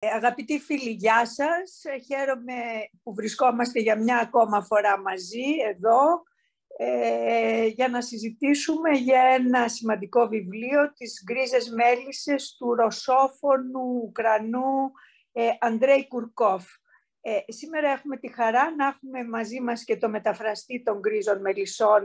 Ε, αγαπητοί φίλοι, γεια σας. Χαίρομαι που βρισκόμαστε για μια ακόμα φορά μαζί εδώ ε, για να συζητήσουμε για ένα σημαντικό βιβλίο της «Γκρίζες μέλισσες» του ρωσόφωνου Ουκρανού ε, Αντρέη Κουρκόφ. Ε, σήμερα έχουμε τη χαρά να έχουμε μαζί μας και το μεταφραστή των γκρίζων μελισσών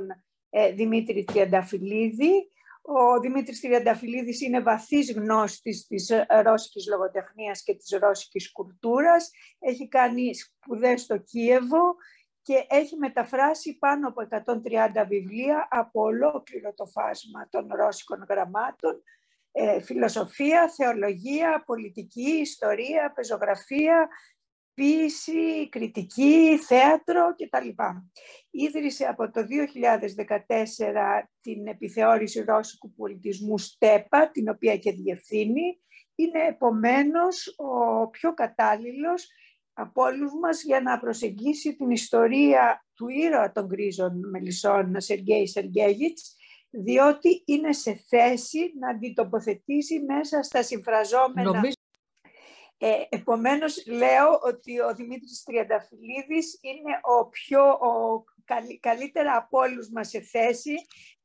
ε, Δημήτρη Τριανταφυλλίδη. Ο Δημήτρης Τριανταφυλλίδης είναι βαθύς γνώστης της ρώσικης λογοτεχνίας και της ρώσικης κουλτούρας. Έχει κάνει σπουδές στο Κίεβο και έχει μεταφράσει πάνω από 130 βιβλία από ολόκληρο το φάσμα των ρώσικων γραμμάτων, ε, φιλοσοφία, θεολογία, πολιτική, ιστορία, πεζογραφία, ποίηση, κριτική, θέατρο κτλ. Ίδρυσε από το 2014 την επιθεώρηση ρώσικου πολιτισμού ΣΤΕΠΑ, την οποία και διευθύνει. Είναι επομένως ο πιο κατάλληλος από όλους μας για να προσεγγίσει την ιστορία του ήρωα των γκρίζων μελισσών Σεργέη Σεργέγιτς, διότι είναι σε θέση να αντιτοποθετήσει μέσα στα συμφραζόμενα ε, επομένως, λέω ότι ο Δημήτρης Τριανταφυλλίδης είναι ο πιο ο, καλύτερα από όλους μας σε θέση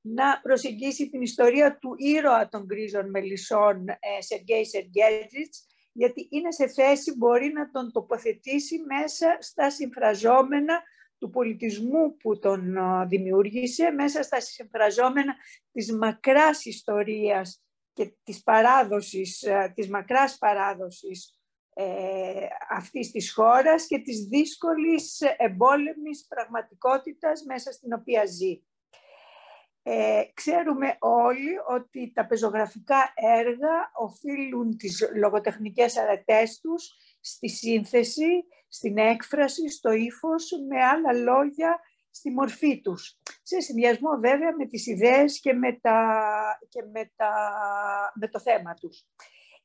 να προσεγγίσει την ιστορία του ήρωα των γκρίζων μελισσών ε, Σεργέη Σεργέτζιτς, γιατί είναι σε θέση, μπορεί να τον τοποθετήσει μέσα στα συμφραζόμενα του πολιτισμού που τον ε, δημιούργησε, μέσα στα συμφραζόμενα της μακράς ιστορίας και της παράδοσης, ε, της μακράς παράδοσης ε, αυτής της χώρας και της δύσκολης εμπόλεμης πραγματικότητας μέσα στην οποία ζει. Ε, ξέρουμε όλοι ότι τα πεζογραφικά έργα οφείλουν τις λογοτεχνικές αρετές τους στη σύνθεση, στην έκφραση, στο ύφος, με άλλα λόγια, στη μορφή τους. Σε συνδυασμό βέβαια με τις ιδέες και με, τα, και με, τα, με το θέμα τους.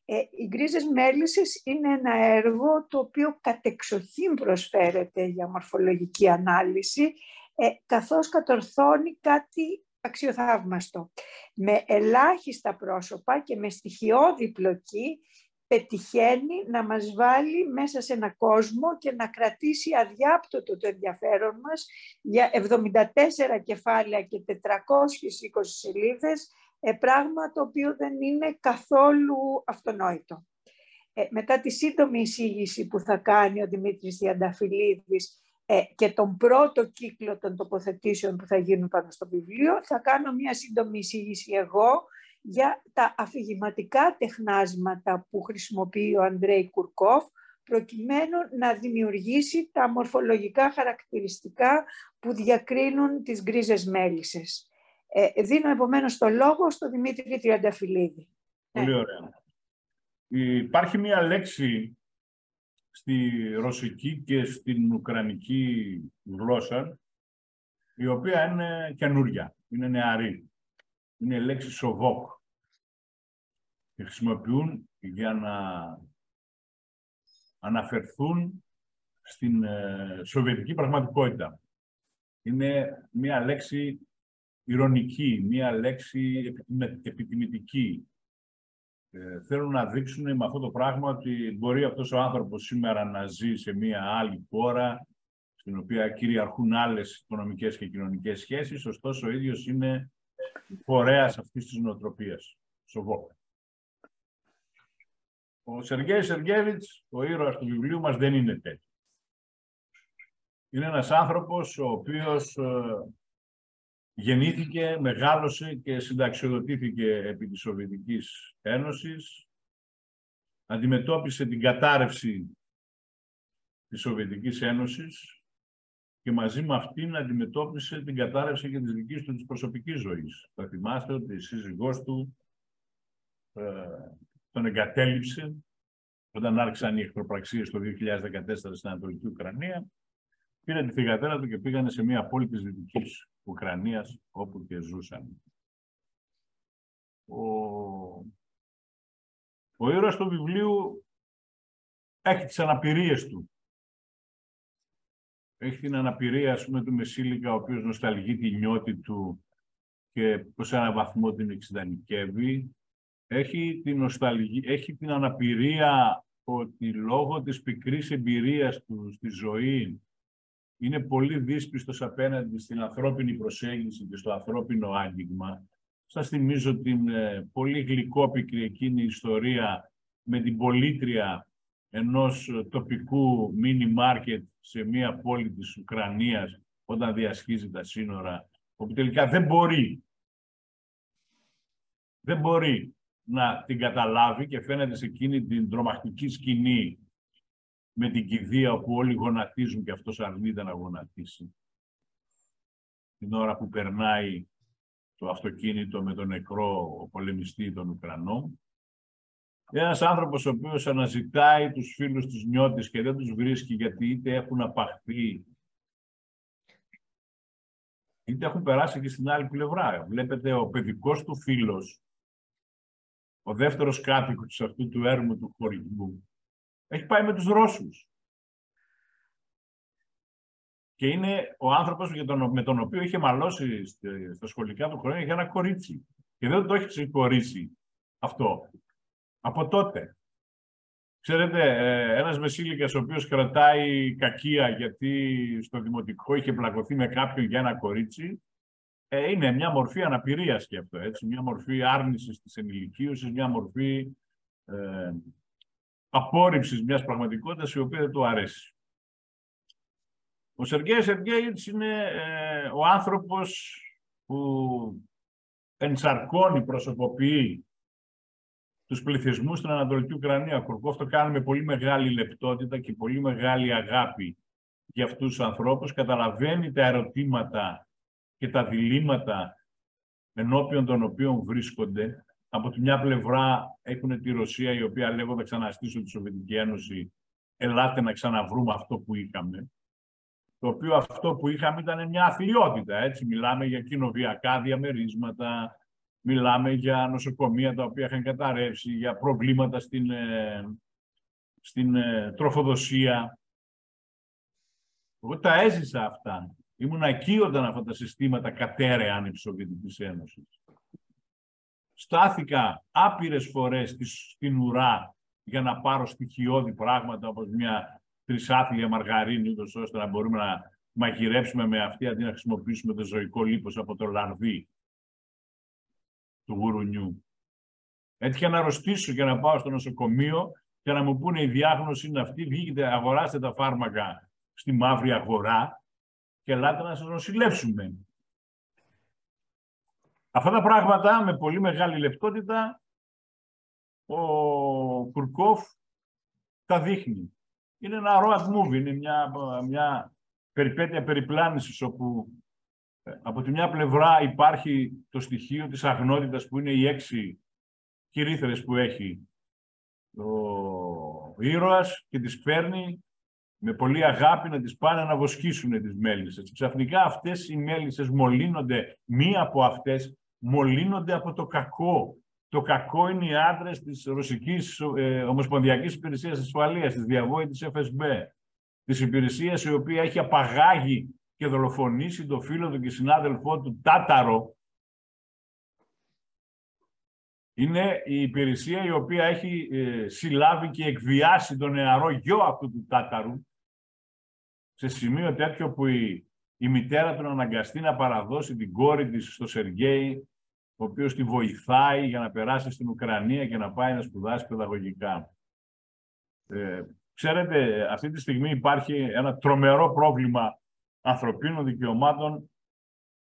Ε, οι γκρίζες μέλισσες είναι ένα έργο το οποίο κατεξοχήν προσφέρεται για μορφολογική ανάλυση ε, καθώς κατορθώνει κάτι αξιοθαύμαστο. Με ελάχιστα πρόσωπα και με στοιχειώδη πλοκή πετυχαίνει να μας βάλει μέσα σε ένα κόσμο και να κρατήσει αδιάπτωτο το ενδιαφέρον μας για 74 κεφάλαια και 420 σελίδες ε, πράγμα το οποίο δεν είναι καθόλου αυτονόητο. Ε, μετά τη σύντομη εισήγηση που θα κάνει ο Δημήτρης Διανταφυλλίδης ε, και τον πρώτο κύκλο των τοποθετήσεων που θα γίνουν πάνω στο βιβλίο, θα κάνω μια σύντομη εισήγηση εγώ για τα αφηγηματικά τεχνάσματα που χρησιμοποιεί ο Ανδρέη Κουρκόφ, προκειμένου να δημιουργήσει τα μορφολογικά χαρακτηριστικά που διακρίνουν τις γκρίζες μέλισσες. Ε, δίνω επομένως το λόγο στο Δημήτρη Τριανταφυλλίδη. Πολύ ναι. ωραία. Υπάρχει μία λέξη στη ρωσική και στην ουκρανική γλώσσα η οποία είναι καινούρια, είναι νεαρή. Είναι η λέξη σοβόκ. Και χρησιμοποιούν για να αναφερθούν στην ε, σοβιετική πραγματικότητα. Είναι μία λέξη ηρωνική, μία λέξη επιτιμητική. Ε, θέλουν να δείξουν με αυτό το πράγμα ότι μπορεί αυτός ο άνθρωπος σήμερα να ζει σε μία άλλη χώρα, στην οποία κυριαρχούν άλλες οικονομικές και κοινωνικές σχέσεις, ωστόσο ο ίδιος είναι φορέας αυτής της νοοτροπίας. Σοβό. Ο Σεργέη Σεργέβιτς, ο ήρωας του βιβλίου μας, δεν είναι τέτοιος. Είναι ένας άνθρωπος ο οποίος ε, Γεννήθηκε, μεγάλωσε και συνταξιοδοτήθηκε επί της Σοβιετικής Ένωσης. Αντιμετώπισε την κατάρρευση της Σοβιετικής Ένωσης και μαζί με αυτήν αντιμετώπισε την κατάρρευση και της δικής του της προσωπικής ζωής. Θα θυμάστε ότι η σύζυγός του ε, τον εγκατέλειψε όταν άρχισαν οι εχθροπραξίες το 2014 στην Ανατολική Ουκρανία. Πήρε τη θηγατέρα του και πήγανε σε μια πόλη της Δυτικής Ουκρανίας όπου και ζούσαν. Ο, ο ήρωας του βιβλίου έχει τις αναπηρίες του. Έχει την αναπηρία, ας πούμε, του Μεσήλικα, ο οποίος νοσταλγεί τη νιώτη του και σε έναν βαθμό την εξειδανικεύει. Έχει την, νοσταλγή, έχει την αναπηρία ότι λόγω της πικρής εμπειρίας του στη ζωή είναι πολύ δύσπιστος απέναντι στην ανθρώπινη προσέγγιση και στο ανθρώπινο άγγιγμα. Σας θυμίζω την ε, πολύ γλυκόπικρη εκείνη ιστορία με την πολίτρια ενός τοπικού μίνι μάρκετ σε μία πόλη της Ουκρανίας όταν διασχίζει τα σύνορα, όπου τελικά δεν μπορεί, δεν μπορεί να την καταλάβει και φαίνεται σε εκείνη την τρομακτική σκηνή με την κηδεία όπου όλοι γονατίζουν και αυτός αρνείται να γονατίσει. Την ώρα που περνάει το αυτοκίνητο με τον νεκρό πολεμιστή των Ουκρανών. Ένας άνθρωπος ο οποίος αναζητάει τους φίλους τους νιώτης και δεν τους βρίσκει γιατί είτε έχουν απαχθεί είτε έχουν περάσει και στην άλλη πλευρά. Βλέπετε ο παιδικός του φίλος, ο δεύτερος κάτοικος αυτού του έρμου του χωρισμού, έχει πάει με τους Ρώσους. Και είναι ο άνθρωπος με τον οποίο είχε μαλώσει στα σχολικά του χρόνια για ένα κορίτσι. Και δεν το έχει συγχωρήσει αυτό. Από τότε. Ξέρετε, ε, ένας μεσήλικας ο οποίος κρατάει κακία γιατί στο δημοτικό είχε πλακωθεί με κάποιον για ένα κορίτσι, ε, είναι μια μορφή αναπηρίας και αυτό, έτσι, μια μορφή άρνησης της ενηλικίωσης, μια μορφή ε, απόρριψης μιας πραγματικότητας η οποία δεν του αρέσει. Ο Σεργέη Σεργέητς είναι ε, ο άνθρωπος που ενσαρκώνει, προσωποποιεί τους πληθυσμούς στην Ανατολική Ουκρανία. Ο Κουρκόφ το κάνει με πολύ μεγάλη λεπτότητα και πολύ μεγάλη αγάπη για αυτούς τους ανθρώπους. Καταλαβαίνει τα ερωτήματα και τα διλήμματα ενώπιον των οποίων βρίσκονται. Από τη μια πλευρά έχουν τη Ρωσία η οποία λέγονται ξαναστήσουν τη Σοβιετική Ένωση ελάτε να ξαναβρούμε αυτό που είχαμε. Το οποίο αυτό που είχαμε ήταν μια αθλειότητα. Έτσι. Μιλάμε για κοινοβιακά διαμερίσματα, Μιλάμε για νοσοκομεία τα οποία είχαν καταρρεύσει, για προβλήματα στην, ε, στην ε, τροφοδοσία. Εγώ τα έζησα αυτά. Ήμουν εκεί όταν αυτά τα συστήματα κατέρεαν η Σοβιετικής Ένωσης. Στάθηκα άπειρες φορές στην ουρά για να πάρω στοιχειώδη πράγματα όπως μια τρισάθλια μαργαρίνη, ώστε να μπορούμε να μαγειρέψουμε με αυτή αντί να χρησιμοποιήσουμε το ζωικό λίπος από το λαρδί του γουρουνιού. Έτυχε να αρρωστήσω και να πάω στο νοσοκομείο και να μου πούνε η διάγνωση είναι αυτή, βγήκετε, αγοράστε τα φάρμακα στη μαύρη αγορά και ελάτε να σας νοσηλεύσουμε. Αυτά τα πράγματα με πολύ μεγάλη λεπτότητα ο Κουρκόφ τα δείχνει. Είναι ένα road movie, είναι μια, μια περιπέτεια περιπλάνησης όπου από τη μια πλευρά υπάρχει το στοιχείο της αγνότητας που είναι οι έξι κυρίθρες που έχει ο ήρωας και τις παίρνει με πολύ αγάπη να τις πάνε να βοσκήσουν τις μέλισσες. Ξαφνικά αυτές οι μέλισσες μολύνονται, μία από αυτές μολύνονται από το κακό. Το κακό είναι οι άντρες της Ρωσικής ε, Ομοσπονδιακής Υπηρεσίας Ασφαλείας, της διαβόητης FSB, της υπηρεσίας η οποία έχει απαγάγει και δολοφονήσει το φίλο του και συνάδελφό του Τάταρο. Είναι η υπηρεσία η οποία έχει ε, συλλάβει και εκβιάσει τον νεαρό γιο αυτού του Τάταρου σε σημείο τέτοιο που η, η μητέρα του αναγκαστεί να παραδώσει την κόρη της στο Σεργέη ο οποίος τη βοηθάει για να περάσει στην Ουκρανία και να πάει να σπουδάσει παιδαγωγικά. Ε, ξέρετε, αυτή τη στιγμή υπάρχει ένα τρομερό πρόβλημα ανθρωπίνων δικαιωμάτων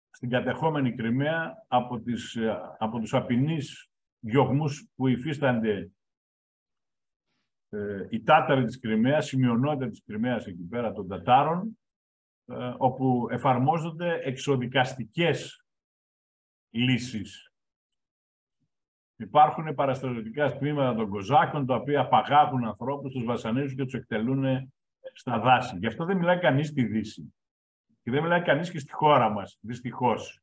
στην κατεχόμενη Κρυμαία από, τις, ε, από τους απεινείς διωγμούς που υφίστανται ε, οι Τάταροι της Κρυμαίας, η μειονότητα της Κρυμαίας εκεί πέρα των Τατάρων, ε, όπου εφαρμόζονται εξοδικαστικές λύσεις. Υπάρχουν παραστατικά τμήματα των Κοζάκων, τα οποία απαγάγουν ανθρώπους, τους βασανίζουν και τους εκτελούν στα δάση. Γι' αυτό δεν μιλάει κανείς στη Δύση. Και δεν μιλάει κανείς και στη χώρα μας, δυστυχώς.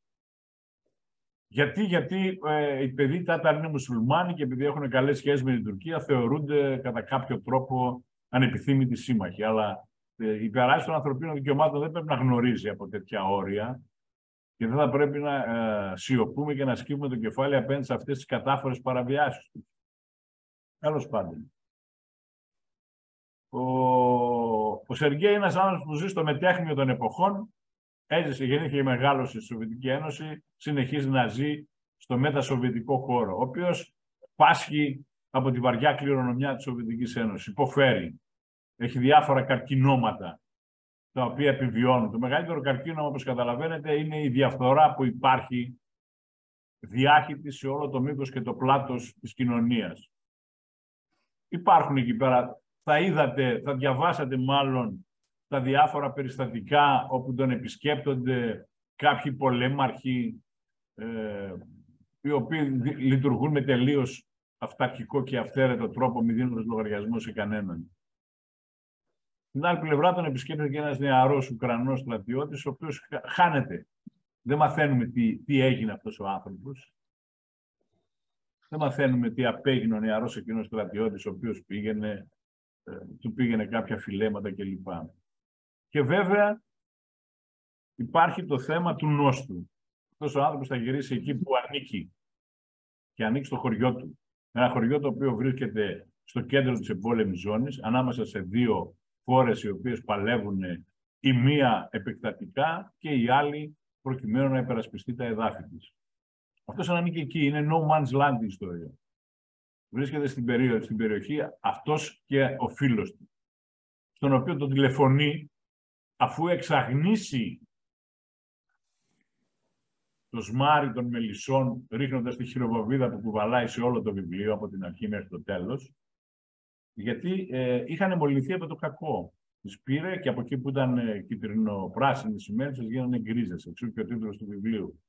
Γιατί, γιατί ε, οι παιδί Τάταρ είναι μουσουλμάνοι και επειδή έχουν καλές σχέσεις με την Τουρκία θεωρούνται κατά κάποιο τρόπο ανεπιθύμητοι σύμμαχοι. Αλλά ε, η περάση των ανθρωπίνων δικαιωμάτων δεν πρέπει να γνωρίζει από τέτοια όρια και δεν θα πρέπει να ε, σιωπούμε και να σκύβουμε το κεφάλι απέναντι σε αυτές τις κατάφορες παραβιάσεις τους. Τέλο πάντων. Ο, ο Σεργέη είναι ένας άνθρωπος που ζει στο μετέχνιο των εποχών, έζησε, γεννήθηκε και μεγάλωσε στη Σοβιετική Ένωση, συνεχίζει να ζει στο μετασοβιετικό χώρο, ο οποίος πάσχει από τη βαριά κληρονομιά της Σοβιετικής Ένωσης, υποφέρει, έχει διάφορα καρκινώματα τα οποία επιβιώνουν. Το μεγαλύτερο καρκίνο, όπως καταλαβαίνετε, είναι η διαφθορά που υπάρχει διάχυτη σε όλο το μήκος και το πλάτος της κοινωνίας. Υπάρχουν εκεί πέρα, θα είδατε, θα διαβάσατε μάλλον τα διάφορα περιστατικά όπου τον επισκέπτονται κάποιοι πολέμαρχοι ε, οι οποίοι λειτουργούν με τελείως αυταρχικό και αυθαίρετο τρόπο μη δίνοντας λογαριασμό σε κανέναν. Στην άλλη πλευρά τον επισκέπτεται και ένας νεαρός Ουκρανός στρατιώτης ο οποίος χάνεται δεν μαθαίνουμε τι, τι έγινε αυτός ο άνθρωπος. Δεν μαθαίνουμε τι απέγινε ο νεαρός εκείνος στρατιώτης, ο οποίος πήγαινε, ε, του πήγαινε κάποια φιλέματα κλπ. Και βέβαια υπάρχει το θέμα του νόστου. Αυτός ο άνθρωπος θα γυρίσει εκεί που ανήκει και ανήκει στο χωριό του. Ένα χωριό το οποίο βρίσκεται στο κέντρο της εμπόλεμης ζώνης, ανάμεσα σε δύο χώρες οι οποίες παλεύουν η μία επεκτατικά και η άλλη προκειμένου να υπερασπιστεί τα εδάφη της. Αυτός ανήκει εκεί, είναι no man's land η ιστορία. Βρίσκεται στην, περίοδο, στην περιοχή αυτός και ο φίλος του, στον οποίο τον τηλεφωνεί αφού εξαγνίσει το σμάρι των μελισσών, ρίχνοντας τη χειροβοβίδα που κουβαλάει σε όλο το βιβλίο, από την αρχή μέχρι το τέλος, γιατί ε, είχαν μολυνθεί από το κακό. Τι πήρε και από εκεί που ήταν ε, κυτρινο-πράσινη σημαίνεις, γίνανε γκρίζες. Εξού και ο τίτλος του βιβλίου.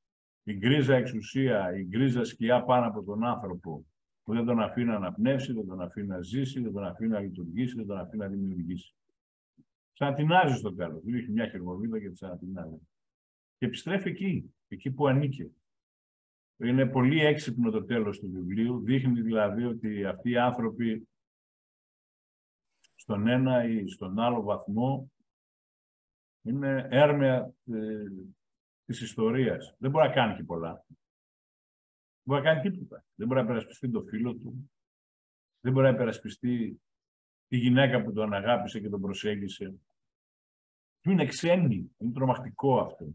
Η γκρίζα εξουσία, η γκρίζα σκιά πάνω από τον άνθρωπο που δεν τον αφήνει να αναπνεύσει, δεν τον αφήνει να ζήσει, δεν τον αφήνει να λειτουργήσει, δεν τον αφήνει να δημιουργήσει. Ξανατινάζει στο τέλος. Δεν έχει μια χερμοβίδα και ξανατινάζει. Και επιστρέφει εκεί, εκεί που ανήκε. Είναι πολύ έξυπνο το τέλος του βιβλίου. Δείχνει δηλαδή ότι αυτοί οι άνθρωποι στον ένα ή στον άλλο βαθμό είναι έρμεα ε, της ιστορίας. Δεν μπορεί να κάνει και πολλά. Δεν μπορεί να κάνει τίποτα. Δεν μπορεί να περασπιστεί το φίλο του. Δεν μπορεί να περασπιστεί τη γυναίκα που τον αγάπησε και τον προσέγγισε. Του είναι ξένη. Είναι τρομακτικό αυτό.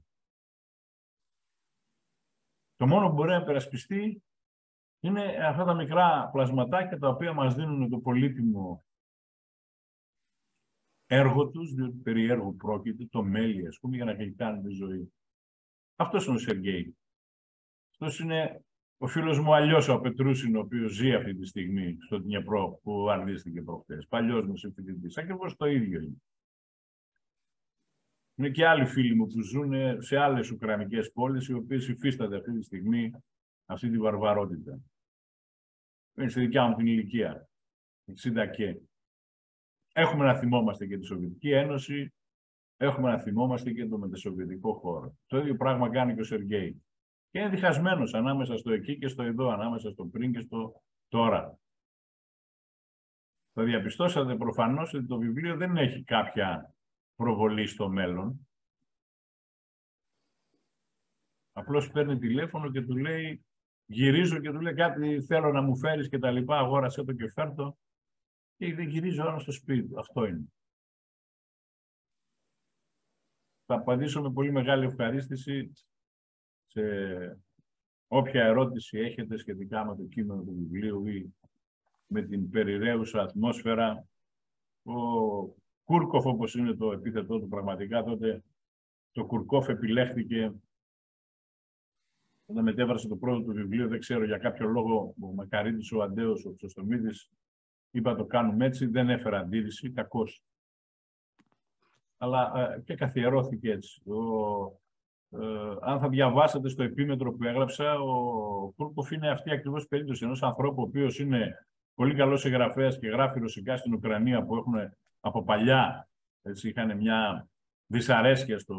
Το μόνο που μπορεί να περασπιστεί είναι αυτά τα μικρά πλασματάκια τα οποία μας δίνουν το πολύτιμο έργο τους, διότι περί έργου πρόκειται, το μέλι, ας πούμε, για να γλυκάνουν τη ζωή. Αυτός είναι ο Σεργέη. Αυτός είναι ο φίλος μου αλλιώς ο Πετρούσιν, ο οποίος ζει αυτή τη στιγμή στο Δνιεπρό, που αρνήστηκε προχτές. Παλιός μου συμφιλητή. Ακριβώς το ίδιο είναι. Είναι και άλλοι φίλοι μου που ζουν σε άλλες Ουκρανικές πόλεις, οι οποίες υφίστανται αυτή τη στιγμή αυτή τη βαρβαρότητα. Είναι στη δικιά μου την ηλικία. 60 και. Έχουμε να θυμόμαστε και τη Σοβιετική Ένωση, έχουμε να θυμόμαστε και το μετασοβιετικό χώρο. Το ίδιο πράγμα κάνει και ο Σεργέη. Και είναι διχασμένος ανάμεσα στο εκεί και στο εδώ, ανάμεσα στο πριν και στο τώρα. Θα διαπιστώσατε προφανώς ότι το βιβλίο δεν έχει κάποια προβολή στο μέλλον. Απλώς παίρνει τηλέφωνο και του λέει, γυρίζω και του λέει κάτι θέλω να μου φέρεις και τα λοιπά, αγόρασε το και φέρτο και δεν γυρίζει ο στο σπίτι του. Αυτό είναι. Θα απαντήσω με πολύ μεγάλη ευχαρίστηση σε όποια ερώτηση έχετε σχετικά με το κείμενο του βιβλίου ή με την περιραίουσα ατμόσφαιρα. Ο Κούρκοφ, όπως είναι το επίθετό του πραγματικά, τότε το Κουρκόφ επιλέχθηκε όταν μετέβρασε το πρώτο του βιβλίο, δεν ξέρω για κάποιο λόγο, ο Μακαρίτης, ο Αντέος, ο Ψωστομίδης, Είπα το κάνουμε έτσι, δεν έφερα αντίρρηση, κακώ. Αλλά ε, και καθιερώθηκε έτσι. Ο, ε, αν θα διαβάσετε στο επίμετρο που έγραψα, ο Κούρκοφ είναι αυτή ακριβώς περίπτωση ενός ανθρώπου ο οποίος είναι πολύ καλός εγγραφέα και γράφει ρωσικά στην Ουκρανία που έχουν από παλιά έτσι, είχαν μια δυσαρέσκεια στο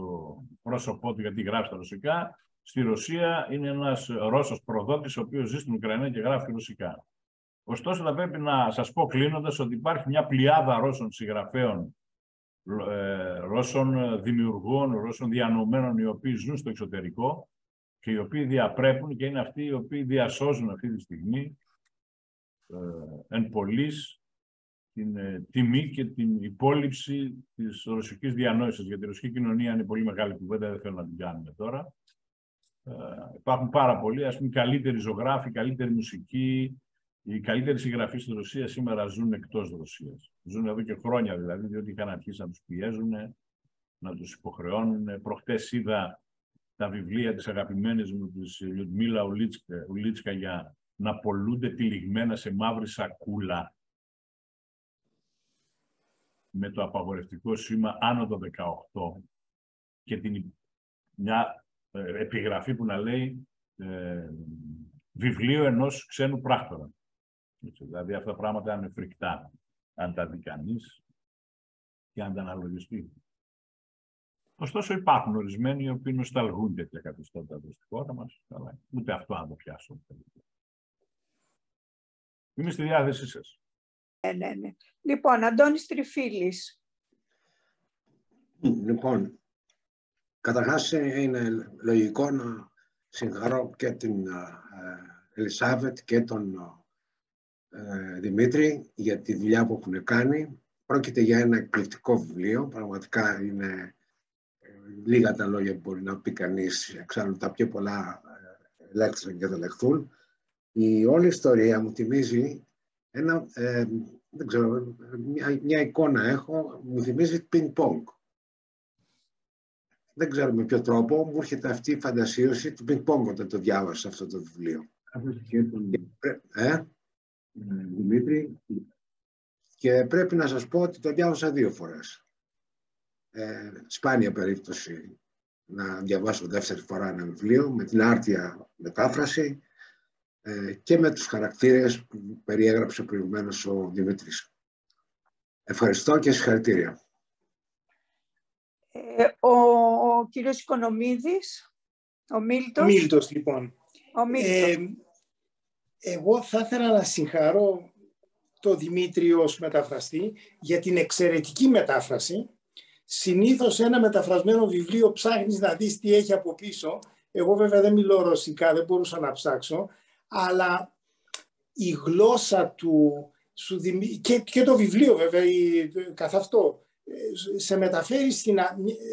πρόσωπό του γιατί γράφει στα ρωσικά. Στη Ρωσία είναι ένας Ρώσος προδότης ο οποίος ζει στην Ουκρανία και γράφει ρωσικά. Ωστόσο, θα πρέπει να σας πω κλείνοντας ότι υπάρχει μια πλειάδα Ρώσων συγγραφέων, ε, Ρώσων δημιουργών, Ρώσων διανομένων, οι οποίοι ζουν στο εξωτερικό και οι οποίοι διαπρέπουν και είναι αυτοί οι οποίοι διασώζουν αυτή τη στιγμή ε, εν πολλής την ε, τιμή και την υπόλοιψη της ρωσικής διανόησης. Γιατί η ρωσική κοινωνία είναι πολύ μεγάλη κουβέντα, δεν θέλω να την κάνουμε τώρα. Ε, υπάρχουν πάρα πολλοί, ας πούμε, καλύτεροι ζωγράφοι, καλύτερη μουσική, οι καλύτεροι συγγραφείς στη Ρωσία σήμερα ζουν εκτός Ρωσίας. Ζουν εδώ και χρόνια δηλαδή, διότι είχαν αρχίσει να τους πιέζουν, να τους υποχρεώνουν. Προχτές είδα τα βιβλία της αγαπημένης μου, της Λιουτμίλα Ουλίτσκα, για να πολλούνται τυλιγμένα σε μαύρη σακούλα με το απαγορευτικό σήμα άνω το 18 και την, μια ε, επιγραφή που να λέει ε, βιβλίο ενός ξένου πράκτορα. Δηλαδή αυτά τα πράγματα είναι φρικτά αν τα δει κανείς και αν τα αναλογιστεί. Ωστόσο υπάρχουν ορισμένοι οι οποίοι νοσταλγούν τέτοια καθεστώτα εδώ στη χώρα μας, αλλά ούτε αυτό να το πιάσω. Είμαι στη διάθεσή σας. Ναι, ναι, ναι. Λοιπόν, Αντώνης Τριφίλης. Λοιπόν, καταρχάς είναι λογικό να συγχαρώ και την ε, Ελισάβετ και τον ε, Δημήτρη για τη δουλειά που έχουν κάνει. Πρόκειται για ένα εκπληκτικό βιβλίο. Πραγματικά είναι ε, λίγα τα λόγια που μπορεί να πει κανείς. Εξάλλου τα πιο πολλά λέξαν και θα λεχθούν. Η όλη ιστορία μου θυμίζει ένα, ε, δεν ξέρω, μια, μια εικόνα έχω, μου θυμίζει πινκ-πονγκ. Δεν ξέρω με ποιο τρόπο μου έρχεται αυτή η φαντασίωση του πινκ-πονγκ όταν το διάβασα αυτό το βιβλίο. Ε; Δημήτρη. Και πρέπει να σας πω ότι το διάβασα δύο φορές. Ε, σπάνια περίπτωση να διαβάσω δεύτερη φορά ένα βιβλίο με την άρτια μετάφραση ε, και με τους χαρακτήρες που περιέγραψε προηγουμένως ο Δημήτρης. Ευχαριστώ και συγχαρητήρια. Ε, ο, ο κύριος Οικονομίδης, ο Μίλτος. Μίλτος, λοιπόν. Ο Μίλτος. Ε, εγώ θα ήθελα να συγχαρώ το Δημήτρη ως μεταφραστή για την εξαιρετική μετάφραση. Συνήθως ένα μεταφρασμένο βιβλίο ψάχνεις να δεις τι έχει από πίσω. Εγώ βέβαια δεν μιλώ ρωσικά, δεν μπορούσα να ψάξω, αλλά η γλώσσα του σου και, και το βιβλίο βέβαια καθ' αυτό σε μεταφέρει στην,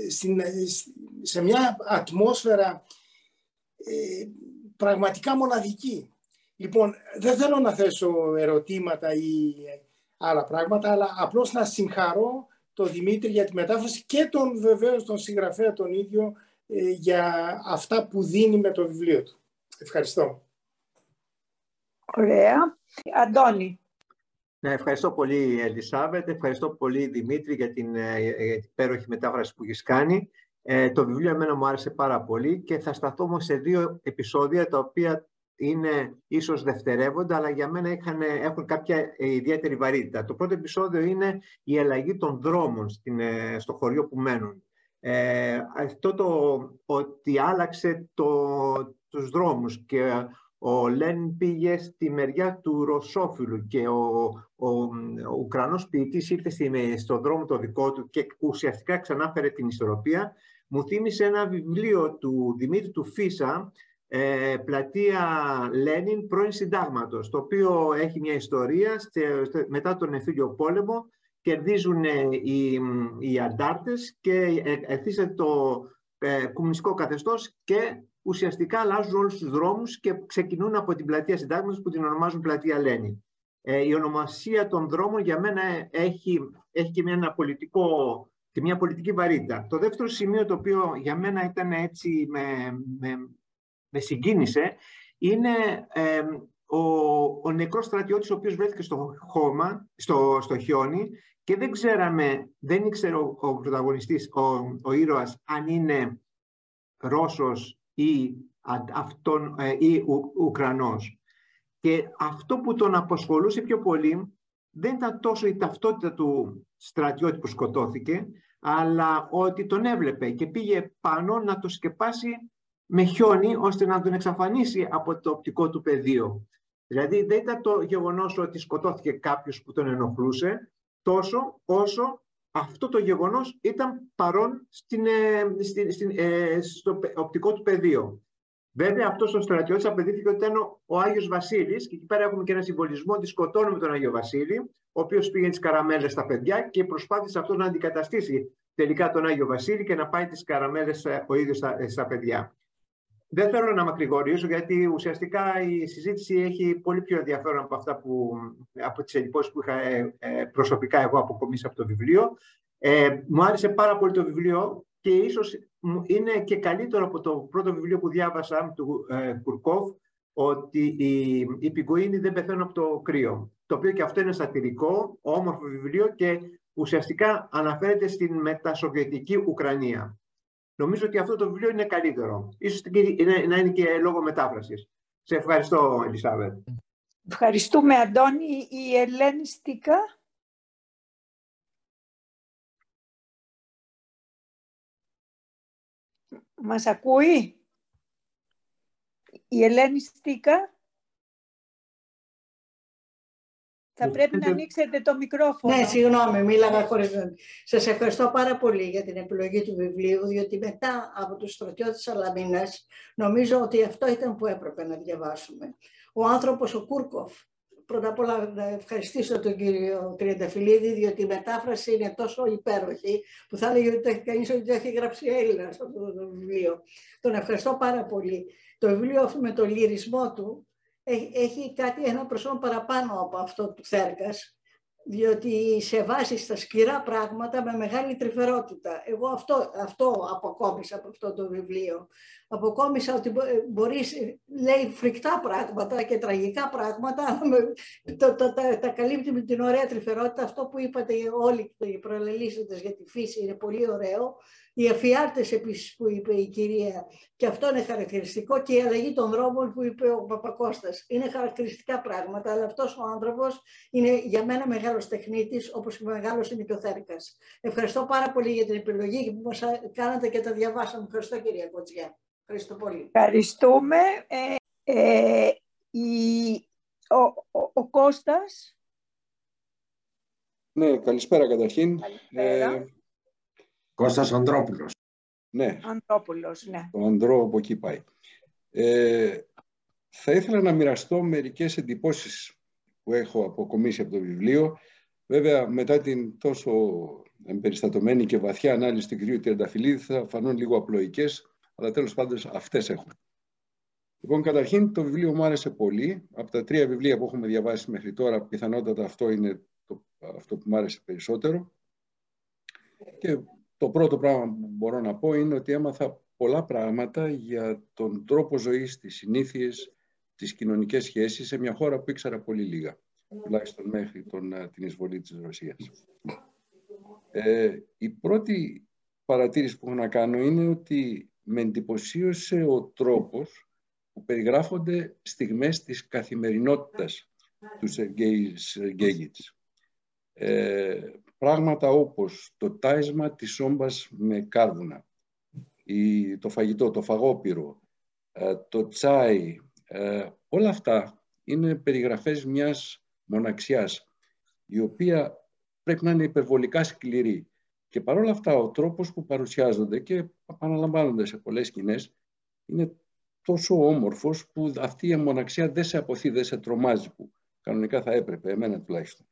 στην, σε μια ατμόσφαιρα ε, πραγματικά μοναδική. Λοιπόν, δεν θέλω να θέσω ερωτήματα ή άλλα πράγματα, αλλά απλώς να συγχαρώ τον Δημήτρη για τη μετάφραση και τον βεβαίως τον συγγραφέα τον ίδιο ε, για αυτά που δίνει με το βιβλίο του. Ευχαριστώ. Ωραία. Αντώνη. Ναι, ευχαριστώ πολύ Ελισάβετ, ευχαριστώ πολύ Δημήτρη για την, ε, υπέροχη μετάφραση που έχεις κάνει. Ε, το βιβλίο εμένα μου άρεσε πάρα πολύ και θα σταθώ όμως σε δύο επεισόδια τα οποία είναι ίσως δευτερεύοντα, αλλά για μένα είχαν, έχουν κάποια ιδιαίτερη βαρύτητα. Το πρώτο επεισόδιο είναι η αλλαγή των δρόμων στην, ε, στο χωριό που μένουν. Ε, αυτό το ότι άλλαξε το, τους δρόμους και ο Λέν πήγε στη μεριά του Ρωσόφιλου και ο, ο, ο Ουκρανός ποιητής ήρθε στη, στο δρόμο το δικό του και ουσιαστικά ξανάφερε την ισορροπία. Μου θύμισε ένα βιβλίο του Δημήτρη του Φίσα ε, πλατεία Λένιν πρώην συντάγματος, το οποίο έχει μια ιστορία μετά τον εφήλιο πόλεμο, κερδίζουν οι, οι αντάρτες και εθίσε το ε, κομμουνιστικό καθεστώς και ουσιαστικά αλλάζουν όλους τους δρόμους και ξεκινούν από την πλατεία συντάγματος που την ονομάζουν πλατεία Λένιν. Ε, η ονομασία των δρόμων για μένα έχει, έχει και μια, πολιτικό, και μια πολιτική βαρύτητα. Το δεύτερο σημείο το οποίο για μένα ήταν έτσι με, με με συγκίνησε είναι ο, ο νεκρός στρατιώτης ο οποίος βρέθηκε στο χώμα, στο, στο χιόνι και δεν ξέραμε, δεν ήξερε ο, ο πρωταγωνιστής, ο, ο ήρωας, αν είναι Ρώσος ή, αυτόν, ε, ή Ου, Ουκρανός. Και αυτό που τον απασχολούσε πιο πολύ δεν ήταν τόσο η ταυτότητα του στρατιώτη που σκοτώθηκε, αλλά ότι τον έβλεπε και πήγε πάνω να το σκεπάσει με χιόνι ώστε να τον εξαφανίσει από το οπτικό του πεδίο. Δηλαδή δεν ήταν το γεγονός ότι σκοτώθηκε κάποιος που τον ενοχλούσε τόσο όσο αυτό το γεγονός ήταν παρόν στην, ε, στην, στην, ε, στο οπτικό του πεδίο. Βέβαια, αυτός ο στρατιώτης απαιτήθηκε ότι ήταν ο Άγιος Βασίλης, και εκεί πέρα έχουμε και ένα συμβολισμό ότι σκοτώνουμε τον Άγιο Βασίλη, ο οποίος πήγε τις καραμέλες στα παιδιά και προσπάθησε αυτός να αντικαταστήσει τελικά τον Άγιο Βασίλη και να πάει τις καραμέλες ε, ο ίδιος στα, ε, στα παιδιά. Δεν θέλω να μακρηγορήσω γιατί ουσιαστικά η συζήτηση έχει πολύ πιο ενδιαφέρον από αυτά που, από τις εντυπώσεις που είχα ε, προσωπικά εγώ αποκομίσει από το βιβλίο. Ε, μου άρεσε πάρα πολύ το βιβλίο και ίσως είναι και καλύτερο από το πρώτο βιβλίο που διάβασα του ε, Κουρκόφ ότι οι, οι πιγκοίνοι δεν πεθαίνουν από το κρύο. Το οποίο και αυτό είναι σατυρικό, όμορφο βιβλίο και ουσιαστικά αναφέρεται στην μετασοβιετική Ουκρανία. Νομίζω ότι αυτό το βιβλίο είναι καλύτερο. Ίσως να είναι και λόγω μετάφρασης. Σε ευχαριστώ, Ελισάβετ. Ευχαριστούμε, Αντώνη. Η Ελένη Στίκα. Μας ακούει; Η Ελένη Στίκα. Θα πρέπει να ανοίξετε το μικρόφωνο. Ναι, συγγνώμη, μίλαγα χωρίς... Σας ευχαριστώ πάρα πολύ για την επιλογή του βιβλίου, διότι μετά από τους στρατιώτες Αλαμίνας, νομίζω ότι αυτό ήταν που έπρεπε να διαβάσουμε. Ο άνθρωπος, ο Κούρκοφ, πρώτα απ' όλα να ευχαριστήσω τον κύριο Τριανταφυλλίδη, διότι η μετάφραση είναι τόσο υπέροχη, που θα έλεγε ότι κανείς ότι το έχει γράψει Έλληνας αυτό το βιβλίο. Τον ευχαριστώ πάρα πολύ. Το βιβλίο αυτό με τον λυρισμό του έχει κάτι ένα προσώπημα παραπάνω από αυτό του Θέρκας, διότι σε βάζει στα σκληρά πράγματα με μεγάλη τρυφερότητα. Εγώ αυτό, αυτό αποκόμισα από αυτό το βιβλίο. Αποκόμισα ότι μπορείς, λέει φρικτά πράγματα και τραγικά πράγματα, το, το, τα, τα καλύπτει με την ωραία τρυφερότητα. Αυτό που είπατε όλοι οι προελελήσαντες για τη φύση είναι πολύ ωραίο οι εφιάλτες επίσης που είπε η κυρία και αυτό είναι χαρακτηριστικό και η αλλαγή των δρόμων που είπε ο Παπακώστας. Είναι χαρακτηριστικά πράγματα, αλλά αυτός ο άνθρωπος είναι για μένα μεγάλος τεχνίτης, όπως μεγάλος είναι και ο Θέρκας. Ευχαριστώ πάρα πολύ για την επιλογή που μας κάνατε και τα διαβάσαμε. Ευχαριστώ κυρία Κοτσιά. Ευχαριστώ πολύ. Ευχαριστούμε. Ε, ε, η, ο, ο, ο Κώστας. Ναι, καλησπέρα καταρχήν. Καλησπέρα. Ε, Κώστας Ανδρόπουλος. Ναι. Ανδρόπουλος, ναι. Το Ανδρό από εκεί πάει. Ε, θα ήθελα να μοιραστώ μερικές εντυπώσεις που έχω αποκομίσει από το βιβλίο. Βέβαια, μετά την τόσο εμπεριστατωμένη και βαθιά ανάλυση του κυρίου Τριανταφυλλίδη θα φανούν λίγο απλοϊκές, αλλά τέλος πάντων αυτές έχουν. Λοιπόν, καταρχήν το βιβλίο μου άρεσε πολύ. Από τα τρία βιβλία που έχουμε διαβάσει μέχρι τώρα, πιθανότατα αυτό είναι το, αυτό που μου άρεσε περισσότερο. Και το πρώτο πράγμα που μπορώ να πω είναι ότι έμαθα πολλά πράγματα για τον τρόπο ζωής, τις συνήθειες, τις κοινωνικές σχέσεις σε μια χώρα που ήξερα πολύ λίγα, τουλάχιστον μέχρι τον, ε, την εισβολή της Ρωσίας. Ε, η πρώτη παρατήρηση που έχω να κάνω είναι ότι με εντυπωσίωσε ο τρόπος που περιγράφονται στιγμές της καθημερινότητας του Σεργέη Σεργέγιτς. Ε, πράγματα όπως το τάισμα της όμπας με κάρβουνα, η, το φαγητό, το φαγόπυρο, ε, το τσάι, ε, όλα αυτά είναι περιγραφές μιας μοναξιάς, η οποία πρέπει να είναι υπερβολικά σκληρή. Και παρόλα αυτά ο τρόπος που παρουσιάζονται και επαναλαμβάνονται σε πολλές σκηνές είναι τόσο όμορφος που αυτή η μοναξιά δεν σε αποθεί, δεν σε τρομάζει που κανονικά θα έπρεπε, εμένα τουλάχιστον.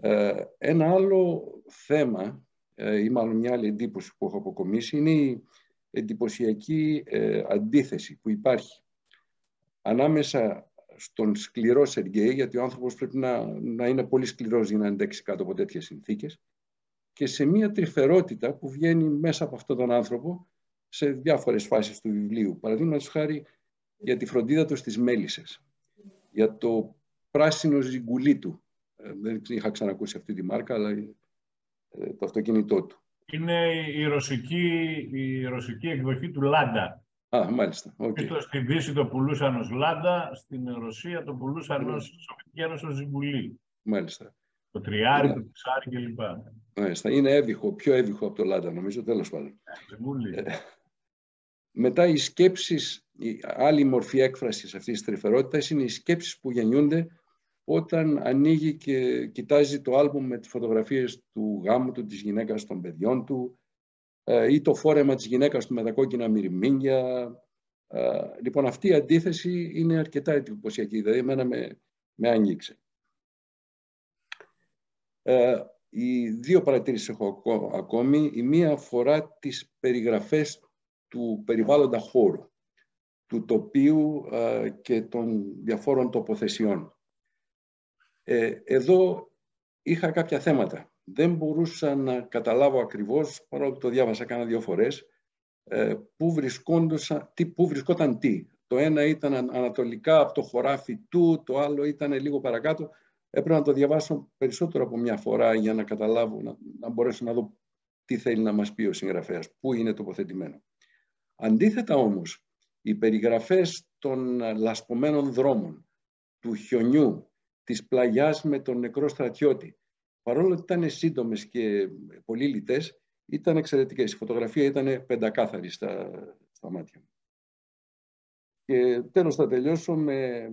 Ε, ένα άλλο θέμα, ε, ή μάλλον μια άλλη εντύπωση που έχω αποκομίσει, είναι η εντυπωσιακή ε, αντίθεση που υπάρχει ανάμεσα στον σκληρό Σεργέη, γιατί ο άνθρωπος πρέπει να, να είναι πολύ σκληρός για να αντέξει κάτω από τέτοιες συνθήκες, και σε μια τρυφερότητα που βγαίνει μέσα από αυτόν τον άνθρωπο σε διάφορες φάσεις του βιβλίου. Παραδείγματος χάρη για τη φροντίδα του στις μέλισσες, για το πράσινο ζυγκουλί του, ε, δεν είχα ξανακούσει αυτή τη μάρκα, αλλά ε, το αυτοκίνητό του. Είναι η ρωσική, η ρωσική εκδοχή του Λάντα. Α, μάλιστα. Okay. Το, στη Δύση το πουλούσαν ως Λάντα, στην Ρωσία το πουλούσαν mm. ως Σοβιετική Ένωση ως Ζιμπουλή. Μάλιστα. Το τριάρι, yeah. το ψάρι κλπ. Μάλιστα. Είναι έβυχο, πιο έβυχο από το Λάντα, νομίζω, τέλος πάντων. Ε, μετά οι σκέψεις, η άλλη μορφή έκφρασης αυτής της τρυφερότητας είναι οι σκέψεις που γεννιούνται όταν ανοίγει και κοιτάζει το άλμπουμ με τις φωτογραφίες του γάμου του, της γυναίκας των παιδιών του ε, ή το φόρεμα της γυναίκας του με τα κόκκινα μυρμήγκια λοιπόν, αυτή η αντίθεση είναι αρκετά εντυπωσιακή, δηλαδή εμένα με, με άγγιξε. Ε, οι δύο παρατήρησεις έχω ακόμη. Η μία αφορά τις περιγραφές του περιβάλλοντα χώρου, του τοπίου και των διαφόρων τοποθεσιών. Ε, εδώ είχα κάποια θέματα. Δεν μπορούσα να καταλάβω ακριβώς, παρόλο που το διάβασα κάνα δύο φορές, ε, πού, τι, πού βρισκόταν τι. Το ένα ήταν ανατολικά από το χωράφι του, το άλλο ήταν λίγο παρακάτω. Έπρεπε να το διαβάσω περισσότερο από μια φορά για να καταλάβω, να, να μπορέσω να δω τι θέλει να μας πει ο συγγραφέας, πού είναι τοποθετημένο. Αντίθετα όμως, οι περιγραφές των λασπωμένων δρόμων, του χιονιού, της πλαγιάς με τον νεκρό στρατιώτη, παρόλο ότι ήταν σύντομες και πολύ λιτές, ήταν εξαιρετικές. Η φωτογραφία ήταν πεντακάθαρη στα, στα μάτια μου. Και τέλος θα τελειώσω με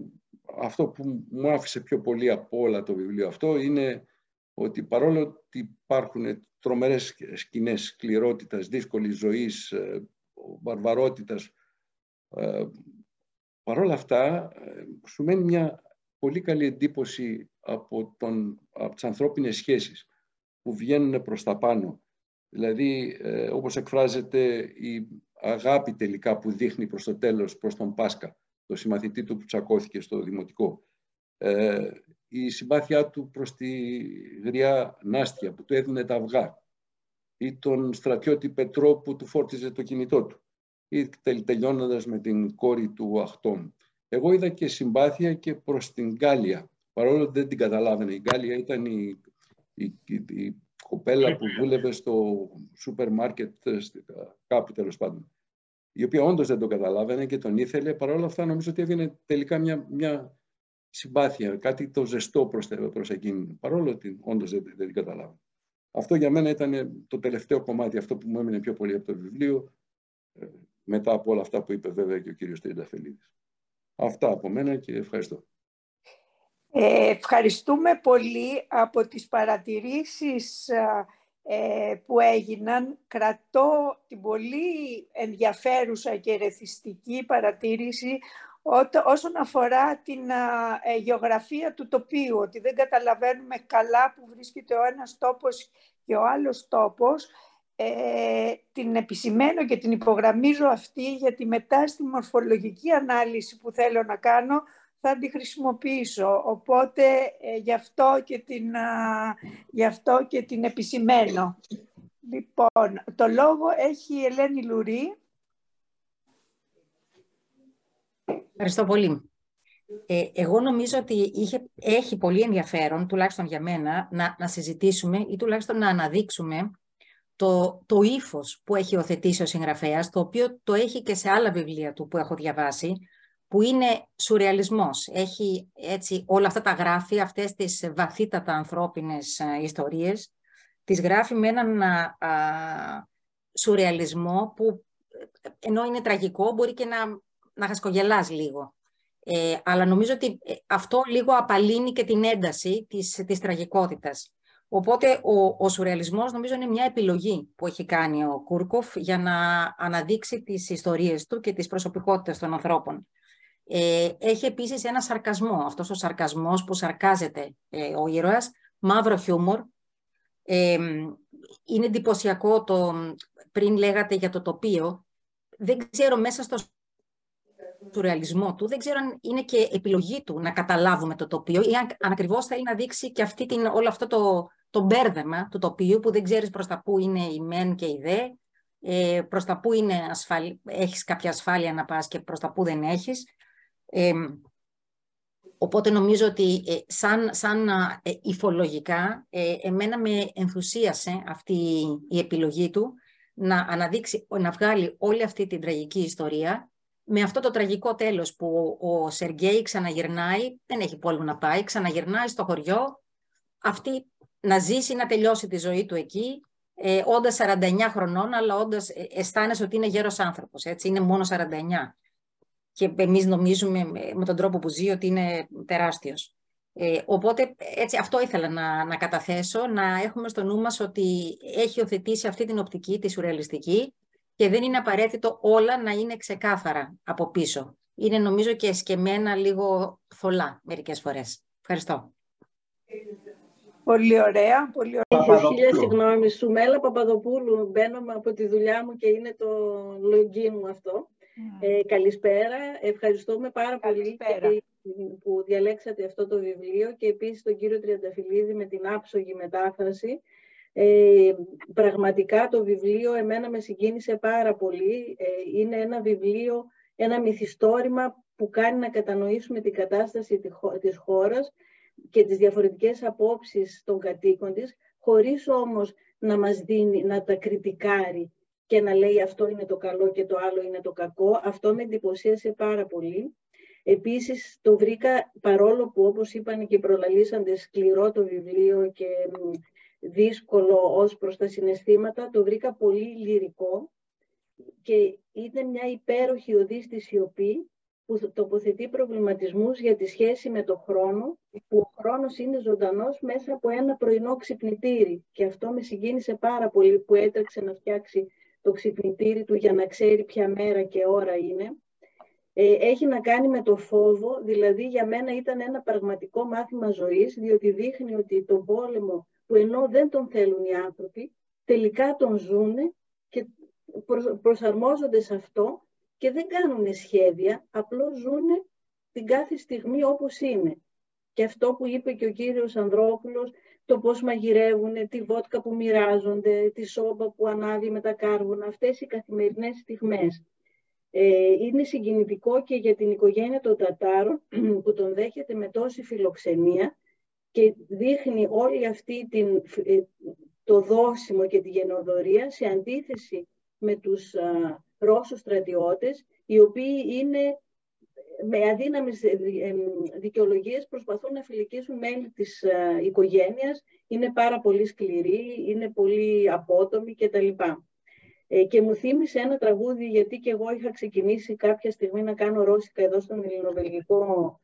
αυτό που μου άφησε πιο πολύ από όλα το βιβλίο αυτό είναι ότι παρόλο ότι υπάρχουν τρομερές σκηνές σκληρότητας, δύσκολης ζωής, ε, βαρβαρότητας, ε, παρόλα αυτά ε, σου μένει μια πολύ καλή εντύπωση από, τον, από τις ανθρώπινες σχέσεις που βγαίνουν προς τα πάνω. Δηλαδή, όπως εκφράζεται η αγάπη τελικά που δείχνει προς το τέλος, προς τον Πάσκα, το συμμαθητή του που τσακώθηκε στο Δημοτικό. Ε, η συμπάθειά του προς τη γριά Νάστια που του έδινε τα αυγά ή τον στρατιώτη Πετρό που του φόρτιζε το κινητό του ή τελειώνοντας με την κόρη του Αχτόμ. Εγώ είδα και συμπάθεια και προς την Γκάλια, παρόλο που δεν την καταλάβαινε. Η Γκάλια ήταν η, η, η, κοπέλα που δούλευε στο σούπερ μάρκετ κάπου τέλος πάντων η οποία όντως δεν τον καταλάβαινε και τον ήθελε. Παρ' όλα αυτά, νομίζω ότι έδινε τελικά μια, μια συμπάθεια, κάτι το ζεστό προς προς εκείνη, παρόλο ότι όντως δεν, δεν την καταλάβαινε. Αυτό για μένα ήταν το τελευταίο κομμάτι, αυτό που μου έμεινε πιο πολύ από το βιβλίο, ε, μετά από όλα αυτά που είπε βέβαια και ο κύριος Τριανταφυλλίδης. Αυτά από μένα και ευχαριστώ. Ε, ευχαριστούμε πολύ από τις παρατηρήσεις ε, που έγιναν. Κρατώ την πολύ ενδιαφέρουσα και ερεθιστική παρατήρηση όσον αφορά την ε, γεωγραφία του τοπίου, ότι δεν καταλαβαίνουμε καλά που βρίσκεται ο ένας τόπος και ο άλλος τόπος. Ε, την επισημαίνω και την υπογραμμίζω αυτή γιατί μετά στη μορφολογική ανάλυση που θέλω να κάνω θα τη χρησιμοποιήσω. Οπότε ε, γι, αυτό και την, γι' αυτό και την επισημένω. Λοιπόν, το λόγο έχει η Ελένη Λουρή. Ευχαριστώ πολύ. Ε, εγώ νομίζω ότι είχε, έχει πολύ ενδιαφέρον, τουλάχιστον για μένα, να, να συζητήσουμε ή τουλάχιστον να αναδείξουμε το, το ύφος που έχει οθετήσει ο συγγραφέας, το οποίο το έχει και σε άλλα βιβλία του που έχω διαβάσει, που είναι σουρεαλισμός. Έχει έτσι όλα αυτά τα γράφει, αυτές τις βαθύτατα ανθρώπινες α, ιστορίες, τις γράφει με έναν α, σουρεαλισμό που ενώ είναι τραγικό μπορεί και να, να χασκογελάς λίγο. Ε, αλλά νομίζω ότι ε, αυτό λίγο απαλύνει και την ένταση της, της τραγικότητας. Οπότε ο, ο σουρεαλισμός νομίζω είναι μια επιλογή που έχει κάνει ο Κούρκοφ για να αναδείξει τις ιστορίες του και τις προσωπικότητες των ανθρώπων. Ε, έχει επίσης ένα σαρκασμό, αυτός ο σαρκασμός που σαρκάζεται ε, ο ήρωας, μαύρο χιούμορ. Ε, είναι εντυπωσιακό το, πριν λέγατε για το τοπίο, δεν ξέρω μέσα στο ρεαλισμό του, δεν ξέρω αν είναι και επιλογή του να καταλάβουμε το τοπίο ή αν, αν ακριβώς θέλει να δείξει και αυτή την, όλο αυτό το, το μπέρδεμα του τοπίου που δεν ξέρεις προς τα πού είναι η μεν και η δε, ε, προς τα πού είναι ασφαλ... έχεις κάποια ασφάλεια να πας και προς τα πού δεν έχεις. Ε, οπότε νομίζω ότι ε, σαν, σαν ε, υφολογικά ε, εμένα με ενθουσίασε αυτή η επιλογή του να αναδείξει, να βγάλει όλη αυτή την τραγική ιστορία με αυτό το τραγικό τέλος που ο Σεργέη ξαναγυρνάει, δεν έχει πόλεμο να πάει, ξαναγυρνάει στο χωριό, αυτή να ζήσει, να τελειώσει τη ζωή του εκεί, ε, όντας 49 χρονών, αλλά όντας αισθάνεσαι ότι είναι γέρος άνθρωπος, έτσι, είναι μόνο 49 και εμείς νομίζουμε με τον τρόπο που ζει ότι είναι τεράστιος. Ε, οπότε έτσι, αυτό ήθελα να, να καταθέσω, να έχουμε στο νου μας ότι έχει οθετήσει αυτή την οπτική, τη σουρεαλιστική, και δεν είναι απαραίτητο όλα να είναι ξεκάθαρα από πίσω. Είναι νομίζω και εσκεμμένα λίγο θολά μερικές φορές. Ευχαριστώ. Πολύ ωραία. Πολύ ωραία. Χίλια συγγνώμη. Σουμέλα Παπαδοπούλου. Μπαίνω από τη δουλειά μου και είναι το login μου αυτό. Ε, καλησπέρα. Ευχαριστούμε πάρα πολύ που διαλέξατε αυτό το βιβλίο και επίσης τον κύριο Τριανταφυλλίδη με την άψογη μετάφραση. Ε, πραγματικά το βιβλίο εμένα με συγκίνησε πάρα πολύ. Ε, είναι ένα βιβλίο, ένα μυθιστόρημα που κάνει να κατανοήσουμε την κατάσταση της χώρας και τις διαφορετικές απόψεις των κατοίκων της, χωρίς όμως να μας δίνει, να τα κριτικάρει και να λέει αυτό είναι το καλό και το άλλο είναι το κακό. Αυτό με εντυπωσίασε πάρα πολύ. Επίσης το βρήκα, παρόλο που όπως είπαν και οι προλαλήσαντες, σκληρό το βιβλίο και δύσκολο ως προς τα συναισθήματα, το βρήκα πολύ λυρικό και ήταν μια υπέροχη οδή στη σιωπή που τοποθετεί προβληματισμούς για τη σχέση με το χρόνο, που ο χρόνος είναι ζωντανός μέσα από ένα πρωινό ξυπνητήρι. Και αυτό με συγκίνησε πάρα πολύ που έτρεξε να φτιάξει το ξυπνητήρι του για να ξέρει ποια μέρα και ώρα είναι. Ε, έχει να κάνει με το φόβο, δηλαδή για μένα ήταν ένα πραγματικό μάθημα ζωής, διότι δείχνει ότι τον πόλεμο που ενώ δεν τον θέλουν οι άνθρωποι, τελικά τον ζούνε και προσαρμόζονται σε αυτό και δεν κάνουν σχέδια, απλώς ζουν την κάθε στιγμή όπως είναι. Και αυτό που είπε και ο κύριος Ανδρόπουλος, το πώς μαγειρεύουν, τη βότκα που μοιράζονται, τη σόμπα που ανάβει με τα κάρβουνα, αυτές οι καθημερινές στιγμές. Ε, είναι συγκινητικό και για την οικογένεια των Τατάρων που τον δέχεται με τόση φιλοξενία και δείχνει όλη αυτή την, ε, το δόσιμο και τη γενοδορία σε αντίθεση με τους Ρώσους στρατιώτες, οι οποίοι είναι με αδύναμες ε, ε, δικαιολογίες προσπαθούν να φιλικήσουν μέλη της ε, οικογένειας, είναι πάρα πολύ σκληροί, είναι πολύ απότομοι κτλ. Και μου θύμισε ένα τραγούδι, γιατί και εγώ είχα ξεκινήσει κάποια στιγμή να κάνω ρώσικα εδώ στον ελληνοβελγικό,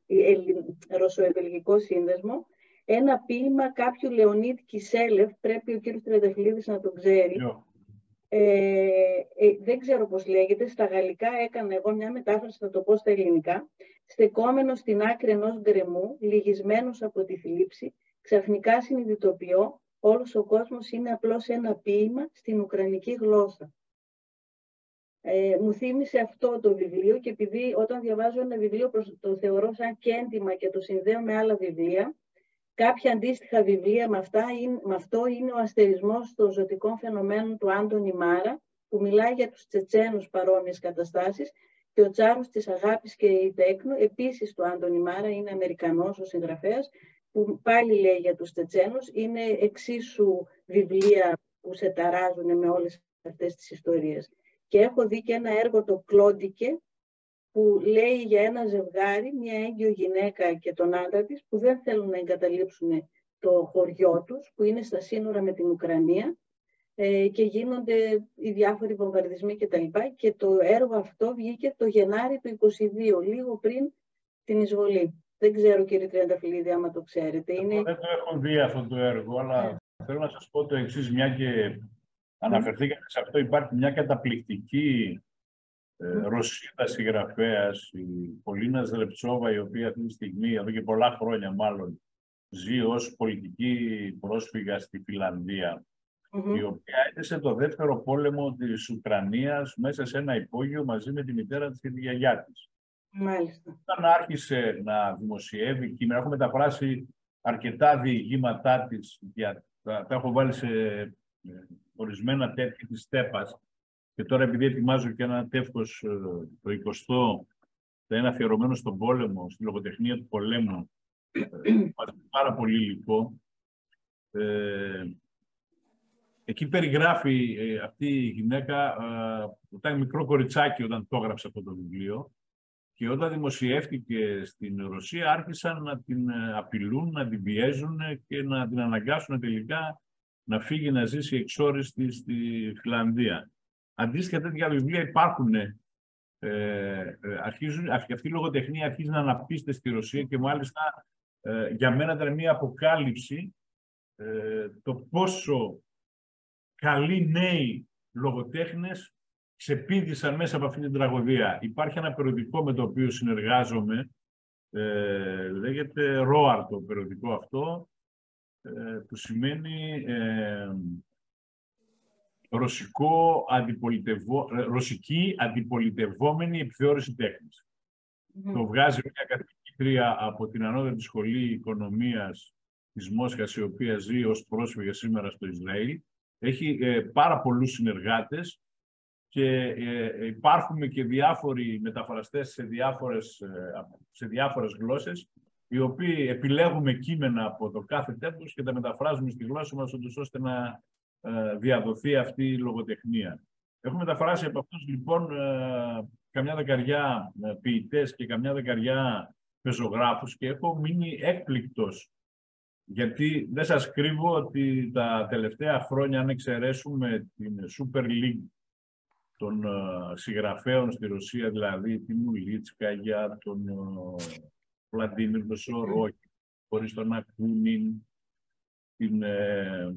ρωσοεβελγικό σύνδεσμο, ένα ποίημα κάποιου Λεωνίτ Κισέλεφ, πρέπει ο κύριος Τρενταφυλλίδης να το ξέρει, ε, ε, δεν ξέρω πώς λέγεται, στα γαλλικά έκανα εγώ μια μετάφραση, θα το πω στα ελληνικά, στεκόμενος στην άκρη ενός γκρεμού, λυγισμένος από τη θλίψη, ξαφνικά συνειδητοποιώ, όλος ο κόσμος είναι απλώς ένα ποίημα στην ουκρανική γλώσσα. Ε, μου θύμισε αυτό το βιβλίο και επειδή όταν διαβάζω ένα βιβλίο το θεωρώ σαν κέντημα και το συνδέω με άλλα βιβλία, Κάποια αντίστοιχα βιβλία με, αυτά είναι, με αυτό είναι ο αστερισμός των ζωτικών φαινομένων του Άντωνη Μάρα, που μιλάει για τους Τσετσένους παρόμοιες καταστάσεις, και ο Τσάρος της Αγάπης και η Τέκνο, επίσης του Άντωνη Μάρα, είναι Αμερικανός ο συγγραφέας, που πάλι λέει για τους Τσετσένους, είναι εξίσου βιβλία που σε ταράζουν με όλες αυτές τις ιστορίες. Και έχω δει και ένα έργο το Κλόντικε, που λέει για ένα ζευγάρι, μια έγκυο γυναίκα και τον άντρα της, που δεν θέλουν να εγκαταλείψουν το χωριό τους, που είναι στα σύνορα με την Ουκρανία ε, και γίνονται οι διάφοροι βομβαρδισμοί κτλ. Και, και το έργο αυτό βγήκε το Γενάρη του 22, λίγο πριν την εισβολή. Δεν ξέρω κύριε Τριανταφυλλίδη άμα το ξέρετε. Είναι... Δεν το έχω δει αυτό το έργο, αλλά ναι. θέλω να σας πω το εξής μια και αναφερθήκατε σε αυτό. Υπάρχει μια καταπληκτική ε, Ρωσίδας συγγραφέα, η Πολίνα Ζρεψόβα, η οποία αυτή τη στιγμή, εδώ και πολλά χρόνια μάλλον, ζει ως πολιτική πρόσφυγα στη φιλανδια η οποία έζησε το δεύτερο πόλεμο της Ουκρανίας μέσα σε ένα υπόγειο μαζί με τη μητέρα της και τη γιαγιά της. Μάλιστα. Όταν άρχισε να δημοσιεύει κείμενα, έχω μεταφράσει αρκετά διηγήματά της, για, τα, τα έχω βάλει σε ε, ορισμένα τέτοια της ΤΕΠΑΣ, και τώρα επειδή ετοιμάζω και ένα τεύχος ε, το 20 θα είναι αφιερωμένο στον πόλεμο, στη λογοτεχνία του πολέμου, ε, πάρα πολύ υλικό. Ε, εκεί περιγράφει αυτή η γυναίκα, ήταν μικρό κοριτσάκι όταν το έγραψε αυτό το βιβλίο και όταν δημοσιεύτηκε στην Ρωσία άρχισαν να την απειλούν, να την πιέζουν και να την αναγκάσουν τελικά να φύγει να ζήσει εξόριστη στη Φιλανδία. Αντίστοιχα τέτοια βιβλία υπάρχουν. Ε, ε, αρχίζουν, αυτή η λογοτεχνία αρχίζει να αναπτύσσεται στη Ρωσία και μάλιστα ε, για μένα ήταν μια αποκάλυψη ε, το πόσο καλοί νέοι λογοτέχνες ξεπίδησαν μέσα από αυτή την τραγωδία. Υπάρχει ένα περιοδικό με το οποίο συνεργάζομαι, ε, λέγεται ROAR το περιοδικό αυτό, ε, που σημαίνει ε, ρωσικό αντιπολιτευό, ε, ρωσική αντιπολιτευόμενη επιθεώρηση τέχνης. Το βγάζει μια καθηγήτρια από την Ανώτατη Σχολή Οικονομίας της Μόσχας, η οποία ζει ως πρόσφυγα σήμερα στο Ισραήλ. Έχει ε, πάρα πολλούς συνεργάτες και ε, υπάρχουν και διάφοροι μεταφραστές σε διάφορες, ε, σε διάφορες γλώσσες, οι οποίοι επιλέγουμε κείμενα από το κάθε τέπος και τα μεταφράζουμε στη γλώσσα μας, ώστε να ε, διαδοθεί αυτή η λογοτεχνία. Έχουμε μεταφράσει από αυτούς λοιπόν καμιά δεκαριά ποιητές και καμιά δεκαριά πεζογράφους και έχω μείνει έκπληκτος γιατί δεν σας κρύβω ότι τα τελευταία χρόνια, αν εξαιρέσουμε την Super League των uh, συγγραφέων στη Ρωσία, δηλαδή την Μουλίτσκα για τον uh, Βλαντίμιρ Βεσορόκη, χωρίς τον Ακούνιν, την, uh,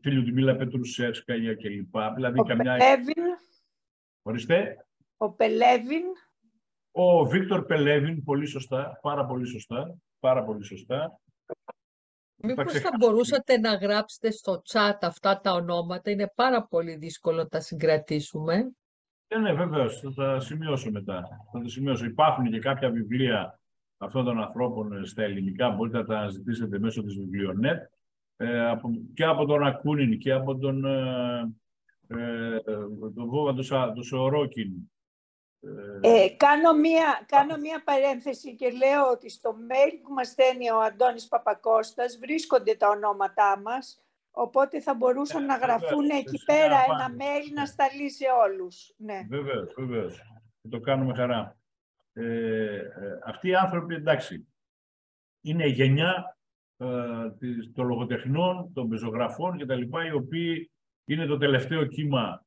τη Λιουδμίλα Πετρουσέσκα κλπ. Δηλαδή, Ο καμιά... Πελέβιν. Ορίστε. Ο Πελέβιν. Ο Βίκτορ Πελέβιν, πολύ σωστά, πάρα πολύ σωστά, πάρα πολύ σωστά. Μήπως θα μπορούσατε να γράψετε στο chat αυτά τα ονόματα, είναι πάρα πολύ δύσκολο να τα συγκρατήσουμε. Ναι, ναι, βέβαια, θα τα σημειώσω μετά. Θα τα σημειώσω. Υπάρχουν και κάποια βιβλία αυτών των ανθρώπων στα ελληνικά, μπορείτε να τα ζητήσετε μέσω της βιβλιονέτ, ε, από, και από τον Ακούνιν και από τον, ε, ε, τον Βόβα τον Σορόκιν ε, κάνω, μία, κάνω μία παρένθεση και λέω ότι στο mail που μας στέλνει ο Αντώνης Παπακώστας βρίσκονται τα ονόματά μας, οπότε θα μπορούσαν ε, να γραφούν εκεί πέρα ένα mail να σταλεί σε όλους. Ναι. Βεβαίως, βεβαίως. Το κάνουμε χαρά. Ε, ε, αυτοί οι άνθρωποι, εντάξει, είναι η γενιά ε, των λογοτεχνών, των πεζογραφών κτλ. οι οποίοι είναι το τελευταίο κύμα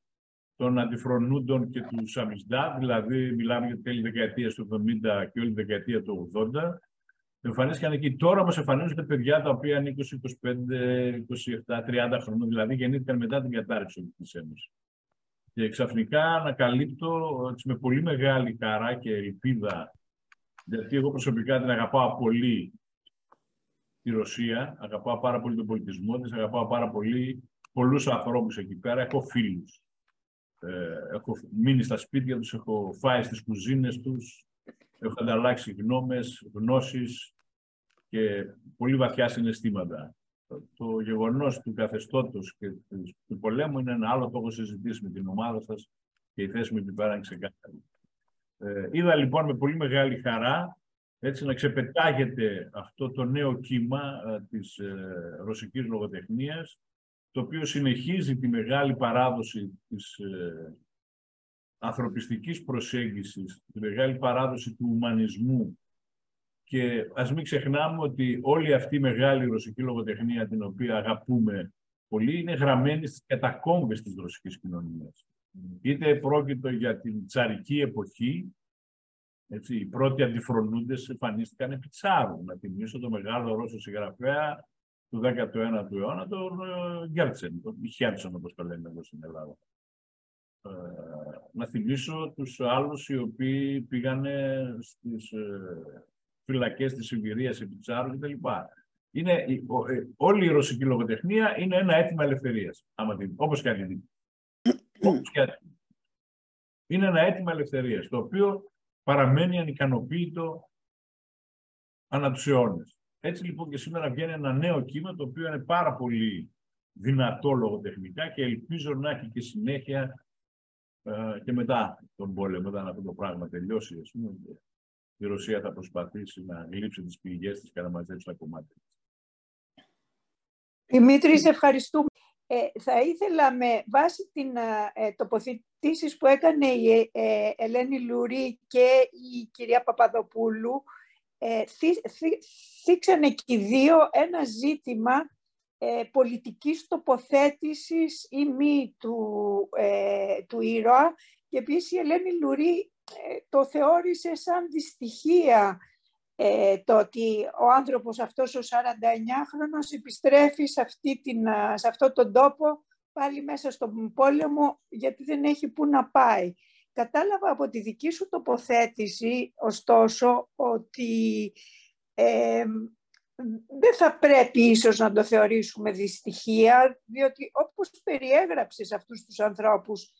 των αντιφρονούντων και του Σαμισδά, δηλαδή μιλάμε για την τέλη δεκαετίας του 70 και όλη τη δεκαετία του 80. Εμφανίστηκαν εκεί. Τώρα όμως εμφανίζονται παιδιά τα οποία είναι 20, 25, 27, 30 χρόνια, δηλαδή γεννήθηκαν μετά την κατάρριξη της Ένωσης. Και ξαφνικά ανακαλύπτω έτσι, με πολύ μεγάλη χαρά και ελπίδα, γιατί εγώ προσωπικά την αγαπάω πολύ τη Ρωσία, αγαπάω πάρα πολύ τον πολιτισμό της, αγαπάω πάρα πολύ πολλούς ανθρώπους εκεί πέρα, έχω φίλους. Ε, έχω μείνει στα σπίτια τους, έχω φάει στις κουζίνες τους, έχω ανταλλάξει γνώμες, γνώσεις και πολύ βαθιά συναισθήματα. Το, γεγονός του καθεστώτος και του, πολέμου είναι ένα άλλο το έχω συζητήσει με την ομάδα σας και η θέση μου εκεί πέρα είναι ξεκάθαρη. Ε, είδα λοιπόν με πολύ μεγάλη χαρά έτσι να ξεπετάγεται αυτό το νέο κύμα ε, της ε, ρωσικής λογοτεχνίας το οποίο συνεχίζει τη μεγάλη παράδοση της ε, ανθρωπιστικής προσέγγισης, τη μεγάλη παράδοση του ουμανισμού και ας μην ξεχνάμε ότι όλη αυτή η μεγάλη ρωσική λογοτεχνία την οποία αγαπούμε πολύ είναι γραμμένη στις κατακόμβες της ρωσικής κοινωνίας. Είτε πρόκειτο για την τσαρική εποχή, έτσι, οι πρώτοι αντιφρονούντες εμφανίστηκαν επί τσάρου. Να θυμίσω το μεγάλο Ρώσο συγγραφέα του 19ου αιώνα, τον ε, Γκέρτσεν, τον Χέρτσον όπως το λένε εδώ στην Ελλάδα. Ε, να θυμίσω τους άλλους οι οποίοι πήγανε στις ε, φυλακές της Σιβηρίας επί Τσάρου κτλ. Είναι, ε, όλη η ρωσική λογοτεχνία είναι ένα αίτημα ελευθερίας, άμα την, όπως και αν όπως και Είναι ένα αίτημα ελευθερίας, το οποίο παραμένει ανικανοποίητο ανά τους αιώνες. Έτσι λοιπόν και σήμερα βγαίνει ένα νέο κύμα το οποίο είναι πάρα πολύ δυνατό λογοτεχνικά και ελπίζω να έχει και συνέχεια ε, και μετά τον πόλεμο, όταν αυτό το πράγμα τελειώσει. Ας πούμε, η Ρωσία θα προσπαθήσει να γλύψει τις πηγές της και να μαζέψει τα κομμάτια Δημήτρη, σε ευχαριστούμε. Ε, θα ήθελα με βάση την ε, τοποθετήσεις που έκανε η ε, Ελένη Λουρή και η κυρία Παπαδοπούλου ε, θίξανε και οι δύο ένα ζήτημα ε, πολιτικής τοποθέτησης ή μη του, ε, του ήρωα και επίσης η Ελένη Λουρί ε, το θεώρησε σαν δυστυχία ε, το ότι ο άνθρωπος αυτός ο 49χρονος επιστρέφει σε, αυτή την, σε αυτόν τον τόπο πάλι μέσα στον πόλεμο γιατί δεν έχει πού να πάει. Κατάλαβα από τη δική σου τοποθέτηση, ωστόσο, ότι ε, δεν θα πρέπει ίσως να το θεωρήσουμε δυστυχία, διότι όπως περιέγραψες αυτούς τους ανθρώπους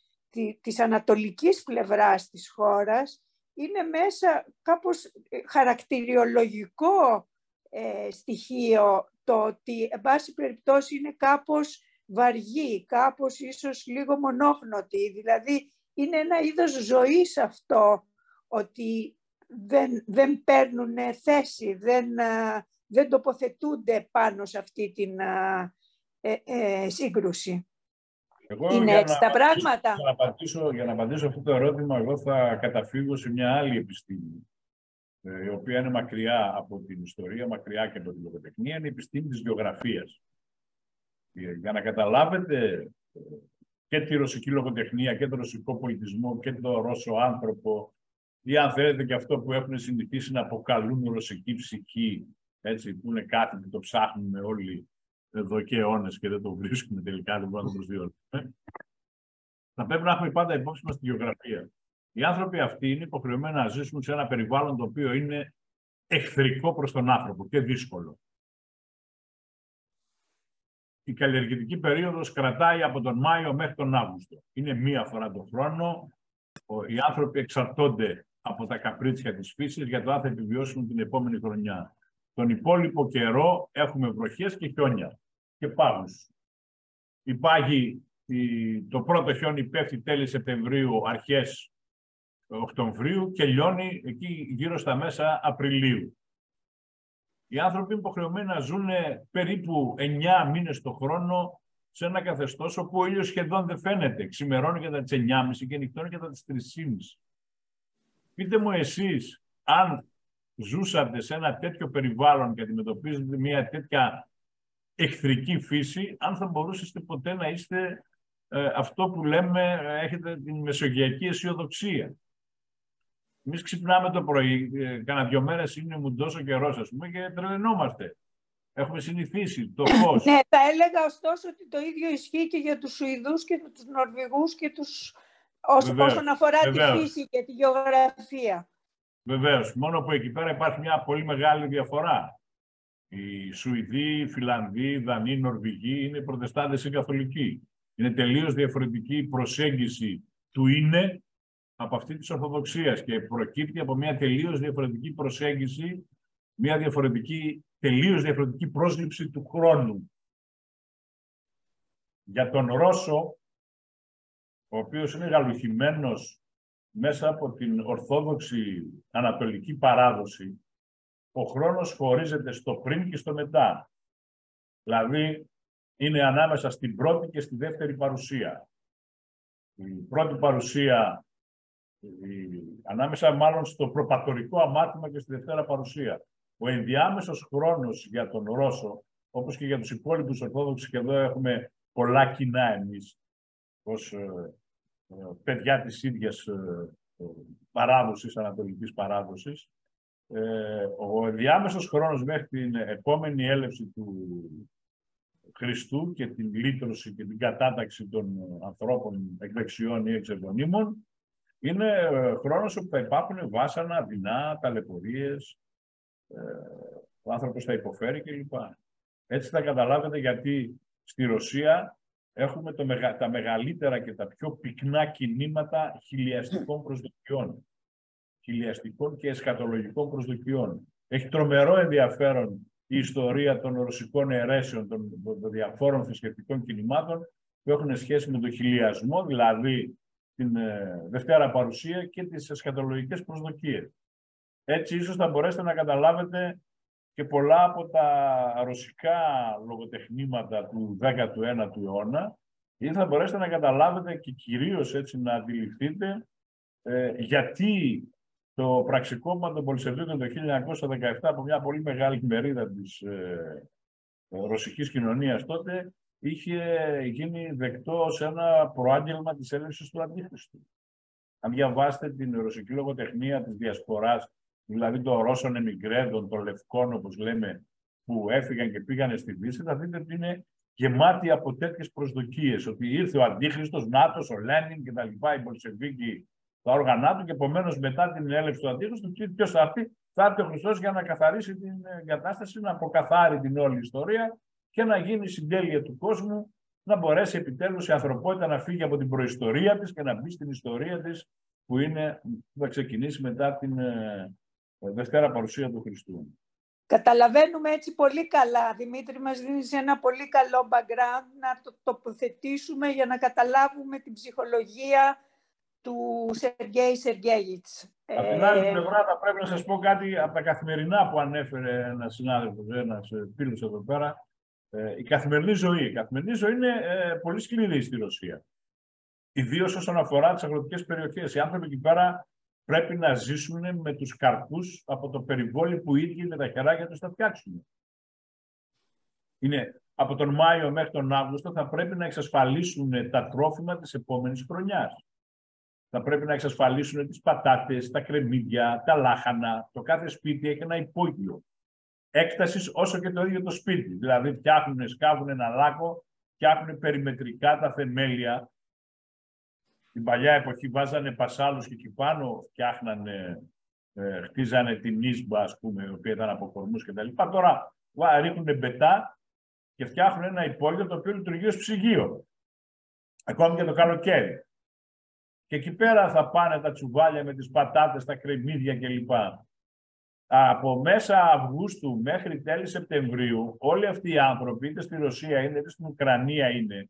της ανατολικής πλευράς της χώρας, είναι μέσα κάπως ε, χαρακτηριολογικό ε, στοιχείο το ότι, εν πάση περιπτώσει, είναι κάπως βαργή, κάπως ίσως λίγο μονόχνοτη. Δηλαδή, είναι ένα είδος ζωής αυτό, ότι δεν, δεν παίρνουν θέση, δεν, δεν τοποθετούνται πάνω σε αυτή την ε, ε, σύγκρουση. Εγώ είναι έτσι τα πράγματα. Για να, απαντήσω, για να απαντήσω αυτό το ερώτημα, εγώ θα καταφύγω σε μια άλλη επιστήμη, ε, η οποία είναι μακριά από την ιστορία, μακριά και από την λογοτεχνία, είναι η επιστήμη της βιογραφίας. Ε, για να καταλάβετε ε, και τη ρωσική λογοτεχνία και τον ρωσικό πολιτισμό και τον ρώσο άνθρωπο ή αν θέλετε και αυτό που έχουν συνηθίσει να αποκαλούν ρωσική ψυχή, έτσι, που είναι κάτι που το ψάχνουμε όλοι εδώ και αιώνες και δεν το βρίσκουμε τελικά, δεν μπορούμε να το προσδιορίσουμε. Θα πρέπει να έχουμε πάντα υπόψη μας τη γεωγραφία. Οι άνθρωποι αυτοί είναι υποχρεωμένοι να ζήσουν σε ένα περιβάλλον το οποίο είναι εχθρικό προς τον άνθρωπο και δύσκολο. Η καλλιεργητική περίοδος κρατάει από τον Μάιο μέχρι τον Αύγουστο. Είναι μία φορά τον χρόνο. Οι άνθρωποι εξαρτώνται από τα καπρίτσια της φύσης για το αν θα επιβιώσουν την επόμενη χρονιά. Τον υπόλοιπο καιρό έχουμε βροχές και χιόνια και πάγους. Υπάρχει το πρώτο χιόνι πέφτει τέλη Σεπτεμβρίου, αρχές Οκτωβρίου και λιώνει εκεί γύρω στα μέσα Απριλίου. Οι άνθρωποι είναι υποχρεωμένοι να ζουν περίπου 9 μήνες το χρόνο σε ένα καθεστώς όπου ο ήλιος σχεδόν δεν φαίνεται. Ξημερώνει κατά τις 9.30 και νυχτώνει κατά τις 3.30. Πείτε μου εσείς, αν ζούσατε σε ένα τέτοιο περιβάλλον και αντιμετωπίζετε μια τέτοια εχθρική φύση, αν θα μπορούσατε ποτέ να είστε ε, αυτό που λέμε, ε, έχετε την μεσογειακή αισιοδοξία. Εμείς ξυπνάμε το πρωί, ε, κάνα δύο μέρες είναι μου τόσο καιρός, ας πούμε, και τρελαινόμαστε. Έχουμε συνηθίσει το φω. ναι, θα έλεγα ωστόσο ότι το ίδιο ισχύει και για τους Σουηδούς και τους Νορβηγούς και τους. όσον αφορά τη φύση και τη γεωγραφία. Βεβαίως. Μόνο που εκεί πέρα υπάρχει μια πολύ μεγάλη διαφορά. Οι Σουηδοί, οι Φιλανδοί, οι Δανείοι, οι Νορβηγοί είναι προτεστάντες ή καθολικοί. Είναι τελείως διαφορετική προσέγγιση του είναι από αυτή της Ορθοδοξίας και προκύπτει από μια τελείως διαφορετική προσέγγιση, μια διαφορετική, τελείως διαφορετική πρόσληψη του χρόνου. Για τον Ρώσο, ο οποίος είναι γαλουχημένος μέσα από την Ορθόδοξη Ανατολική παράδοση, ο χρόνος χωρίζεται στο πριν και στο μετά. Δηλαδή, είναι ανάμεσα στην πρώτη και στη δεύτερη παρουσία. Η πρώτη παρουσία, ανάμεσα μάλλον στο προπατορικό αμάρτημα και στη δευτέρα παρουσία. Ο ενδιάμεσος χρόνος για τον Ρώσο, όπως και για τους υπόλοιπους Ορθόδοξους, και εδώ έχουμε πολλά κοινά εμείς, ως ε, ε, παιδιά της ίδιας ε, παράδοσης, ανατολικής παράδοσης, ε, ο διάμεσος χρόνος μέχρι την επόμενη έλευση του Χριστού και την λύτρωση και την κατάταξη των ανθρώπων εκ δεξιών ή εξεβονίμων είναι ε, χρόνος όπου θα υπάρχουν βάσανα, δεινά, ταλαιπωρίες, ε, ο άνθρωπος θα υποφέρει κλπ. Έτσι θα καταλάβετε γιατί στη Ρωσία έχουμε το, τα μεγαλύτερα και τα πιο πυκνά κινήματα χιλιαστικών προσδοκιών χιλιαστικών και εσχατολογικών προσδοκιών. Έχει τρομερό ενδιαφέρον η ιστορία των ρωσικών αιρέσεων, των, διαφόρων θρησκευτικών κινημάτων που έχουν σχέση με τον χιλιασμό, δηλαδή την ε, Δευτέρα Παρουσία και τις εσχατολογικές προσδοκίες. Έτσι ίσως θα μπορέσετε να καταλάβετε και πολλά από τα ρωσικά λογοτεχνήματα του 19ου αιώνα ή θα μπορέσετε να καταλάβετε και κυρίως έτσι να αντιληφθείτε ε, γιατί το πραξικόπημα των Πολυσεβδίων το 1917 από μια πολύ μεγάλη μερίδα της ε, ρωσικής κοινωνίας τότε είχε γίνει δεκτό σε ένα προάγγελμα της έλευσης του Αντίχριστου. Αν διαβάσετε την ρωσική λογοτεχνία της διασποράς, δηλαδή των Ρώσων εμιγκρέντων, των Λευκών όπως λέμε, που έφυγαν και πήγαν στη Δύση, θα δείτε ότι είναι γεμάτη από τέτοιες προσδοκίες. Ότι ήρθε ο Αντίχρηστο, Νάτος, ο Λένιν κτλ. Οι Πολσεβίκοι, τα όργανα του και επομένως μετά την έλευση του Αντίχρηστου, ποιος θα έρθει, θα έρθει ο Χριστός για να καθαρίσει την κατάσταση, να αποκαθάρει την όλη ιστορία και να γίνει η συντέλεια του κόσμου, να μπορέσει επιτέλους η ανθρωπότητα να φύγει από την προϊστορία της και να μπει στην ιστορία της που, είναι, που θα ξεκινήσει μετά την ε, Δευτέρα παρουσία του Χριστού. Καταλαβαίνουμε έτσι πολύ καλά. Δημήτρη, μας δίνεις ένα πολύ καλό background να το τοποθετήσουμε για να καταλάβουμε την ψυχολογία του Σεργέη Σεργέγιτς. Από την άλλη ε, πλευρά θα πρέπει να σας πω κάτι από τα καθημερινά που ανέφερε ένας συνάδελφος, ένας φίλος εδώ πέρα. Ε, η καθημερινή ζωή. Η καθημερινή ζωή είναι ε, πολύ σκληρή στη Ρωσία. Ιδίως όσον αφορά τις αγροτικές περιοχές. Οι άνθρωποι εκεί πέρα πρέπει να ζήσουν με τους καρπούς από το περιβόλι που οι ίδιοι με τα χεράκια τους θα φτιάξουν. Είναι από τον Μάιο μέχρι τον Αύγουστο θα πρέπει να εξασφαλίσουν τα τρόφιμα της επόμενης χρονιάς. Θα πρέπει να εξασφαλίσουν τις πατάτες, τα κρεμμύδια, τα λάχανα. Το κάθε σπίτι έχει ένα υπόγειο. Έκτασης όσο και το ίδιο το σπίτι. Δηλαδή φτιάχνουν, σκάβουν ένα λάκκο, φτιάχνουν περιμετρικά τα θεμέλια στην παλιά εποχή βάζανε πασάλους και εκεί πάνω φτιάχνανε, ε, χτίζανε την ίσμπα, ας πούμε, η οποία ήταν από κορμούς και τα λοιπά. Τώρα ρίχνουν μπετά και φτιάχνουν ένα υπόγειο το οποίο λειτουργεί ως ψυγείο. Ακόμη και το καλοκαίρι. Και εκεί πέρα θα πάνε τα τσουβάλια με τις πατάτες, τα κρεμμύδια κλπ. Από μέσα Αυγούστου μέχρι τέλη Σεπτεμβρίου, όλοι αυτοί οι άνθρωποι, είτε στη Ρωσία είναι, είτε στην Ουκρανία είναι,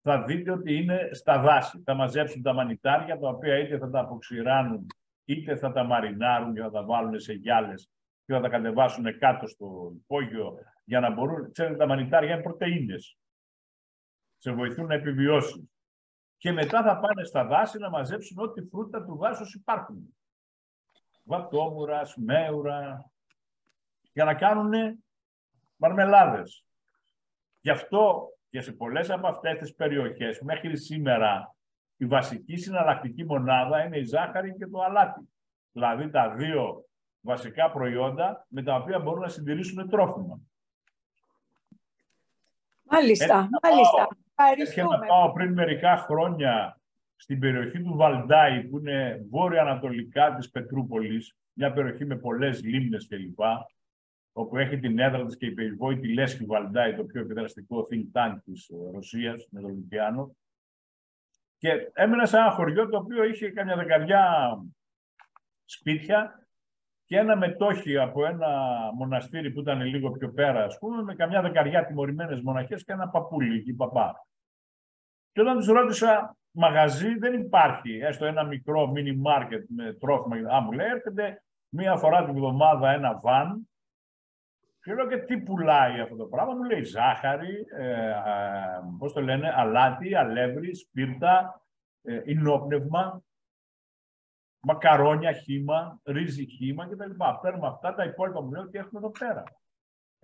θα δείτε ότι είναι στα δάση. Θα μαζέψουν τα μανιτάρια, τα οποία είτε θα τα αποξηράνουν, είτε θα τα μαρινάρουν και θα τα βάλουν σε γυάλες και θα τα κατεβάσουν κάτω στο υπόγειο για να μπορούν. Ξέρετε, τα μανιτάρια είναι πρωτεΐνες. Σε βοηθούν να επιβιώσει. Και μετά θα πάνε στα δάση να μαζέψουν ό,τι φρούτα του δάσους υπάρχουν. Βατόμουρας, σμέουρα, για να κάνουν μαρμελάδες. Γι' αυτό και σε πολλές από αυτές τις περιοχές μέχρι σήμερα η βασική συναλλακτική μονάδα είναι η ζάχαρη και το αλάτι. Δηλαδή τα δύο βασικά προϊόντα με τα οποία μπορούν να συντηρήσουν τρόφιμα. Μάλιστα, μάλιστα. Και να πάω πριν μερικά χρόνια στην περιοχή του Βαλντάι, που είναι βόρεια-ανατολικά της Πετρούπολης, μια περιοχή με πολλές λίμνες κλπ όπου έχει την έδρα της και η περιβόητη Λέσχη Βαλντάι, το πιο επιδραστικό think tank της ε, Ρωσίας, με τον Λουκιάνο. Και έμενα σε ένα χωριό το οποίο είχε καμιά δεκαριά σπίτια και ένα μετόχι από ένα μοναστήρι που ήταν λίγο πιο πέρα, ας πούμε, με καμιά δεκαριά τιμωρημένες μοναχές και ένα παππούλι εκεί, παπά. Και όταν τους ρώτησα, μαγαζί δεν υπάρχει, έστω ένα μικρό mini market με τρόφιμα. Α, μου λέει, έρχεται μία φορά την εβδομάδα ένα βαν και λέω και τι πουλάει αυτό το πράγμα. Μου λέει ζάχαρη, ε, ε, πώς το λένε, αλάτι, αλεύρι, σπίρτα, ε, ινόπνευμα, μακαρόνια, χύμα, ρύζι, χύμα κτλ. Παίρνουμε αυτά τα υπόλοιπα μου λέω ότι έχουμε εδώ πέρα.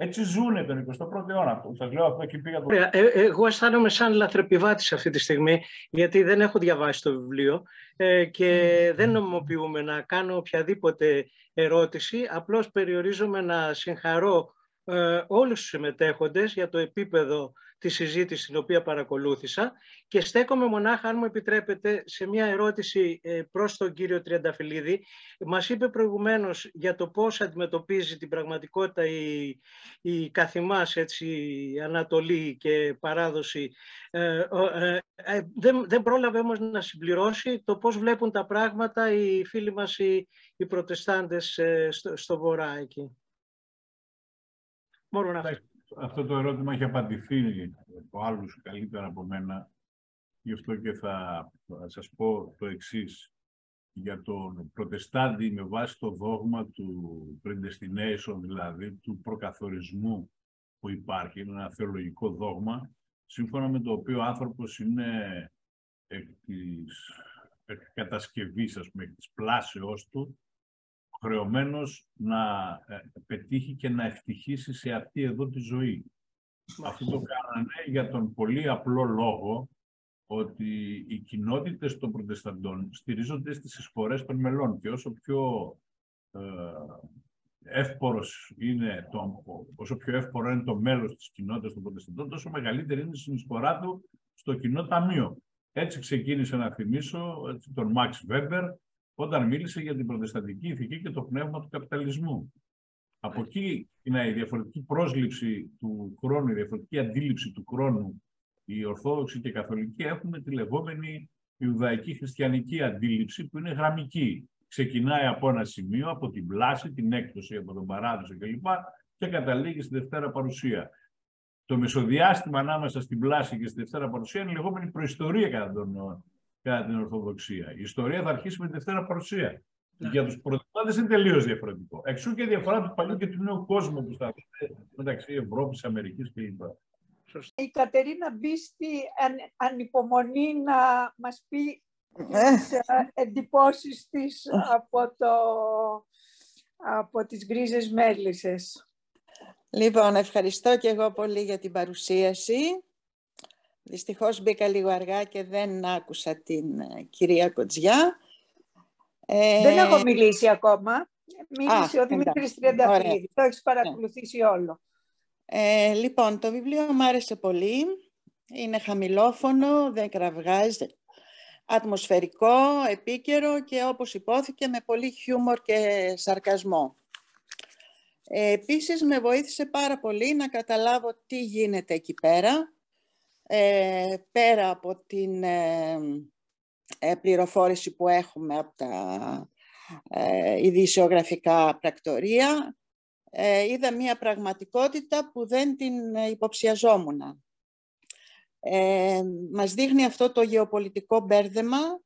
Έτσι ζούνε τον 21ο αιώνα. Σας λέω αυτό και πήγα το. Ε, εγώ αισθάνομαι σαν λαθρεπιβάτης αυτή τη στιγμή, γιατί δεν έχω διαβάσει το βιβλίο ε, και δεν νομιμοποιούμε να κάνω οποιαδήποτε ερώτηση. Απλώς περιορίζομαι να συγχαρώ ε, όλους τους συμμετέχοντες για το επίπεδο της συζήτησης την οποία παρακολούθησα και στέκομαι μονάχα, αν μου επιτρέπετε, σε μια ερώτηση ε, προς τον κύριο Τριανταφυλλίδη. Μας είπε προηγουμένως για το πώς αντιμετωπίζει την πραγματικότητα η, η καθημάς έτσι, Ανατολή και παράδοση. Ε, ε, δεν, δεν πρόλαβε όμως να συμπληρώσει το πώς βλέπουν τα πράγματα οι φίλοι μας οι, οι προτεστάντες στο, στο βορρά εκεί. Αυτό το ερώτημα έχει απαντηθεί από άλλους καλύτερα από μένα. Γι' αυτό και θα, σας πω το εξής. Για τον προτεστάντη με βάση το δόγμα του predestination, δηλαδή του προκαθορισμού που υπάρχει, είναι ένα θεολογικό δόγμα, σύμφωνα με το οποίο ο άνθρωπος είναι εκ της εκ κατασκευής, ας πούμε, εκ της πλάσεώς του, χρεωμένος να ε, πετύχει και να ευτυχήσει σε αυτή εδώ τη ζωή. Αυτό το κάνανε για τον πολύ απλό λόγο ότι οι κοινότητες των προτεσταντών στηρίζονται στις εισφορές των μελών και όσο πιο ε, εύπορος είναι το, όσο πιο εύπορο είναι το μέλος της κοινότητας των προτεσταντών, τόσο μεγαλύτερη είναι η συνεισφορά του στο κοινό ταμείο. Έτσι ξεκίνησε να θυμίσω τον Μαξ Βέμπερ όταν μίλησε για την προτεσταντική ηθική και το πνεύμα του καπιταλισμού. Από εκεί είναι η διαφορετική πρόσληψη του χρόνου, η διαφορετική αντίληψη του χρόνου. Οι Ορθόδοξοι και οι Καθολικοί έχουμε τη λεγόμενη Ιουδαϊκή Χριστιανική αντίληψη που είναι γραμμική. Ξεκινάει από ένα σημείο, από την πλάση, την έκπτωση, από τον παράδοσο κλπ. και καταλήγει στη Δευτέρα Παρουσία. Το μεσοδιάστημα ανάμεσα στην πλάση και στη Δευτέρα Παρουσία είναι η λεγόμενη προϊστορία κατά, τον, κατά την Ορθοδοξία. Η ιστορία θα αρχίσει με τη Δευτέρα Παρουσία. Ναι. Για τους προτεστάντε είναι τελείως διαφορετικό. Εξού και η διαφορά του παλιού και του νέου κόσμου που σταθεί μεταξύ Ευρώπης, Αμερικής κλπ. Η Κατερίνα Μπίστη αν, ανυπομονεί να μας πει ε. τις ε, εντυπώσεις της από, το, από τις γκρίζες μέλισσες. Λοιπόν, ευχαριστώ και εγώ πολύ για την παρουσίαση. Δυστυχώς μπήκα λίγο αργά και δεν άκουσα την ε, κυρία Κοτζιά. Δεν έχω μιλήσει ακόμα. Μίλησε ο Δημήτρης Τριανταφυλλίδη. Το έχεις παρακολουθήσει όλο. Ε, λοιπόν, το βιβλίο μου άρεσε πολύ. Είναι χαμηλόφωνο, δεν κραυγάζει, ατμοσφαιρικό, επίκαιρο και όπως υπόθηκε με πολύ χιούμορ και σαρκασμό. Ε, επίσης με βοήθησε πάρα πολύ να καταλάβω τι γίνεται εκεί πέρα, ε, πέρα από την ε, ε, πληροφόρηση που έχουμε από τα ε, ειδησιογραφικά πρακτορία, ε, είδα μία πραγματικότητα που δεν την υποψιαζόμουν. Ε, μας δείχνει αυτό το γεωπολιτικό μπέρδεμα,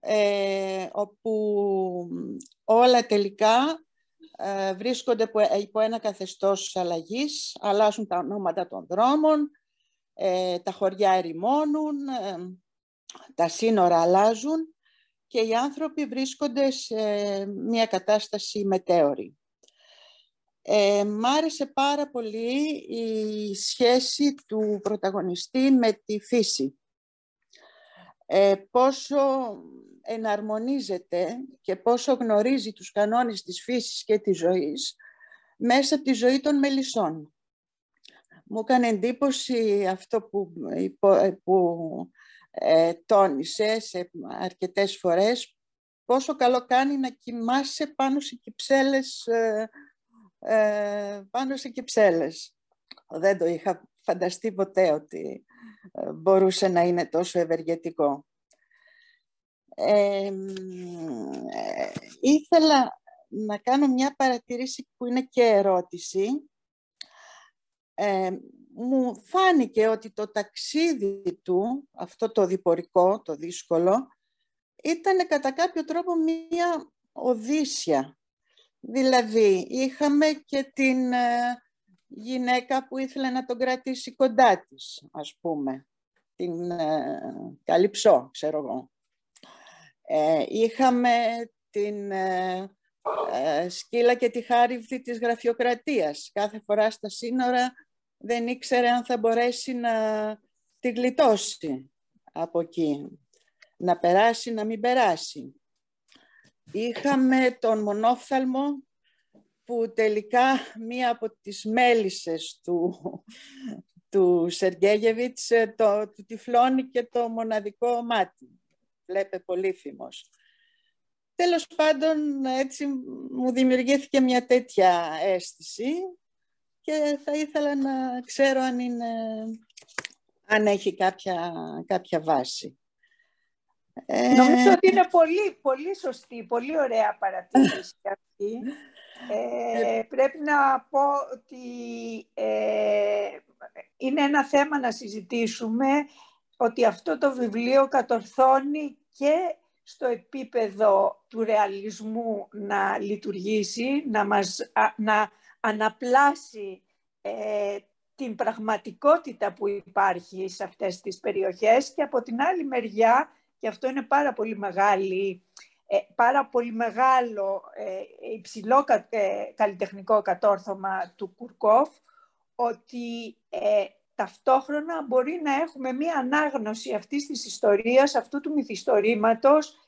ε, όπου όλα τελικά ε, βρίσκονται υπό ένα καθεστώς αλλαγής, αλλάζουν τα ονόματα των δρόμων, ε, τα χωριά ερημώνουν, τα σύνορα αλλάζουν και οι άνθρωποι βρίσκονται σε μια κατάσταση μετέωρη. Ε, μ' άρεσε πάρα πολύ η σχέση του πρωταγωνιστή με τη φύση. Ε, πόσο εναρμονίζεται και πόσο γνωρίζει τους κανόνες της φύσης και της ζωής μέσα από τη ζωή των μελισσών. Μου έκανε εντύπωση αυτό που, που ε, τόνισε σε αρκετές φορές, πόσο καλό κάνει να κοιμάσαι πάνω σε κυψέλες ε, ε, πάνω σε κυψέλες. Δεν το είχα φανταστεί ποτέ ότι ε, μπορούσε να είναι τόσο ευεργετικό. Ε, ήθελα να κάνω μια παρατηρήση που είναι και ερώτηση. Μου φάνηκε ότι το ταξίδι του, αυτό το διπορικό, το δύσκολο, ήταν κατά κάποιο τρόπο μια οδύσσια Δηλαδή, είχαμε και την ε, γυναίκα που ήθελε να τον κρατήσει κοντά της, ας πούμε. Την ε, Καλυψό, ξέρω εγώ. Ε, είχαμε την σκύλα και τη χάριβδη της γραφειοκρατίας. Κάθε φορά στα σύνορα δεν ήξερε αν θα μπορέσει να τη γλιτώσει από εκεί. Να περάσει, να μην περάσει. Είχαμε τον μονόφθαλμο που τελικά μία από τις μέλισσες του, του Σεργέγεβιτς ε, το, του τυφλώνει και το μοναδικό μάτι. Βλέπε πολύφημος. Τέλος πάντων, έτσι μου δημιουργήθηκε μια τέτοια αίσθηση και θα ήθελα να ξέρω αν, είναι, αν έχει κάποια, κάποια βάση. Νομίζω ότι είναι πολύ, πολύ σωστή, πολύ ωραία παρατήρηση αυτή. Ε, πρέπει να πω ότι ε, είναι ένα θέμα να συζητήσουμε ότι αυτό το βιβλίο κατορθώνει και στο επίπεδο του ρεαλισμού να λειτουργήσει, να, μας, να αναπλάσει ε, την πραγματικότητα που υπάρχει σε αυτές τις περιοχές και από την άλλη μεριά και αυτό είναι πάρα πολύ μεγάλη, ε, πάρα πολύ μεγάλο ε, υψηλό ε, καλλιτεχνικό κατόρθωμα του Κουρκόφ, ότι ταυτόχρονα μπορεί να έχουμε μία ανάγνωση αυτής της ιστορίας, αυτού του μυθιστορήματος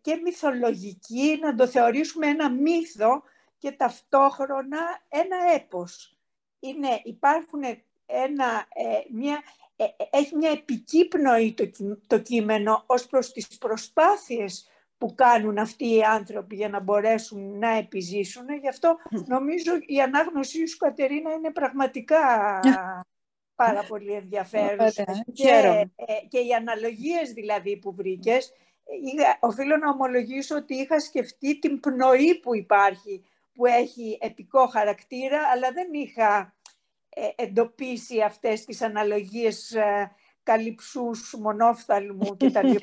και μυθολογική, να το θεωρήσουμε ένα μύθο και ταυτόχρονα ένα έπος. Είναι, υπάρχουν ένα, ε, μια, ε, έχει μια επικύπνοη το, το κείμενο ως προς τις προσπάθειες που κάνουν αυτοί οι άνθρωποι για να μπορέσουν να επιζήσουν. Γι' αυτό νομίζω η ανάγνωσή σου, Κατερίνα, είναι πραγματικά πάρα πολύ ενδιαφέρουσα. Και, ε, και οι αναλογίες δηλαδή που βρήκες, οφείλω να ομολογήσω ότι είχα σκεφτεί την πνοή που υπάρχει, που έχει επικό χαρακτήρα, αλλά δεν είχα ε, εντοπίσει αυτές τις αναλογίες ε, καλυψούς, μονόφθαλμου κτλ.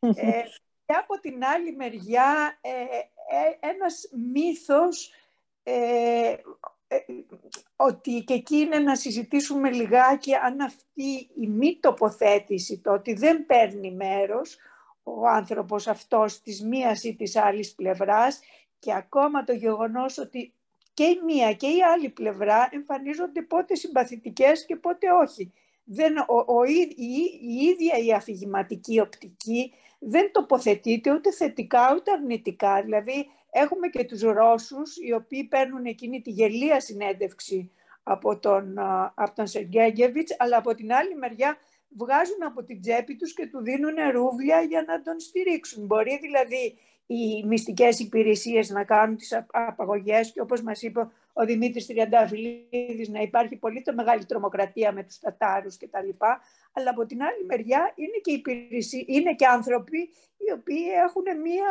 ε, και από την άλλη μεριά ε, ε ένας μύθος ε, ότι και εκεί είναι να συζητήσουμε λιγάκι αν αυτή η μη τοποθέτηση, το ότι δεν παίρνει μέρος ο άνθρωπος αυτός της μίας ή της άλλης πλευράς και ακόμα το γεγονός ότι και η μία και η άλλη πλευρά εμφανίζονται πότε συμπαθητικές και πότε όχι. Δεν, ο, η, η, ίδια η αφηγηματική οπτική δεν τοποθετείται ούτε θετικά ούτε αρνητικά. Δηλαδή έχουμε και τους Ρώσους οι οποίοι παίρνουν εκείνη τη γελία συνέντευξη από τον, από τον Σεργέγεβιτς, αλλά από την άλλη μεριά βγάζουν από την τσέπη τους και του δίνουν ρούβλια για να τον στηρίξουν. Μπορεί δηλαδή οι μυστικές υπηρεσίες να κάνουν τις απαγωγές και όπως μας είπε ο Δημήτρης Τριανταφυλλίδης να υπάρχει πολύ το μεγάλη τρομοκρατία με τους Τατάρους και τα λοιπά, αλλά από την άλλη μεριά είναι και, υπηρεσίες, είναι και άνθρωποι οι οποίοι έχουν μία,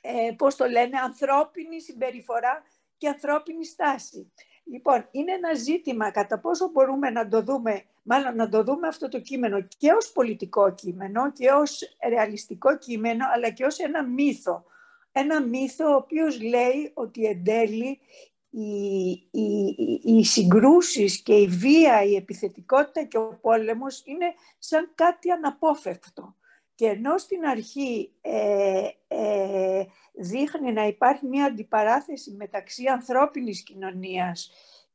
ε, πώς το λένε, ανθρώπινη συμπεριφορά και ανθρώπινη στάση. Λοιπόν, είναι ένα ζήτημα κατά πόσο μπορούμε να το δούμε, μάλλον να το δούμε αυτό το κείμενο και ως πολιτικό κείμενο και ως ρεαλιστικό κείμενο, αλλά και ως ένα μύθο. Ένα μύθο ο οποίος λέει ότι εν τέλει οι, οι, οι συγκρούσεις και η βία, η επιθετικότητα και ο πόλεμος είναι σαν κάτι αναπόφευκτο. Και ενώ στην αρχή ε, ε, δείχνει να υπάρχει μια αντιπαράθεση μεταξύ ανθρώπινης κοινωνίας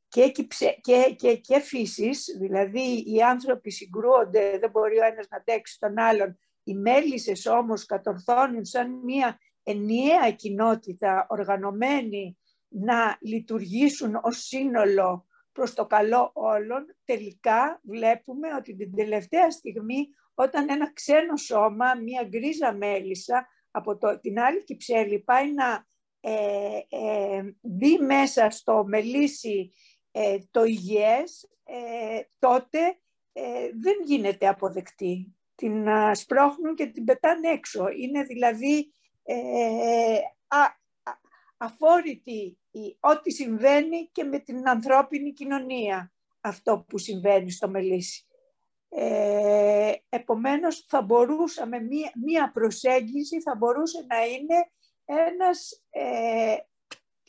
και, και, και, και φύσης, δηλαδή οι άνθρωποι συγκρούονται, δεν μπορεί ο ένας να τέξει τον άλλον, οι μέλισσες όμως κατορθώνουν σαν μια ενιαία κοινότητα οργανωμένη να λειτουργήσουν ως σύνολο προς το καλό όλων, τελικά βλέπουμε ότι την τελευταία στιγμή όταν ένα ξένο σώμα, μια γκρίζα μέλισσα από το, την άλλη κυψέλη πάει να ε, ε, μπει μέσα στο μελίσι ε, το υγιές, ε, τότε δεν γίνεται αποδεκτή. Την σπρώχνουν και την πετάνε έξω. Είναι δηλαδή α, αφόρητη ό,τι συμβαίνει και με την ανθρώπινη κοινωνία αυτό που συμβαίνει στο Μελίσι. Ε, επομένως θα μπορούσαμε, μία, μία προσέγγιση θα μπορούσε να είναι ένας ε,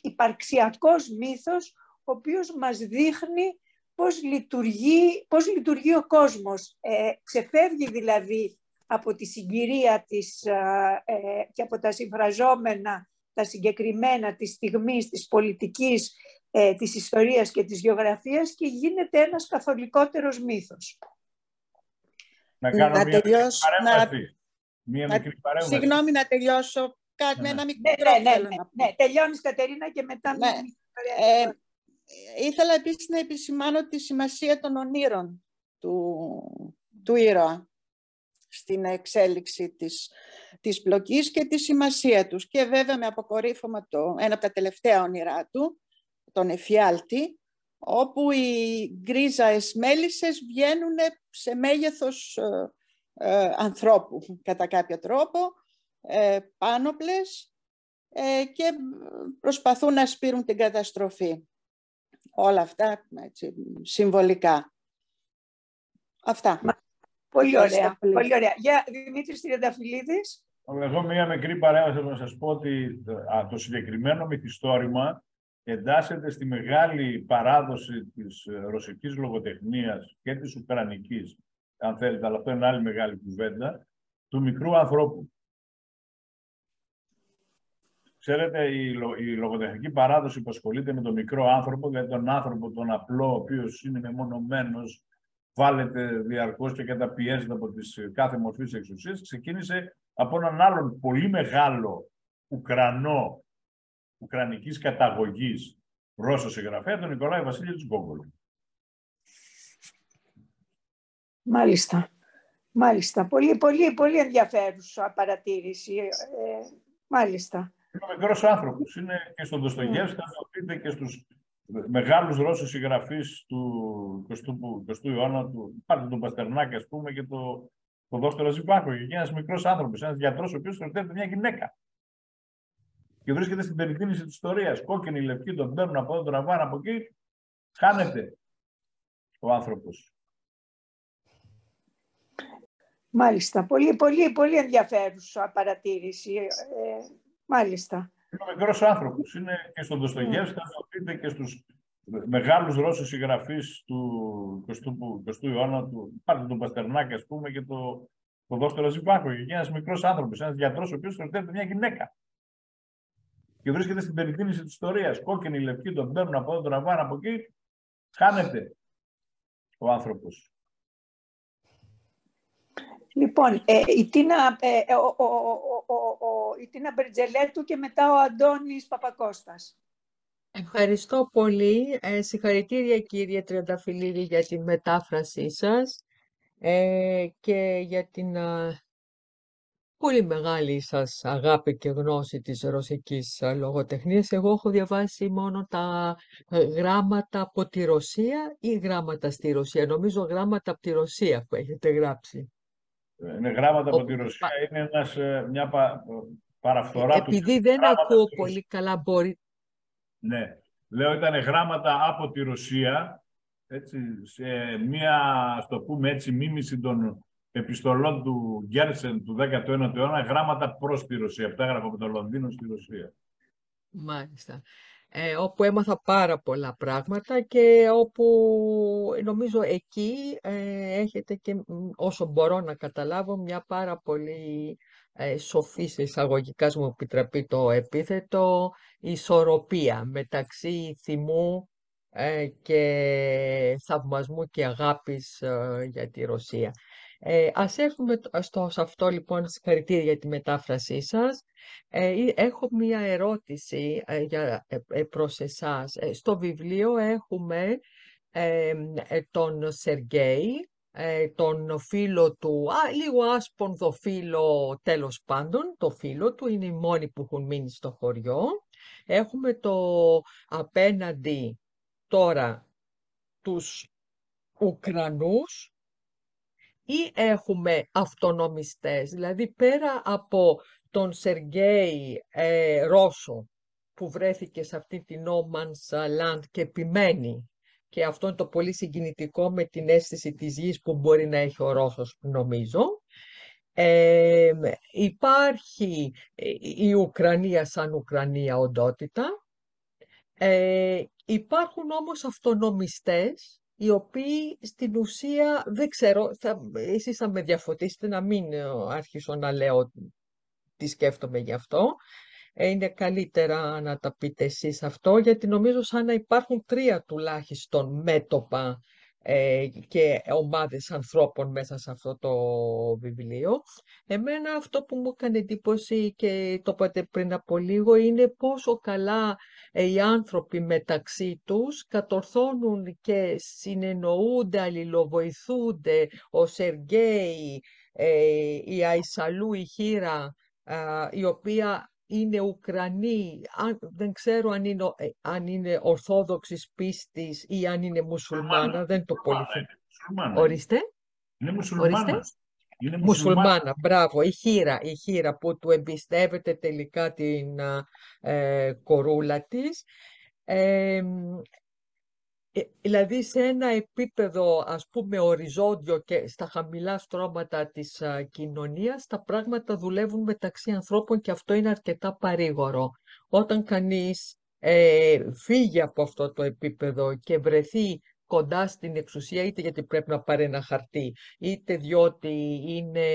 υπαρξιακός μύθος ο οποίος μας δείχνει πώς λειτουργεί, πώς λειτουργεί ο κόσμος. Ε, ξεφεύγει δηλαδή από τη συγκυρία της, ε, και από τα συμφραζόμενα, τα συγκεκριμένα της στιγμής, της πολιτικής, ε, της ιστορίας και της γεωγραφίας και γίνεται ένας καθολικότερος μύθος. Να κάνω μια τελειώσω, παρέμβαση. Μια μικρή παρέμβαση. Συγγνώμη να τελειώσω κάτι με ένα μικρό ναι, ναι, ναι, ναι, ναι. Τελειώνεις Κατερίνα και μετά ναι. ε, ήθελα επίσης να επισημάνω τη σημασία των ονείρων του, του ήρωα στην εξέλιξη της, της πλοκής και τη σημασία τους. Και βέβαια με αποκορύφωμα το, ένα από τα τελευταία όνειρά του, τον εφιάλτη, όπου οι γκρίζαες μέλισσες βγαίνουν σε μέγεθος ε, ε, ανθρώπου κατά κάποιο τρόπο, ε, πάνωπλες ε, και προσπαθούν να σπείρουν την καταστροφή. Όλα αυτά έτσι, συμβολικά. Αυτά. Πολύ ωραία. Πολύ ωραία. Για Δημήτρης Τριανταφυλλίδης. Εγώ μία μικρή παρέμβαση να σας πω ότι το συγκεκριμένο μυθιστόρημα εντάσσεται στη μεγάλη παράδοση της ε, ρωσικής λογοτεχνίας και της ουκρανικής, αν θέλετε, αλλά αυτό είναι άλλη μεγάλη κουβέντα, του μικρού ανθρώπου. Ξέρετε, η, η λογοτεχνική παράδοση που ασχολείται με τον μικρό άνθρωπο, δηλαδή τον άνθρωπο, τον απλό, ο οποίος είναι μεμονωμένος, βάλετε διαρκώς και καταπιέζεται από τις ε, κάθε μορφής εξουσίας, ξεκίνησε από έναν άλλον πολύ μεγάλο Ουκρανό ουκρανικής καταγωγής Ρώσος συγγραφέα, τον Νικολάη Βασίλη Γκόγκολ. Μάλιστα. Μάλιστα. Πολύ, πολύ, πολύ ενδιαφέρουσα παρατήρηση. Ε, μάλιστα. Είναι ο μικρός άνθρωπος. Είναι και στον Δοστογεύσκα, θα το πείτε και στους μεγάλους Ρώσους συγγραφείς του 20ου αιώνα. Του, πάρτε τον Παστερνάκη, ας πούμε, και το, το δόκτωρα Ζιμπάκο. Και ένας μικρός άνθρωπος, ένας γιατρός, ο οποίος θεωρείται μια γυναίκα. Και βρίσκεται στην περιτήνηση της ιστορίας. Κόκκινη, λευκή, τον παίρνουν από εδώ, τον τραβάνε από εκεί. Χάνεται ο άνθρωπος. Μάλιστα. Πολύ, πολύ, πολύ ενδιαφέρουσα παρατήρηση. Ε, μάλιστα. Είναι ο μικρός άνθρωπος. Είναι και στον Δοστογεύσκα, θα το πείτε και στους μεγάλους Ρώσους συγγραφείς του 20ου αιώνα. Του, πάρτε τον Παστερνάκη, ας πούμε, και το, το δόκτωρα Ζιμπάκο. Και ένας μικρός άνθρωπος, ένας γιατρός, ο οποίος θεωρείται μια γυναίκα. Και βρίσκεται στην περιτήνηση της ιστορίας. Κόκκινη, λευκή, τον παίρνουν από εδώ, τον τραβάνε από εκεί. Χάνεται ο άνθρωπος. Λοιπόν, ε, η, Τίνα, ε, ο, ο, η Τίνα Μπερτζελέτου και μετά ο Αντώνης Παπακώστας. Ευχαριστώ πολύ. Ε, συγχαρητήρια κύριε Τριανταφυλλίδη για την μετάφρασή σας ε, και για την πολύ μεγάλη σας αγάπη και γνώση της ρωσικής λογοτεχνίας. Εγώ έχω διαβάσει μόνο τα γράμματα από τη Ρωσία ή γράμματα στη Ρωσία. Νομίζω γράμματα από τη Ρωσία που έχετε γράψει. Είναι γράμματα από τη Ρωσία, είναι ένας, ε, μια πα, παραφθορά Επειδή τους. Επειδή δεν ακούω πολύ καλά, μπορεί... Ναι, λέω ήταν γράμματα από τη Ρωσία, έτσι, σε μια, στο πούμε έτσι, μίμηση των επιστολών του Γκέρσεν του 19ου αιώνα, γράμματα προς τη Ρωσία. Αυτά έγραφα από το Λονδίνο στη Ρωσία. Μάλιστα ε, όπου έμαθα πάρα πολλά πράγματα και όπου νομίζω εκεί ε, έχετε και όσο μπορώ να καταλάβω μια πάρα πολύ ε, σοφή σε εισαγωγικά μου επιτραπεί το επίθετο ισορροπία μεταξύ θυμού ε, και θαυμασμού και αγάπης ε, για τη Ρωσία. Ε, ας έρθουμε στο, σε αυτό λοιπόν, συγχαρητήρια για τη μετάφρασή σας. Ε, έχω μία ερώτηση ε, για, ε, προς εσάς. στο βιβλίο έχουμε τον Σεργέη, τον φίλο του, α, λίγο άσπονδο φίλο τέλος πάντων, το φίλο του, είναι οι μόνοι που έχουν μείνει στο χωριό. Έχουμε το απέναντι τώρα τους Ουκρανούς, ή έχουμε αυτονομιστές, δηλαδή πέρα από τον Σεργέη ε, Ρώσο που βρέθηκε σε αυτή την No Man's Land και επιμένει και αυτό είναι το πολύ συγκινητικό με την αίσθηση της γης που μπορεί να έχει ο Ρώσος νομίζω. Ε, υπάρχει η Ουκρανία σαν Ουκρανία οντότητα. Ε, υπάρχουν όμως αυτονομιστές οι οποίοι στην ουσία, δεν ξέρω, θα, εσείς θα με διαφωτίσετε να μην ε, αρχίσω να λέω τι σκέφτομαι γι' αυτό. Ε, είναι καλύτερα να τα πείτε εσείς αυτό, γιατί νομίζω σαν να υπάρχουν τρία τουλάχιστον μέτωπα ε, και ομάδες ανθρώπων μέσα σε αυτό το βιβλίο. Εμένα αυτό που μου έκανε εντύπωση και το είπατε πριν από λίγο είναι πόσο καλά ε, οι άνθρωποι μεταξύ τους κατορθώνουν και συνεννοούνται, αλληλοβοηθούνται. Ο Σεργέη, η Αϊσαλού, η Χίρα, η οποία είναι Ουκρανοί, αν, δεν ξέρω αν είναι, ε, αν είναι ορθόδοξης πίστης ή αν είναι μουσουλμάνα, δεν το πολύ Ορίστε. Είναι μουσουλμάνα. Είναι μουσουλμάνα. μπράβο, η χείρα, η χείρα που του εμπιστεύεται τελικά την ε, κορούλα της. Ε, ε, δηλαδή σε ένα επίπεδο ας πούμε οριζόντιο και στα χαμηλά στρώματα της α, κοινωνίας τα πράγματα δουλεύουν μεταξύ ανθρώπων και αυτό είναι αρκετά παρήγορο. Όταν κανείς ε, φύγει από αυτό το επίπεδο και βρεθεί κοντά στην εξουσία είτε γιατί πρέπει να πάρει ένα χαρτί είτε διότι είναι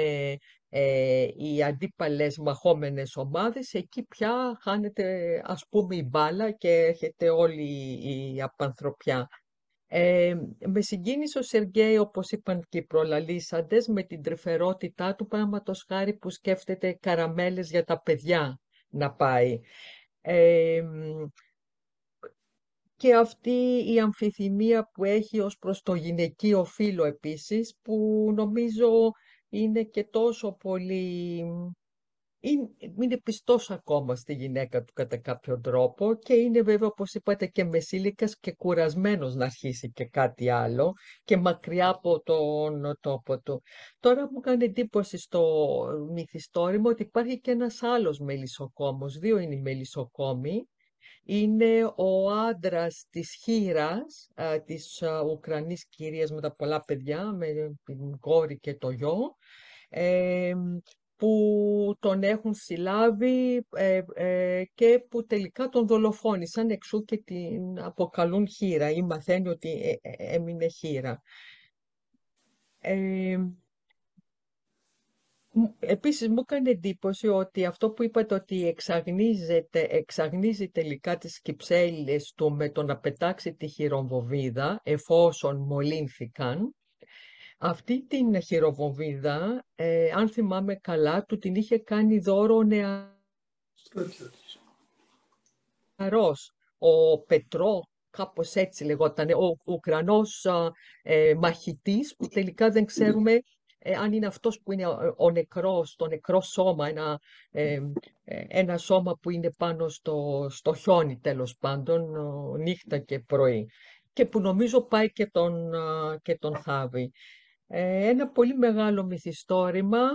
ε, οι αντίπαλες μαχόμενες ομάδες εκεί πια χάνεται ας πούμε η μπάλα και έρχεται όλη η απανθρωπιά. Ε, με συγκίνησε ο Σεργέη, όπως είπαν και οι προλαλήσαντες, με την τρυφερότητά του, πράγματος χάρη που σκέφτεται καραμέλες για τα παιδιά να πάει. Ε, και αυτή η αμφιθυμία που έχει ως προς το γυναικείο φύλλο επίσης, που νομίζω είναι και τόσο πολύ... Είναι, είναι πιστός ακόμα στη γυναίκα του κατά κάποιο τρόπο και είναι βέβαια, όπως είπατε, και μεσήλικας και κουρασμένος να αρχίσει και κάτι άλλο και μακριά από τον τόπο του. Τώρα μου κάνει εντύπωση στο μυθιστόρημα ότι υπάρχει και ένας άλλος μελισσοκόμος. Δύο είναι οι μελισσοκόμοι είναι ο άντρας της Χήρας, της Ουκρανής κυρίας με τα πολλά παιδιά, με την κόρη και το γιο, που τον έχουν συλλάβει ε, ε, και που τελικά τον δολοφόνησαν εξού και την αποκαλούν χείρα ή μαθαίνει ότι ε, έμεινε χείρα. Επίσης μου έκανε εντύπωση ότι αυτό που είπατε ότι εξαγνίζεται, εξαγνίζει τελικά τις κυψέλες του με το να πετάξει τη χειροβοβίδα εφόσον μολύνθηκαν. Αυτή την χειροβοβίδα, ε, αν θυμάμαι καλά, του την είχε κάνει δώρο νεαρός. Ο Πετρό, κάπως έτσι λεγόταν, ο Ουκρανός ε, μαχητής που τελικά δεν ξέρουμε ε, αν είναι αυτός που είναι ο, νεκρός, το νεκρό σώμα, ένα, ε, ε, ένα σώμα που είναι πάνω στο, στο χιόνι τέλος πάντων, νύχτα και πρωί και που νομίζω πάει και τον, και τον θάβει. Ένα πολύ μεγάλο μυθιστόρημα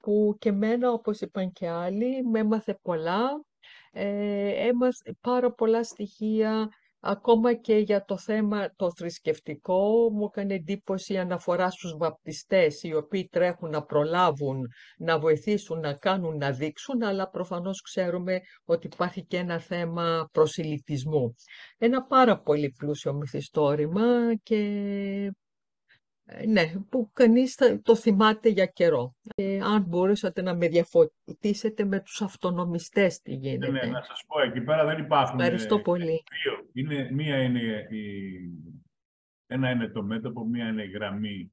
που και μένα, όπως είπαν και άλλοι, με έμαθε πολλά. Έμαθε πάρα πολλά στοιχεία Ακόμα και για το θέμα το θρησκευτικό μου έκανε εντύπωση η αναφορά στους βαπτιστές οι οποίοι τρέχουν να προλάβουν, να βοηθήσουν, να κάνουν, να δείξουν αλλά προφανώς ξέρουμε ότι υπάρχει και ένα θέμα προσιλητισμού. Ένα πάρα πολύ πλούσιο μυθιστόρημα και ε, ναι, που κανείς το θυμάται για καιρό. Ε, αν μπορούσατε να με διαφωτίσετε με τους αυτονομιστές τι γίνεται. Ναι, ναι, να σας πω, εκεί πέρα δεν υπάρχουν... Ευχαριστώ ε, πολύ. Δύο. Είναι, μία είναι η, ένα είναι το μέτωπο, μία είναι η γραμμή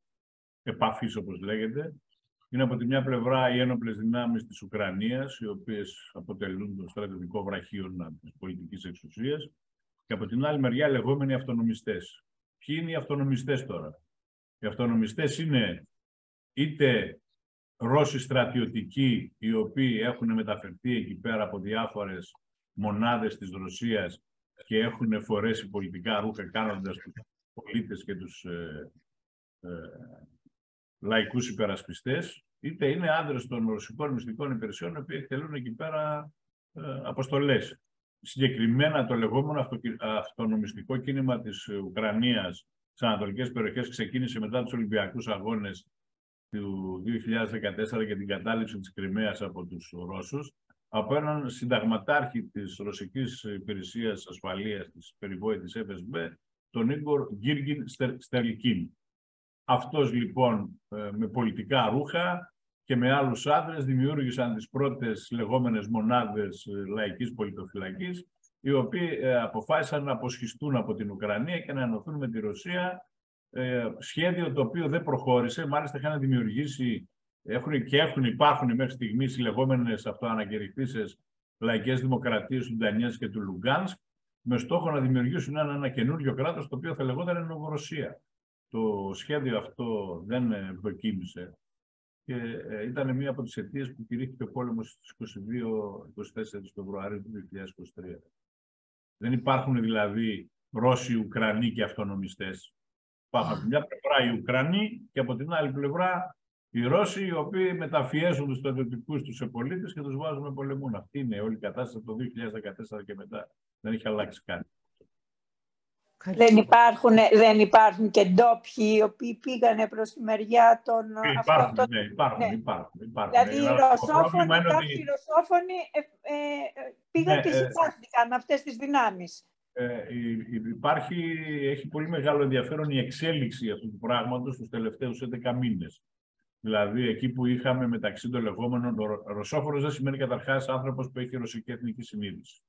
επαφής, όπως λέγεται. Είναι από τη μια πλευρά οι ένοπλες δυνάμεις της Ουκρανίας, οι οποίες αποτελούν το στρατιωτικό βραχίωνα της πολιτικής εξουσίας, και από την άλλη μεριά λεγόμενοι αυτονομιστές. Ποιοι είναι οι αυτονομιστές τώρα; Οι αυτονομιστές είναι είτε Ρώσοι στρατιωτικοί οι οποίοι έχουν μεταφερθεί εκεί πέρα από διάφορες μονάδες της Ρωσίας και έχουν φορέσει πολιτικά ρούχα κάνοντας τους πολίτες και τους ε, ε, λαϊκούς υπερασπιστές, είτε είναι άντρες των ρωσικών μυστικών υπηρεσιών οι οποίοι εκτελούν εκεί πέρα ε, αποστολές. Συγκεκριμένα το λεγόμενο αυτονομιστικό κίνημα της Ουκρανίας τι ανατολικές περιοχές ξεκίνησε μετά τους Ολυμπιακούς Αγώνες του 2014 και την κατάληψη της Κρυμαίας από τους Ρώσους, από έναν συνταγματάρχη της Ρωσικής Υπηρεσίας Ασφαλείας της περιβόητης FSB, τον Ίγκορ Γκίργιν Στερλικίν. Αυτός λοιπόν ε, με πολιτικά ρούχα και με άλλους άντρες δημιούργησαν τις πρώτες λεγόμενες μονάδες ε, λαϊκής πολιτοφυλακής οι οποίοι ε, αποφάσισαν να αποσχιστούν από την Ουκρανία και να ενωθούν με τη Ρωσία. Ε, σχέδιο το οποίο δεν προχώρησε. Μάλιστα είχαν δημιουργήσει έχουν και έχουν, υπάρχουν μέχρι στιγμής οι λεγόμενες αυτοανακηρυχθήσεις λαϊκές δημοκρατίες του Ντανιέ και του Λουγκάνσκ, με στόχο να δημιουργήσουν ένα, ένα καινούριο κράτος το οποίο θα λεγόταν Νοβορωσία. Το σχέδιο αυτό δεν δοκίμησε και ε, ήταν μία από τις αιτίες που κηρύχθηκε ο πόλεμος στις 22-24 Φεβρουαρίου του 2023. Δεν υπάρχουν δηλαδή Ρώσοι, Ουκρανοί και αυτονομιστές. Υπάρχουν από μια πλευρά οι Ουκρανοί και από την άλλη πλευρά οι Ρώσοι, οι οποίοι μεταφιέζουν τους στρατιωτικούς τους σε πολίτες και τους βάζουν με πολεμούν. Αυτή είναι όλη η κατάσταση από το 2014 και μετά. Δεν έχει αλλάξει κάτι. Δεν υπάρχουν, δεν υπάρχουν και ντόπιοι οι οποίοι πήγανε προς τη μεριά των υπάρχουν, αυτών. Ναι, υπάρχουν, ναι. υπάρχουν, υπάρχουν. Δηλαδή οι ρωσόφωνοι, κάποιοι ότι... ρωσόφωνοι ε, ε, πήγαν ναι, και συμπάθηκαν ε, αυτές τις δυνάμεις. Ε, υπάρχει, έχει πολύ μεγάλο ενδιαφέρον η εξέλιξη αυτού του πράγματος στους τελευταίους 11 μήνες. Δηλαδή, εκεί που είχαμε μεταξύ των λεγόμενων, ρωσόφωνος δεν σημαίνει καταρχάς άνθρωπος που έχει ρωσική εθνική συνείδηση.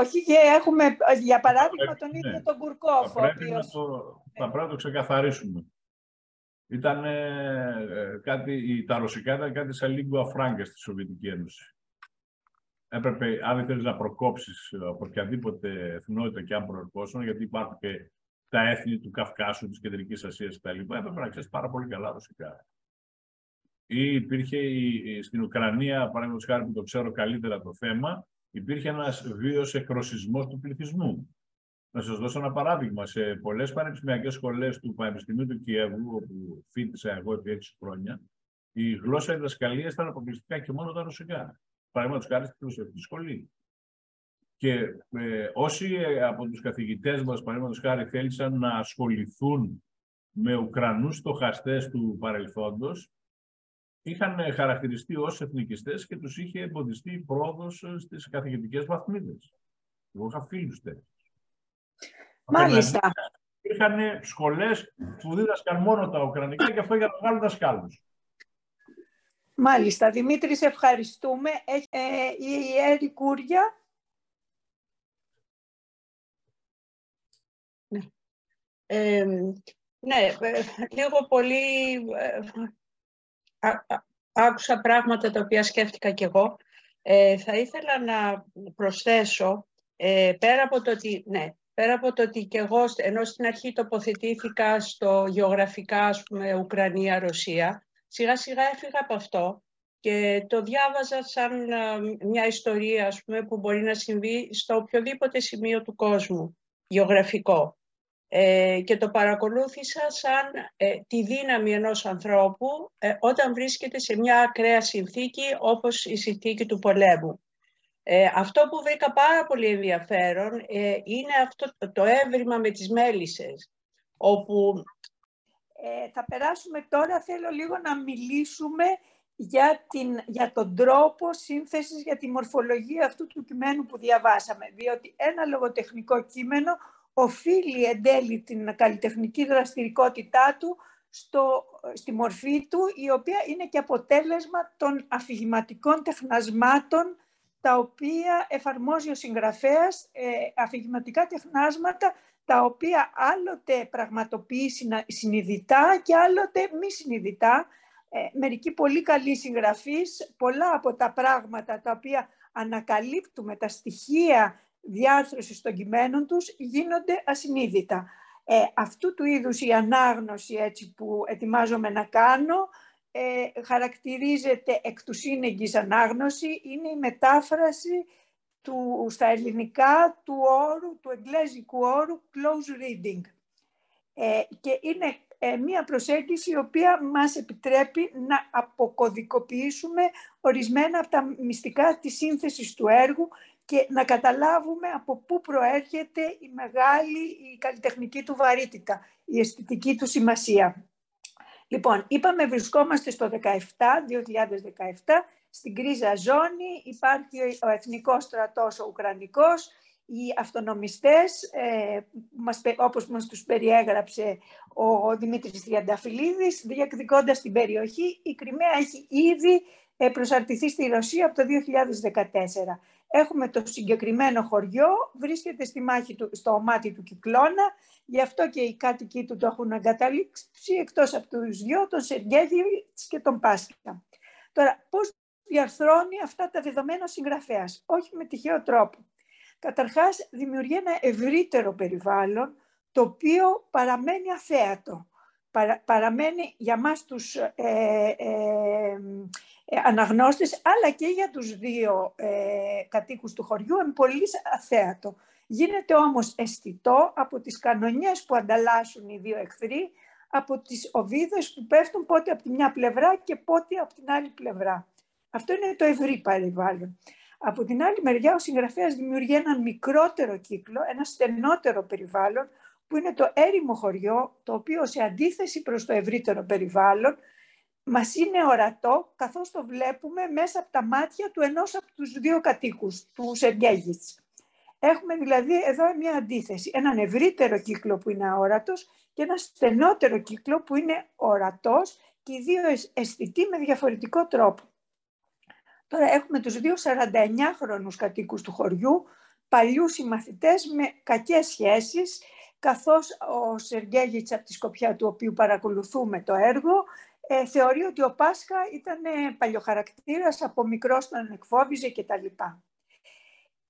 Όχι, και έχουμε, για παράδειγμα, τον ίδιο ναι. τον Κουρκόφ. Θα πρέπει, οποίος... να το, θα πρέπει να το ξεκαθαρίσουμε. Ήταν ε, κάτι, τα ρωσικά ήταν κάτι σαν λίγο αφράγκα στη Σοβιετική Ένωση. έπρεπε, αν ήθελε να προκόψεις από οποιαδήποτε εθνότητα και αν προερχόσουν, γιατί υπάρχουν και τα έθνη του Καυκάσου, της Κεντρικής Ασίας κτλ., έπρεπε να ξέρεις πάρα πολύ καλά ρωσικά. Ή υπήρχε στην Ουκρανία, παραδείγματος χάρη που το ξέρω καλύτερα το θέμα, υπήρχε ένας βίος εκροσισμός του πληθυσμού. Να σας δώσω ένα παράδειγμα. Σε πολλές πανεπιστημιακές σχολές του Πανεπιστημίου του Κιέβου, όπου φίτησα εγώ επί έξι χρόνια, η γλώσσα διδασκαλία ήταν αποκλειστικά και μόνο τα ρωσικά. Παραδείγματος χάρη στη φιλοσοφική σχολή. Και ε, όσοι ε, από τους καθηγητές μας, παραδείγματος χάρη, θέλησαν να ασχοληθούν με Ουκρανούς στοχαστές του παρελθόντος, είχαν ε, χαρακτηριστεί ως εθνικιστές και τους είχε εμποδιστεί η πρόοδος στις καθηγητικές βαθμίδες. Εγώ είχα φίλους τέτοιους. Μάλιστα. Είχαν σχολές που δίδασκαν μόνο τα Ουκρανικά και αυτό για μεγάλους δασκάλους. Μάλιστα. Δημήτρη, σε ευχαριστούμε. Ε, η Έρη Κούρια Ε, ναι, λίγο πολύ ε, άκουσα πράγματα τα οποία σκέφτηκα κι εγώ. Ε, θα ήθελα να προσθέσω, ε, πέρα από το ότι, ναι, πέρα από το ότι κι εγώ, ενώ στην αρχή τοποθετήθηκα στο γεωγραφικά, ας πούμε, Ουκρανία-Ρωσία, σιγά σιγά έφυγα από αυτό και το διάβαζα σαν μια ιστορία, ας πούμε, που μπορεί να συμβεί στο οποιοδήποτε σημείο του κόσμου, γεωγραφικό. Ε, και το παρακολούθησα σαν ε, τη δύναμη ενός ανθρώπου ε, όταν βρίσκεται σε μια ακραία συνθήκη όπως η συνθήκη του πολέμου. αυτό που βρήκα πάρα πολύ ενδιαφέρον είναι αυτό το έβριμα με τις μέλισσες, όπου... θα περάσουμε τώρα, θέλω λίγο να μιλήσουμε για, την, για τον τρόπο σύνθεσης, για τη μορφολογία αυτού του κειμένου που διαβάσαμε. Διότι ένα λογοτεχνικό κείμενο οφείλει εν τέλει την καλλιτεχνική δραστηριότητά του στο, στη μορφή του, η οποία είναι και αποτέλεσμα των αφηγηματικών τεχνασμάτων τα οποία εφαρμόζει ο συγγραφέας, ε, αφηγηματικά τεχνάσματα τα οποία άλλοτε πραγματοποιεί συνειδητά και άλλοτε μη συνειδητά. Ε, μερικοί πολύ καλοί συγγραφείς, πολλά από τα πράγματα τα οποία ανακαλύπτουμε, τα στοιχεία διάρθρωσης των κειμένων τους γίνονται ασυνείδητα. Ε, αυτού του είδους η ανάγνωση έτσι, που ετοιμάζομαι να κάνω ε, χαρακτηρίζεται εκ του σύνεγγης ανάγνωση, είναι η μετάφραση του, στα ελληνικά του όρου, του εγγλέζικου όρου close reading. Ε, και είναι ε, μία προσέγγιση η οποία μας επιτρέπει να αποκωδικοποιήσουμε ορισμένα από τα μυστικά της σύνθεσης του έργου και να καταλάβουμε από πού προέρχεται η μεγάλη η καλλιτεχνική του βαρύτητα, η αισθητική του σημασία. Λοιπόν, είπαμε βρισκόμαστε στο 17, 2017, στην κρίζα ζώνη, υπάρχει ο Εθνικός Στρατός, ο Ουκρανικός, οι αυτονομιστές, ε, μας, όπως μας τους περιέγραψε ο Δημήτρης Τριανταφυλλίδης, διεκδικώντας την περιοχή, η Κρυμαία έχει ήδη ε, προσαρτηθεί στη Ρωσία από το 2014. Έχουμε το συγκεκριμένο χωριό, βρίσκεται στη μάχη του, στο μάτι του Κυκλώνα, γι' αυτό και οι κάτοικοι του το έχουν εγκαταλείψει, εκτός από τους δυο, τον Σεργέγιβιτς και τον Πάσχα. Τώρα, πώς διαρθρώνει αυτά τα δεδομένα ο συγγραφέας, όχι με τυχαίο τρόπο. Καταρχάς, δημιουργεί ένα ευρύτερο περιβάλλον, το οποίο παραμένει αθέατο. παραμένει για μας τους ε, ε, ε, αναγνώστες, αλλά και για τους δύο ε, κατοίκους του χωριού, είναι πολύ αθέατο. Γίνεται όμως αισθητό από τις κανονιές που ανταλλάσσουν οι δύο εχθροί, από τις οβίδες που πέφτουν πότε από τη μια πλευρά και πότε από την άλλη πλευρά. Αυτό είναι το ευρύ περιβάλλον. Από την άλλη μεριά ο συγγραφέας δημιουργεί ένα μικρότερο κύκλο, ένα στενότερο περιβάλλον, που είναι το έρημο χωριό, το οποίο σε αντίθεση προς το ευρύτερο περιβάλλον μας είναι ορατό καθώς το βλέπουμε μέσα από τα μάτια του ενός από τους δύο κατοίκους, τους Σεργέγιτς. Έχουμε δηλαδή εδώ μια αντίθεση, έναν ευρύτερο κύκλο που είναι αόρατος και ένα στενότερο κύκλο που είναι ορατός και οι δύο αισθητοί με διαφορετικό τρόπο. Τώρα έχουμε τους δύο 49χρονους κατοίκους του χωριού, παλιούς συμμαθητές με κακές σχέσεις, καθώς ο Σεργέγιτς από τη σκοπιά του οποίου παρακολουθούμε το έργο ε, θεωρεί ότι ο Πάσχα ήταν παλιοχαρακτήρας, από μικρός τον εκφόβιζε κτλ.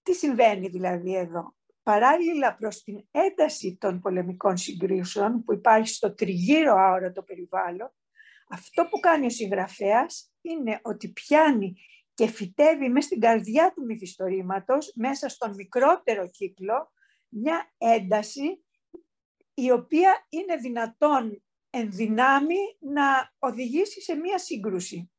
Τι συμβαίνει δηλαδή εδώ; Παράλληλα προς την ένταση των πολεμικών συγκρίσεων που υπάρχει στο τριγύρο αόρατο περιβάλλον, αυτό που κάνει ο συγγραφέας είναι ότι πιάνει και φυτεύει μέσα στην καρδιά του μυθιστορήματος, μέσα στον μικρότερο κύκλο, μια ένταση η οποία είναι δυνατόν εν δυνάμει να οδηγήσει σε μία σύγκρουση.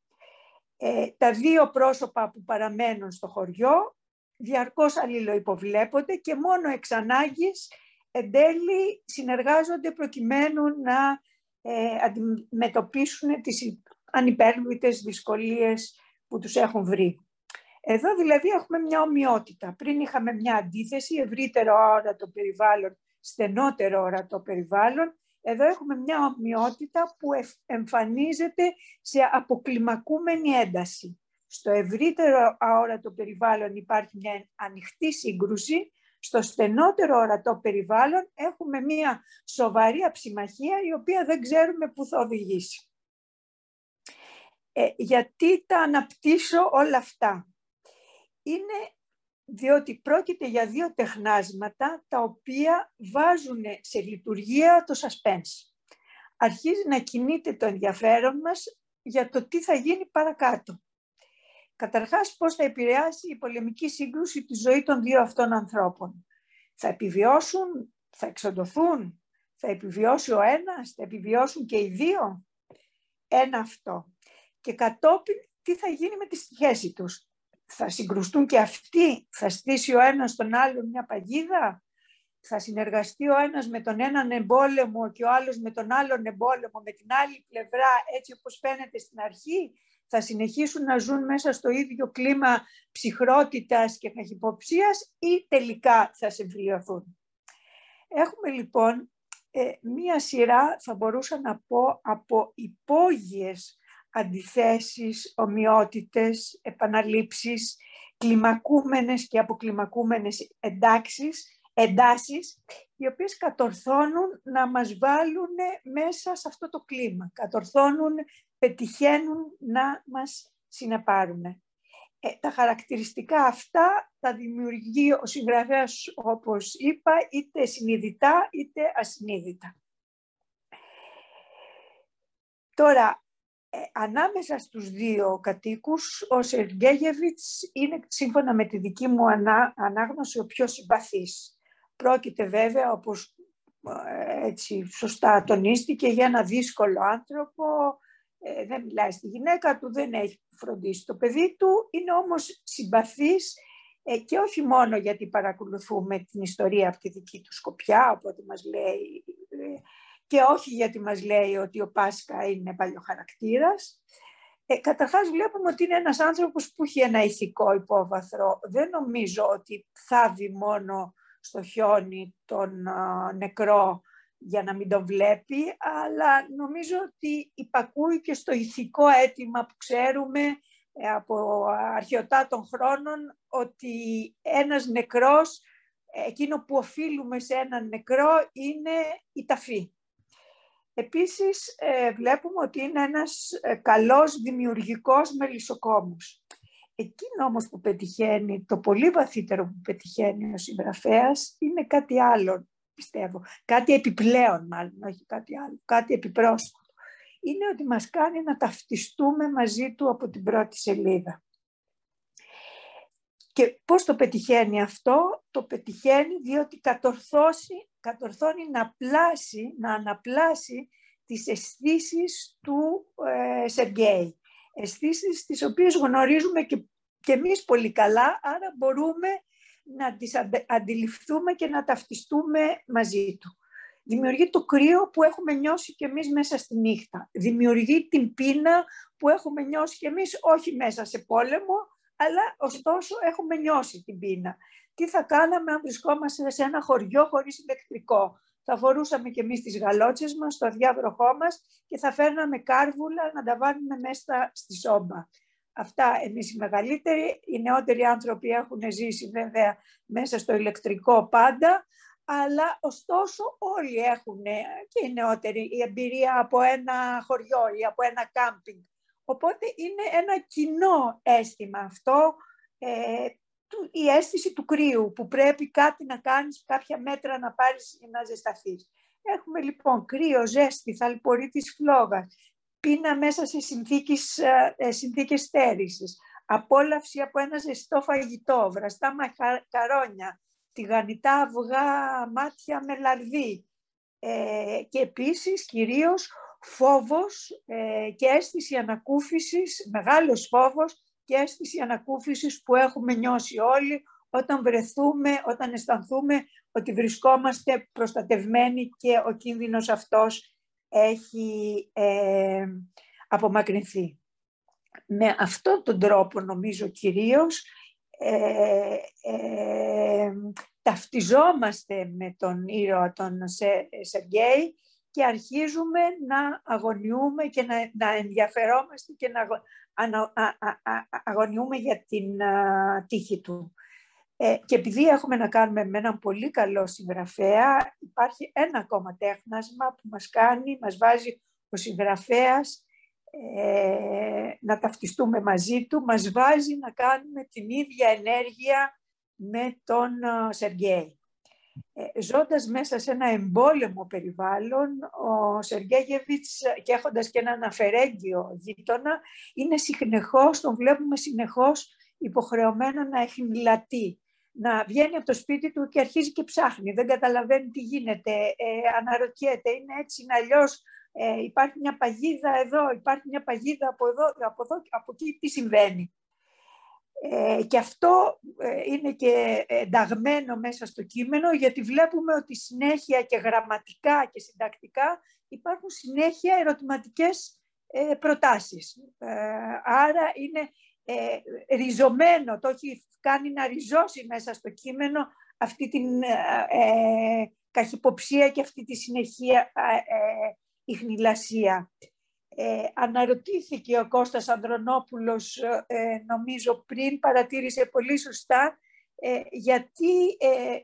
Ε, τα δύο πρόσωπα που παραμένουν στο χωριό διαρκώς αλληλοϊποβλέπονται και μόνο εξ ανάγκης εν τέλει συνεργάζονται προκειμένου να ε, αντιμετωπίσουν τις ανυπέρβλητες δυσκολίες που τους έχουν βρει. Εδώ δηλαδή έχουμε μια ομοιότητα. Πριν είχαμε μια αντίθεση, ευρύτερο όρατο περιβάλλον, στενότερο όρατο περιβάλλον. Εδώ έχουμε μια ομοιότητα που εμφανίζεται σε αποκλιμακούμενη ένταση. Στο ευρύτερο αόρατο περιβάλλον υπάρχει μια ανοιχτή σύγκρουση, στο στενότερο ορατό περιβάλλον έχουμε μια σοβαρή αψημαχία η οποία δεν ξέρουμε πού θα οδηγήσει. Ε, γιατί τα αναπτύσσω όλα αυτά; Είναι διότι πρόκειται για δύο τεχνάσματα τα οποία βάζουν σε λειτουργία το suspense. Αρχίζει να κινείται το ενδιαφέρον μας για το τι θα γίνει παρακάτω. Καταρχάς, πώς θα επηρεάσει η πολεμική σύγκρουση τη ζωή των δύο αυτών ανθρώπων. Θα επιβιώσουν, θα εξοντωθούν, θα επιβιώσει ο ένας, θα επιβιώσουν και οι δύο. Ένα αυτό. Και κατόπιν, τι θα γίνει με τη σχέση τους. Θα συγκρουστούν και αυτοί, θα στήσει ο ένας τον άλλο μια παγίδα, θα συνεργαστεί ο ένας με τον έναν εμπόλεμο και ο άλλος με τον άλλον εμπόλεμο, με την άλλη πλευρά, έτσι όπως φαίνεται στην αρχή, θα συνεχίσουν να ζουν μέσα στο ίδιο κλίμα ψυχρότητας και καχυποψίας ή τελικά θα συμβιωθούν. Έχουμε λοιπόν ε, μία σειρά, θα μπορούσα να πω, από υπόγειες αντιθέσεις, ομοιότητες, επαναλήψεις, κλιμακούμενες και αποκλιμακούμενες εντάξεις, εντάσεις, οι οποίες κατορθώνουν να μας βάλουν μέσα σε αυτό το κλίμα. Κατορθώνουν πετυχαίνουν να μας συνεπάρουν. Ε, τα χαρακτηριστικά αυτά τα δημιουργεί ο συγγραφέας, όπως είπα, είτε συνειδητά είτε ασυνείδητα. Τώρα, ε, ανάμεσα στους δύο κατοίκους, ο Σεργέγεβιτς είναι, σύμφωνα με τη δική μου ανάγνωση, ο πιο συμπαθής. Πρόκειται βέβαια, όπως ε, έτσι σωστά τονίστηκε, για ένα δύσκολο άνθρωπο, ε, δεν μιλάει στη γυναίκα του, δεν έχει φροντίσει το παιδί του, είναι όμως συμπαθής ε, και όχι μόνο γιατί παρακολουθούμε την ιστορία από τη δική του σκοπιά, οπότε μας λέει, ε, και όχι γιατί μας λέει ότι ο Πάσκα είναι παλιοχαρακτήρας. Ε, καταρχάς βλέπουμε ότι είναι ένας άνθρωπος που έχει ένα ηθικό υπόβαθρο. Δεν νομίζω ότι θάβει μόνο στο χιόνι τον νεκρό για να μην τον βλέπει, αλλά νομίζω ότι υπακούει και στο ηθικό αίτημα που ξέρουμε ε, από αρχαιοτά των χρόνων ότι ένας νεκρός, εκείνο που οφείλουμε σε έναν νεκρό είναι η ταφή. Επίσης ε, βλέπουμε ότι είναι ένας ε, καλός δημιουργικός μελισσοκόμος. Εκείνο όμως που πετυχαίνει, το πολύ βαθύτερο που πετυχαίνει ο συγγραφέας είναι κάτι άλλο πιστεύω. Κάτι επιπλέον μάλλον, όχι κάτι άλλο, κάτι επιπρόσθετο. Είναι ότι μας κάνει να ταυτιστούμε μαζί του από την πρώτη σελίδα. Και πώς το πετυχαίνει αυτό, το πετυχαίνει διότι κατορθώσει, κατορθώνει να πλάσει, να αναπλάσει τις αισθήσεις του ε, Σεργέη. Αισθήσεις τις οποίες γνωρίζουμε και, και εμείς πολύ καλά, άρα μπορούμε να τις αντιληφθούμε και να ταυτιστούμε μαζί του. Δημιουργεί το κρύο που έχουμε νιώσει και εμείς μέσα στη νύχτα. Δημιουργεί την πείνα που έχουμε νιώσει και εμείς όχι μέσα σε πόλεμο, αλλά ωστόσο έχουμε νιώσει την πείνα. Τι θα κάναμε αν βρισκόμαστε σε ένα χωριό χωρίς ηλεκτρικό; Θα φορούσαμε και εμείς τις γαλότσες μας στο διάβροχό μας και θα φέρναμε κάρβουλα να τα βάλουμε μέσα στη σόμπα. Αυτά εμείς οι μεγαλύτεροι, οι νεότεροι άνθρωποι έχουν ζήσει βέβαια μέσα στο ηλεκτρικό πάντα, αλλά ωστόσο όλοι έχουν και οι νεότεροι η εμπειρία από ένα χωριό ή από ένα κάμπινγκ. Οπότε είναι ένα κοινό αίσθημα αυτό ε, η αίσθηση του κρύου, που πρέπει κάτι να κάνεις, κάποια μέτρα να πάρεις για να ζεσταθείς. Έχουμε λοιπόν κρύο, ζέστη, θαλπορή της φλόγας, πείνα μέσα σε συνθήκες, ε, συνθήκες στέρησης, απόλαυση από ένα ζεστό φαγητό, βραστά μακαρόνια, τηγανιτά αυγά μάτια με λαρδί ε, και επίσης κυρίως φόβος ε, και αίσθηση ανακούφισης, μεγάλος φόβος και αίσθηση ανακούφισης που έχουμε νιώσει όλοι όταν βρεθούμε, όταν αισθανθούμε ότι βρισκόμαστε προστατευμένοι και ο κίνδυνος αυτός έχει ε, απομακρυνθεί. Με αυτόν τον τρόπο νομίζω κυρίως ε, ε, ταυτιζόμαστε με τον ήρωα τον Σεργέη και αρχίζουμε να αγωνιούμε και να, να ενδιαφερόμαστε και να αγωνιούμε για την τύχη του. Ε, και επειδή έχουμε να κάνουμε με έναν πολύ καλό συγγραφέα, υπάρχει ένα ακόμα τέχνασμα που μας κάνει, μας βάζει ο συγγραφέας ε, να ταυτιστούμε μαζί του, μας βάζει να κάνουμε την ίδια ενέργεια με τον Σεργέη. Ε, ζώντας μέσα σε ένα εμπόλεμο περιβάλλον, ο Σεργέγεβιτς και έχοντας και έναν αφαιρέγγιο γείτονα, είναι συνεχώς, τον βλέπουμε συνεχώς υποχρεωμένο να έχει μιλατεί. Να βγαίνει από το σπίτι του και αρχίζει και ψάχνει, δεν καταλαβαίνει τι γίνεται, ε, αναρωτιέται, είναι έτσι, είναι αλλιώς, ε, υπάρχει μια παγίδα εδώ, υπάρχει μια παγίδα από εδώ, από, εδώ, από εκεί, τι συμβαίνει; Ε, και αυτό ε, είναι και ενταγμένο μέσα στο κείμενο γιατί βλέπουμε ότι συνέχεια και γραμματικά και συντακτικά υπάρχουν συνέχεια ερωτηματικές ε, προτάσεις. Άρα είναι ριζωμένο, το έχει κάνει να ριζώσει μέσα στο κείμενο αυτή την καχυποψία και αυτή τη συνεχεία ιχνηλασία. Ε, αναρωτήθηκε ο Κώστας Ανδρονόπουλος, ε, νομίζω πριν, παρατήρησε πολύ σωστά, ε, γιατί ε,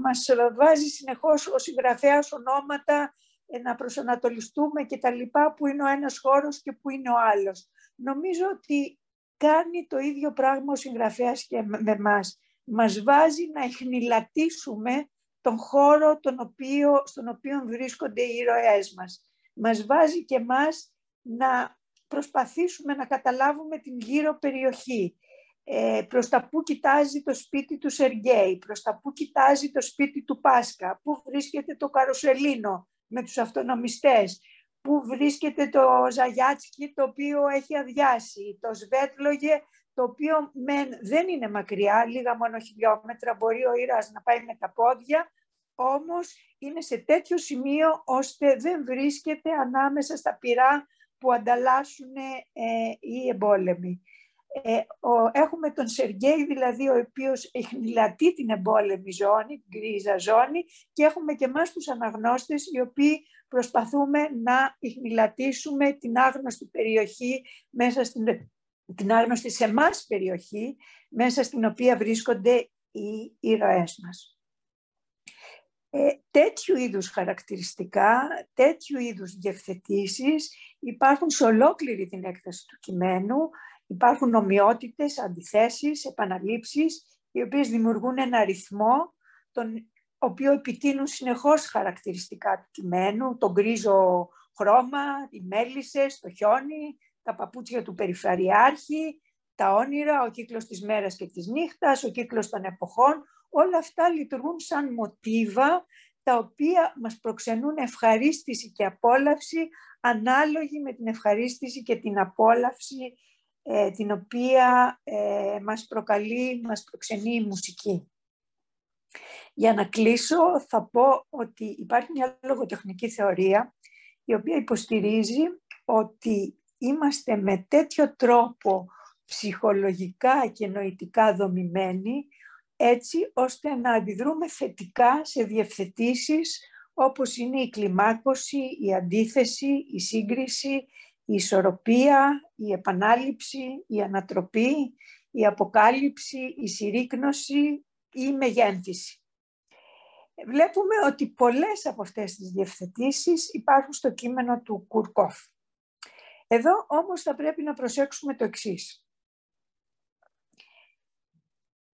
μας βάζει συνεχώς ο συγγραφέας ονόματα να προσανατολιστούμε και τα λοιπά, που είναι ο ένας χώρος και που είναι ο άλλος. Νομίζω ότι κάνει το ίδιο πράγμα ο συγγραφέας και με μας. Μας βάζει να εχνηλατήσουμε τον χώρο τον οποίο, στον οποίο βρίσκονται οι ήρωές μας μας βάζει και μας να προσπαθήσουμε να καταλάβουμε την γύρω περιοχή. Ε, προς τα πού κοιτάζει το σπίτι του Σεργέη, προς τα πού κοιτάζει το σπίτι του Πάσκα, πού βρίσκεται το Καροσελίνο με τους αυτονομιστές, πού βρίσκεται το Ζαγιάτσκι το οποίο έχει αδειάσει, το Σβέτλογε το οποίο δεν είναι μακριά, λίγα μόνο χιλιόμετρα, μπορεί ο Ήρας να πάει με τα πόδια, όμως είναι σε τέτοιο σημείο ώστε δεν βρίσκεται ανάμεσα στα πυρά που ανταλλάσσουν ε, οι εμπόλεμοι. Ε, ο, έχουμε τον Σεργέη δηλαδή ο οποίος εχνηλατεί την εμπόλεμη ζώνη, την γκρίζα ζώνη και έχουμε και εμάς τους αναγνώστες οι οποίοι προσπαθούμε να εχνηλατήσουμε την άγνωστη περιοχή μέσα στην την άγνωστη σε εμάς περιοχή μέσα στην οποία βρίσκονται οι ήρωές μας. Ε, τέτοιου είδους χαρακτηριστικά, τέτοιου είδους διευθετήσεις υπάρχουν σε ολόκληρη την έκταση του κειμένου. Υπάρχουν ομοιότητες, αντιθέσεις, επαναλήψεις, οι οποίες δημιουργούν ένα ρυθμό, τον οποίο επιτείνουν συνεχώς χαρακτηριστικά του κειμένου, τον γκρίζο χρώμα, οι μέλισσες, το χιόνι, τα παπούτσια του περιφερειάρχη, τα όνειρα, ο κύκλος της μέρας και της νύχτας, ο κύκλος των εποχών, όλα αυτά λειτουργούν σαν μοτίβα τα οποία μας προξενούν ευχαρίστηση και απόλαυση ανάλογη με την ευχαρίστηση και την απόλαυση ε, την οποία ε, μας προκαλεί, μας προξενεί η μουσική. Για να κλείσω θα πω ότι υπάρχει μια λογοτεχνική θεωρία η οποία υποστηρίζει ότι είμαστε με τέτοιο τρόπο ψυχολογικά και νοητικά δομημένοι έτσι ώστε να αντιδρούμε θετικά σε διευθετήσεις όπως είναι η κλιμάκωση, η αντίθεση, η σύγκριση, η ισορροπία, η επανάληψη, η ανατροπή, η αποκάλυψη, η συρρήκνωση, η μεγένθηση. Βλέπουμε ότι πολλές από αυτές τις διευθετήσεις υπάρχουν στο κείμενο του Κουρκόφ. Εδώ όμως θα πρέπει να προσέξουμε το εξής.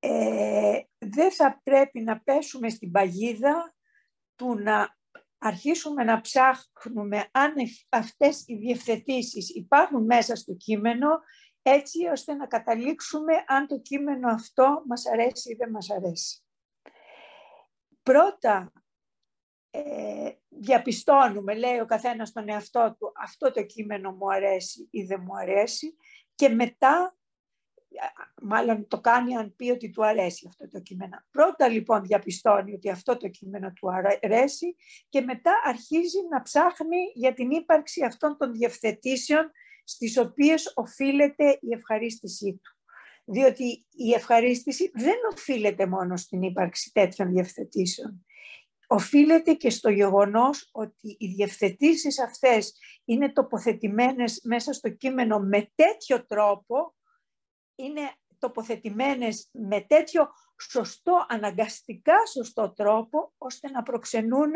Ε, δεν θα πρέπει να πέσουμε στην παγίδα του να αρχίσουμε να ψάχνουμε αν αυτές οι διευθετήσεις υπάρχουν μέσα στο κείμενο έτσι ώστε να καταλήξουμε αν το κείμενο αυτό μας αρέσει ή δεν μας αρέσει. Πρώτα ε, διαπιστώνουμε, λέει ο καθένας τον εαυτό του, αυτό το κείμενο μου αρέσει ή δεν μου αρέσει και μετά, μάλλον το κάνει αν πει ότι του αρέσει αυτό το κείμενο. Πρώτα λοιπόν διαπιστώνει ότι αυτό το κείμενο του αρέσει και μετά αρχίζει να ψάχνει για την ύπαρξη αυτών των διευθετήσεων στις οποίες οφείλεται η ευχαρίστησή του. Διότι η ευχαρίστηση δεν οφείλεται μόνο στην ύπαρξη τέτοιων διευθετήσεων. Οφείλεται και στο γεγονός ότι οι διευθετήσεις αυτές είναι τοποθετημένες μέσα στο κείμενο με τέτοιο τρόπο, είναι τοποθετημένες με τέτοιο σωστό, αναγκαστικά σωστό τρόπο, ώστε να προξενούν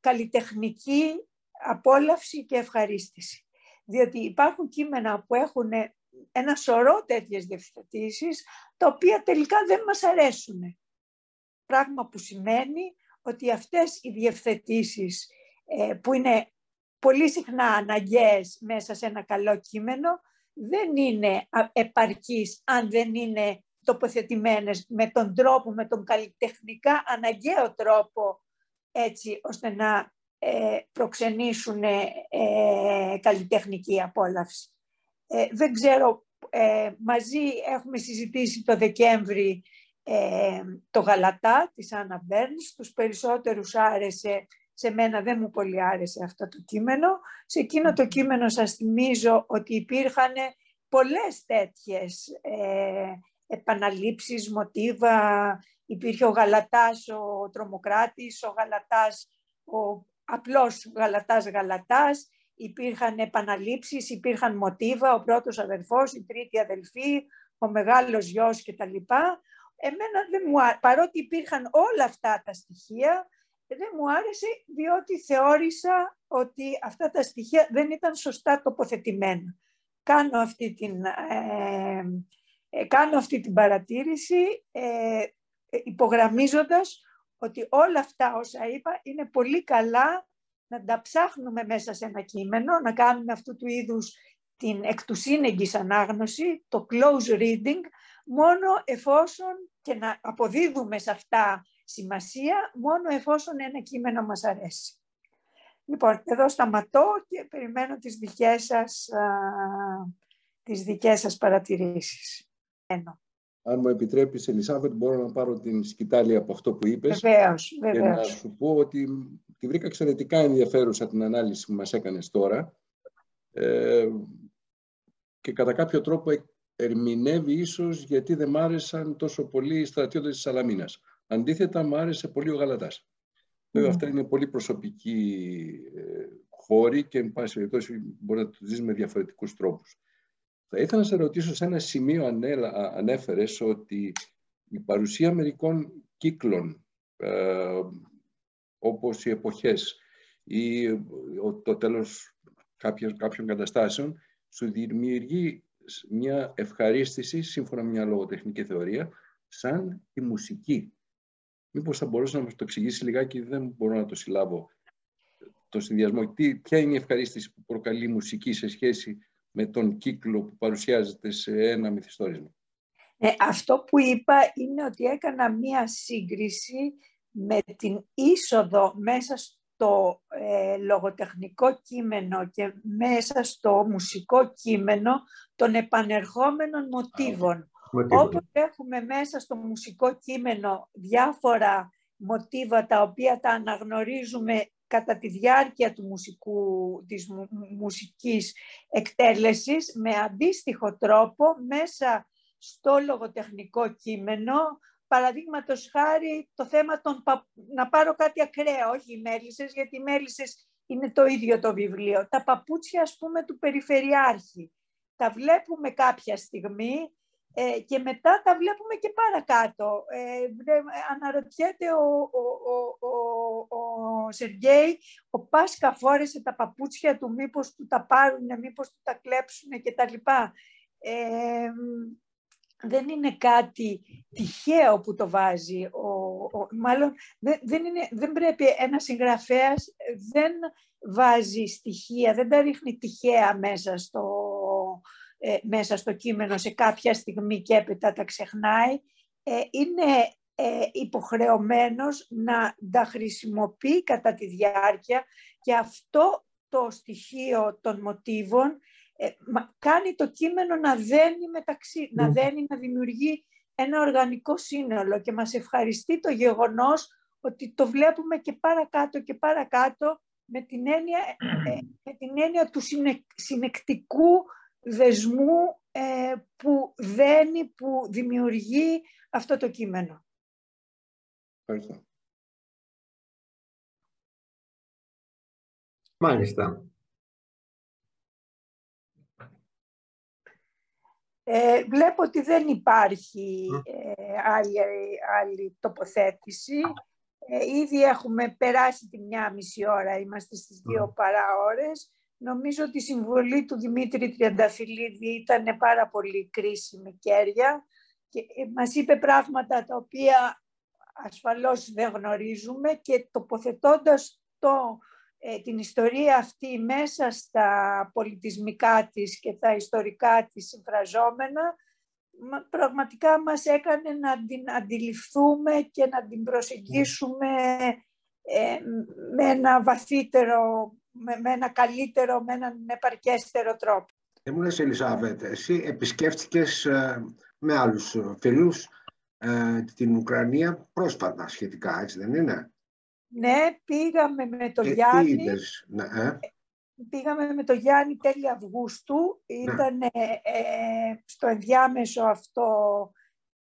καλλιτεχνική απόλαυση και ευχαρίστηση διότι υπάρχουν κείμενα που έχουν ένα σωρό τέτοιες διευθετήσεις, τα οποία τελικά δεν μας αρέσουν. Πράγμα που σημαίνει ότι αυτές οι διευθετήσεις ε, που είναι πολύ συχνά αναγκαίες μέσα σε ένα καλό κείμενο, δεν είναι επαρκείς αν δεν είναι τοποθετημένες με τον τρόπο, με τον καλλιτεχνικά αναγκαίο τρόπο, έτσι ώστε να ε, προξενήσουν ε, καλλιτεχνική απόλαυση. Ε, δεν ξέρω, μαζί έχουμε συζητήσει το Δεκέμβρη το Γαλατά της Άννα Μπέρνς. Τους περισσότερους άρεσε, σε μένα δεν μου πολύ άρεσε αυτό το κείμενο. Σε εκείνο το κείμενο σας θυμίζω ότι υπήρχαν πολλές τέτοιες ε, επαναλήψεις, μοτίβα. Υπήρχε ο Γαλατάς, ο τρομοκράτης, ο Γαλατάς, ο απλώς γαλατάς γαλατάς, υπήρχαν επαναλήψεις, υπήρχαν μοτίβα, ο πρώτος αδελφός, η τρίτη αδελφή, ο μεγάλος γιος κτλ. Εμένα δεν μου παρότι υπήρχαν όλα αυτά τα στοιχεία, δεν μου άρεσε διότι θεώρησα ότι αυτά τα στοιχεία δεν ήταν σωστά τοποθετημένα. Κάνω αυτή την, ε, ε κάνω αυτή την παρατήρηση ε, υπογραμμίζοντας ότι όλα αυτά όσα είπα είναι πολύ καλά να τα ψάχνουμε μέσα σε ένα κείμενο, να κάνουμε αυτού του είδους την εκ του ανάγνωση, το close reading, μόνο εφόσον και να αποδίδουμε σε αυτά σημασία, μόνο εφόσον ένα κείμενο μας αρέσει. Λοιπόν, εδώ σταματώ και περιμένω τις δικές σας, α, τις δικές σας παρατηρήσεις αν μου επιτρέπεις, Ελισάβετ, μπορώ να πάρω την σκητάλη από αυτό που είπες. Βεβαίως, βεβαίως. Και να σου πω ότι τη βρήκα εξαιρετικά ενδιαφέρουσα την ανάλυση που μας έκανες τώρα. Ε, και κατά κάποιο τρόπο ερμηνεύει ίσως γιατί δεν μ' άρεσαν τόσο πολύ οι στρατιώτες της Σαλαμίνας. Αντίθετα, μ' άρεσε πολύ ο Γαλατάς. Βέβαια, αυτά είναι πολύ προσωπικοί ε, χώροι και, εν πάση περιπτώσει, μπορεί να το δεις με διαφορετικούς τρόπους. Θα ήθελα να σε ρωτήσω σε ένα σημείο ανέφερες ότι η παρουσία μερικών κύκλων ε, όπως οι εποχές ή το τέλος κάποιων, κάποιων καταστάσεων σου δημιουργεί μια ευχαρίστηση σύμφωνα με μια λογοτεχνική θεωρία σαν η μουσική. Μήπως θα μπορούσε να μας το εξηγήσει λιγάκι, δεν μπορώ να το συλλάβω το συνδυασμό. Τι, ποια είναι η ευχαρίστηση που προκαλεί η μουσική σε σχέση με τον κύκλο που παρουσιάζεται σε ένα μυθιστόρημα; Ε, αυτό που είπα είναι ότι έκανα μία σύγκριση με την είσοδο μέσα στο ε, λογοτεχνικό κείμενο και μέσα στο μουσικό κείμενο των επανερχόμενων μοτίβων. Όπως έχουμε μέσα στο μουσικό κείμενο διάφορα μοτίβα τα οποία τα αναγνωρίζουμε κατά τη διάρκεια του μουσικού, της μουσικής εκτέλεσης με αντίστοιχο τρόπο μέσα στο λογοτεχνικό κείμενο Παραδείγματος χάρη το θέμα των να πάρω κάτι ακραίο, όχι οι μέλισσες, γιατί οι μέλισσες είναι το ίδιο το βιβλίο. Τα παπούτσια, ας πούμε, του Περιφερειάρχη. Τα βλέπουμε κάποια στιγμή ε, και μετά τα βλέπουμε και παρακάτω. Ε, αναρωτιέται ο, ο, ο, ο, ο Σεργέη, ο Πάσκα φόρεσε τα παπούτσια του, μήπως του τα πάρουν, μήπως του τα κλέψουν και τα λοιπά. Ε, δεν είναι κάτι τυχαίο που το βάζει. Ο, ο, μάλλον δεν, είναι, δεν πρέπει ένας συγγραφέας δεν βάζει στοιχεία, δεν τα ρίχνει τυχαία μέσα στο, ε, μέσα στο κείμενο σε κάποια στιγμή και έπειτα τα ξεχνάει. Ε, είναι ε, υποχρεωμένος να τα χρησιμοποιεί κατά τη διάρκεια και αυτό το στοιχείο των μοτίβων ε, κάνει το κείμενο να δένει μεταξύ, να δένει, να δημιουργεί ένα οργανικό σύνολο και μας ευχαριστεί το γεγονός ότι το βλέπουμε και παρακάτω και παρακάτω με την έννοια, ε, με την έννοια του συνεκτικού δεσμού ε, που δένει, που δημιουργεί αυτό το κείμενο. Ευχαριστώ. Μάλιστα. Ε, βλέπω ότι δεν υπάρχει ε, άλλη, άλλη τοποθέτηση. Ε, ήδη έχουμε περάσει τη μια μισή ώρα, είμαστε στις δύο παρά ώρες. Νομίζω ότι η συμβολή του Δημήτρη Τριανταφυλλίδη ήταν πάρα πολύ κρίσιμη κέρια και ε, μας είπε πράγματα τα οποία ασφαλώς δεν γνωρίζουμε και τοποθετώντας το, ε, την ιστορία αυτή μέσα στα πολιτισμικά της και τα ιστορικά της συμφραζόμενα πραγματικά μας έκανε να την αντιληφθούμε και να την προσεγγίσουμε ε, με ένα βαθύτερο, με, ένα καλύτερο, με έναν επαρκέστερο τρόπο. Δεν μου λες Ελισάβετ, εσύ επισκέφτηκες ε, με άλλους φίλους ε, την Ουκρανία πρόσφατα σχετικά, έτσι δεν είναι; Ναι, πήγαμε με το Γιάννη. Ναι, ε; Πήγαμε με το Γιάννη τέλη Αυγούστου. Ναι. Ήταν ε, στο ενδιάμεσο αυτό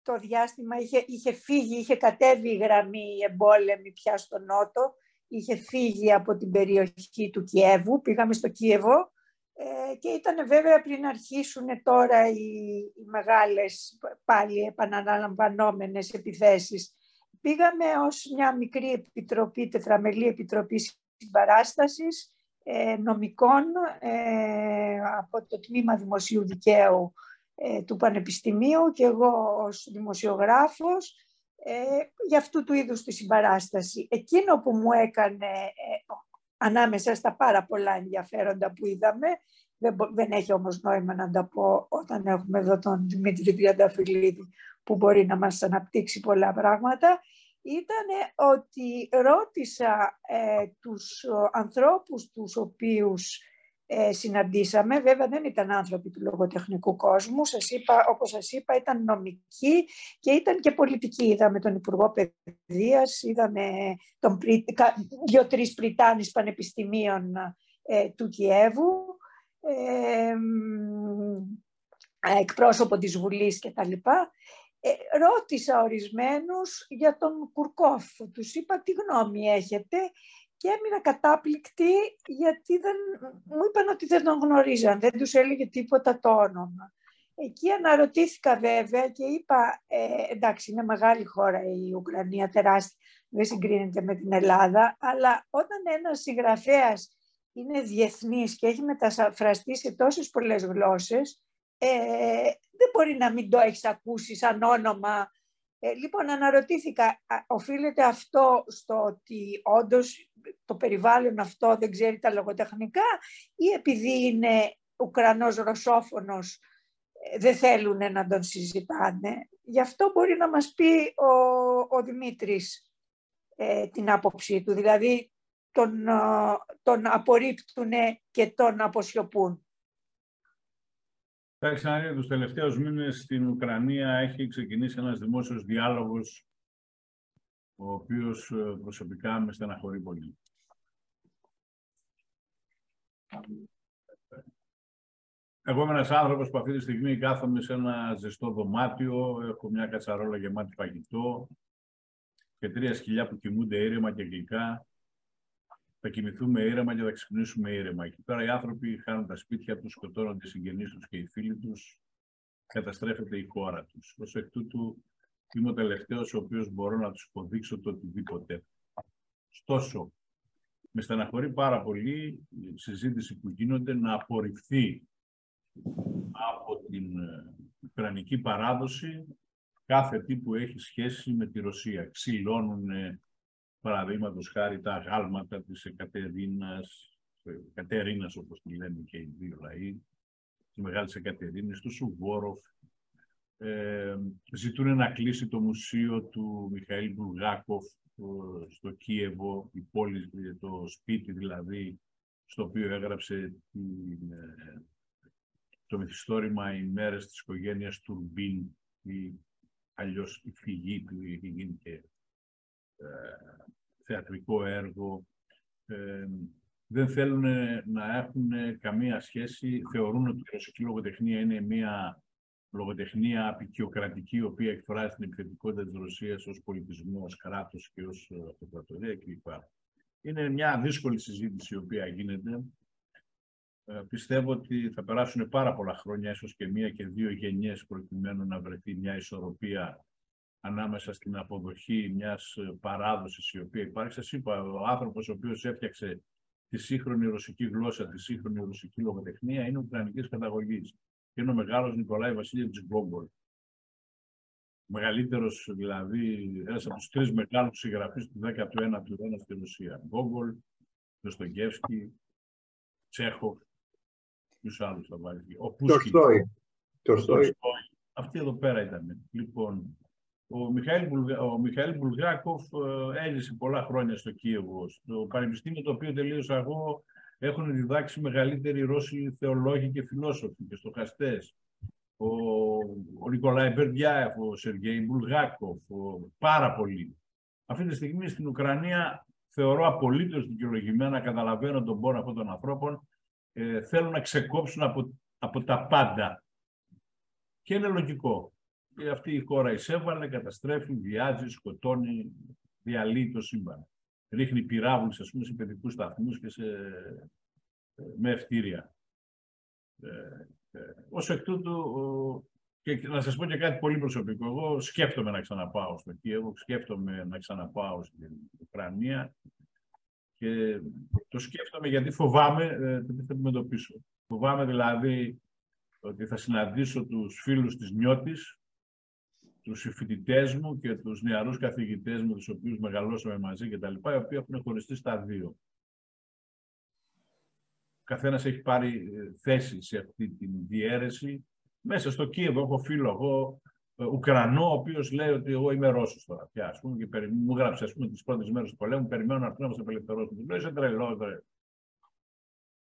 το διάστημα. Είχε, είχε φύγει, είχε κατέβει η γραμμή εμπόλεμη πια στο Νότο. Είχε φύγει από την περιοχή του Κιέβου. Πήγαμε στο Κίεβο ε, και ήταν βέβαια πριν αρχίσουν τώρα οι, οι μεγάλες πάλι επαναλαμβανόμενες επιθέσεις. Πήγαμε ως μια μικρή επιτροπή, τετραμελή επιτροπή συμπαράστασης ε, νομικών ε, από το Τμήμα Δημοσίου Δικαίου του Πανεπιστημίου και εγώ ως δημοσιογράφος για αυτού του είδους τη συμπαράσταση. Εκείνο που μου έκανε ανάμεσα στα πάρα πολλά ενδιαφέροντα που είδαμε. Δεν, δεν έχει όμως νόημα να τα πω όταν έχουμε εδώ τον Δημήτρη Τριανταφυλλίδη που μπορεί να μας αναπτύξει πολλά πράγματα. Ήταν ότι ρώτησα ε, τους ανθρώπους τους οποίους ε, συναντήσαμε. Βέβαια δεν ήταν άνθρωποι του λογοτεχνικού κόσμου. Σας είπα, όπως σας είπα ήταν νομικοί και ήταν και πολιτικοί. Είδαμε τον Υπουργό Παιδείας, είδαμε τον, δύο-τρεις Πριτάνης πανεπιστημίων ε, του Κιέβου, ε, εκπρόσωπο της Βουλής και τα λοιπά. Ε, ρώτησα ορισμένους για τον Κουρκόφ. Τους είπα τι γνώμη έχετε και έμεινα κατάπληκτη γιατί δεν, μου είπαν ότι δεν τον γνωρίζαν, δεν τους έλεγε τίποτα το όνομα. Εκεί αναρωτήθηκα βέβαια και είπα, ε, εντάξει είναι μεγάλη χώρα η Ουκρανία, τεράστια, δεν συγκρίνεται με την Ελλάδα, αλλά όταν ένας συγγραφέας είναι διεθνής και έχει μεταφραστεί σε τόσες πολλές γλώσσες, ε, δεν μπορεί να μην το έχεις ακούσει σαν όνομα ε, λοιπόν, αναρωτήθηκα, οφείλεται αυτό στο ότι όντως το περιβάλλον αυτό δεν ξέρει τα λογοτεχνικά ή επειδή είναι Ουκρανός ρωσόφωνος ε, δεν θέλουν να τον συζητάνε. Γι' αυτό μπορεί να μας πει ο, ο Δημήτρης ε, την άποψή του, δηλαδή τον, τον απορρίπτουν και τον αποσιωπούν. Εντάξει, να τους τελευταίους μήνες στην Ουκρανία έχει ξεκινήσει ένας δημόσιος διάλογος ο οποίος ε, προσωπικά με στεναχωρεί πολύ. Εγώ είμαι ένας άνθρωπος που αυτή τη στιγμή κάθομαι σε ένα ζεστό δωμάτιο, έχω μια κατσαρόλα γεμάτη φαγητό και τρία σκυλιά που κοιμούνται ήρεμα και γλυκά θα κοιμηθούμε ήρεμα και θα ξυπνήσουμε ήρεμα. Και τώρα οι άνθρωποι χάνουν τα σπίτια τους, σκοτώνονται οι συγγενείς τους και οι φίλοι τους, καταστρέφεται η χώρα τους. Ως εκ τούτου είμαι ο τελευταίος ο οποίος μπορώ να τους υποδείξω το οτιδήποτε. Ωστόσο, με στεναχωρεί πάρα πολύ η συζήτηση που γίνονται να απορριφθεί από την ουκρανική παράδοση κάθε τι που έχει σχέση με τη Ρωσία. Ξυλώνουν, παραδείγματος χάρη, τα γάλματα της Εκατερίνας, Εκατερίνας όπως τη λένε και οι δύο λαοί, τη Μεγάλη Εκατερίνης, τους Σουβόροφ. Ε, ζητούν να κλείσει το μουσείο του Μιχαήλ Μπουλγάκοφ στο Κίεβο, η πόλη, το σπίτι δηλαδή, στο οποίο έγραψε την, ε, το μυθιστόρημα «Οι μέρες της οικογένειας Τουρμπίν» ή αλλιώς η φυγή του είχε γίνει και ε, θεατρικό έργο. Ε, δεν θέλουν να έχουν καμία σχέση. Θεωρούν ότι η ρωσική λογοτεχνία είναι μια λογοτεχνία απεικιοκρατική, η οποία εκφράζει την επιθετικότητα της Ρωσίας ως πολιτισμό, ως κράτος και ως αυτοκρατορία κλπ. Είναι μια δύσκολη συζήτηση η οποία γίνεται. Ε, πιστεύω ότι θα περάσουν πάρα πολλά χρόνια, ίσως και μία και δύο γενιές, προκειμένου να βρεθεί μια ισορροπία ανάμεσα στην αποδοχή μιας παράδοσης η οποία υπάρχει. Σας είπα, ο άνθρωπος ο οποίος έφτιαξε τη σύγχρονη ρωσική γλώσσα, τη σύγχρονη ρωσική λογοτεχνία, είναι ουκρανικής καταγωγής. Και είναι ο μεγάλος Νικολάη Βασίλειevich Γκόγκολ. Μεγαλύτερος, δηλαδή, ένας από τους τρεις μεγάλους συγγραφείς του 19ου αιώνα στη Ρωσία. Γκόγκολ, Δοστογκεύσκη, Τσέχοφ, ποιους άλλους θα βάλεις. Ο Πούσκι. Τορστόι. Αυτοί εδώ πέρα ήταν. Λοιπόν, ο Μιχαήλ, Μπουλγα... ο Μιχαήλ Μπουλγάκοφ ε, έζησε πολλά χρόνια στο Κίεβο. Στο πανεπιστήμιο το οποίο τελείωσα εγώ έχουν διδάξει μεγαλύτεροι Ρώσοι θεολόγοι και φιλόσοφοι και στοχαστές. Ο, ο Νικολάη Μπερδιάεφ, ο Σεργέη Μπουλγάκοφ, ο, πάρα πολλοί. Αυτή τη στιγμή στην Ουκρανία θεωρώ απολύτως δικαιολογημένα, καταλαβαίνω τον πόνο αυτών των ανθρώπων, ε, θέλουν να ξεκόψουν από, από τα πάντα. Και είναι λογικό. Και αυτή η χώρα εισέβαλε, καταστρέφει, βιάζει, σκοτώνει, διαλύει το σύμπαν. Ρίχνει πυράβλους, ας πούμε, σε παιδικούς σταθμούς και σε, ε, με ευτήρια. Ε, ε, ως εκ τούτου, και να σας πω και κάτι πολύ προσωπικό. Εγώ σκέφτομαι να ξαναπάω στο Κίεβο, σκέφτομαι να ξαναπάω στην Ουκρανία και το σκέφτομαι γιατί φοβάμαι ε, το τι θα αντιμετωπίσω. Φοβάμαι δηλαδή ότι θα συναντήσω τους φίλους της Νιώτης, τους φοιτητές μου και τους νεαρούς καθηγητές μου, τους οποίους μεγαλώσαμε μαζί και τα λοιπά, οι οποίοι έχουν χωριστεί στα δύο. Ο καθένας έχει πάρει ε, θέση σε αυτή τη διαίρεση. Μέσα στο Κίεβο έχω φίλο εγώ, ε, Ουκρανό, ο οποίος λέει ότι εγώ είμαι Ρώσος τώρα πια. Ας πούμε, και μου γράψε τις πρώτες μέρες του πολέμου, περιμένω να έρθουν να μας απελευθερώσουν. Του λέω είσαι τρελός,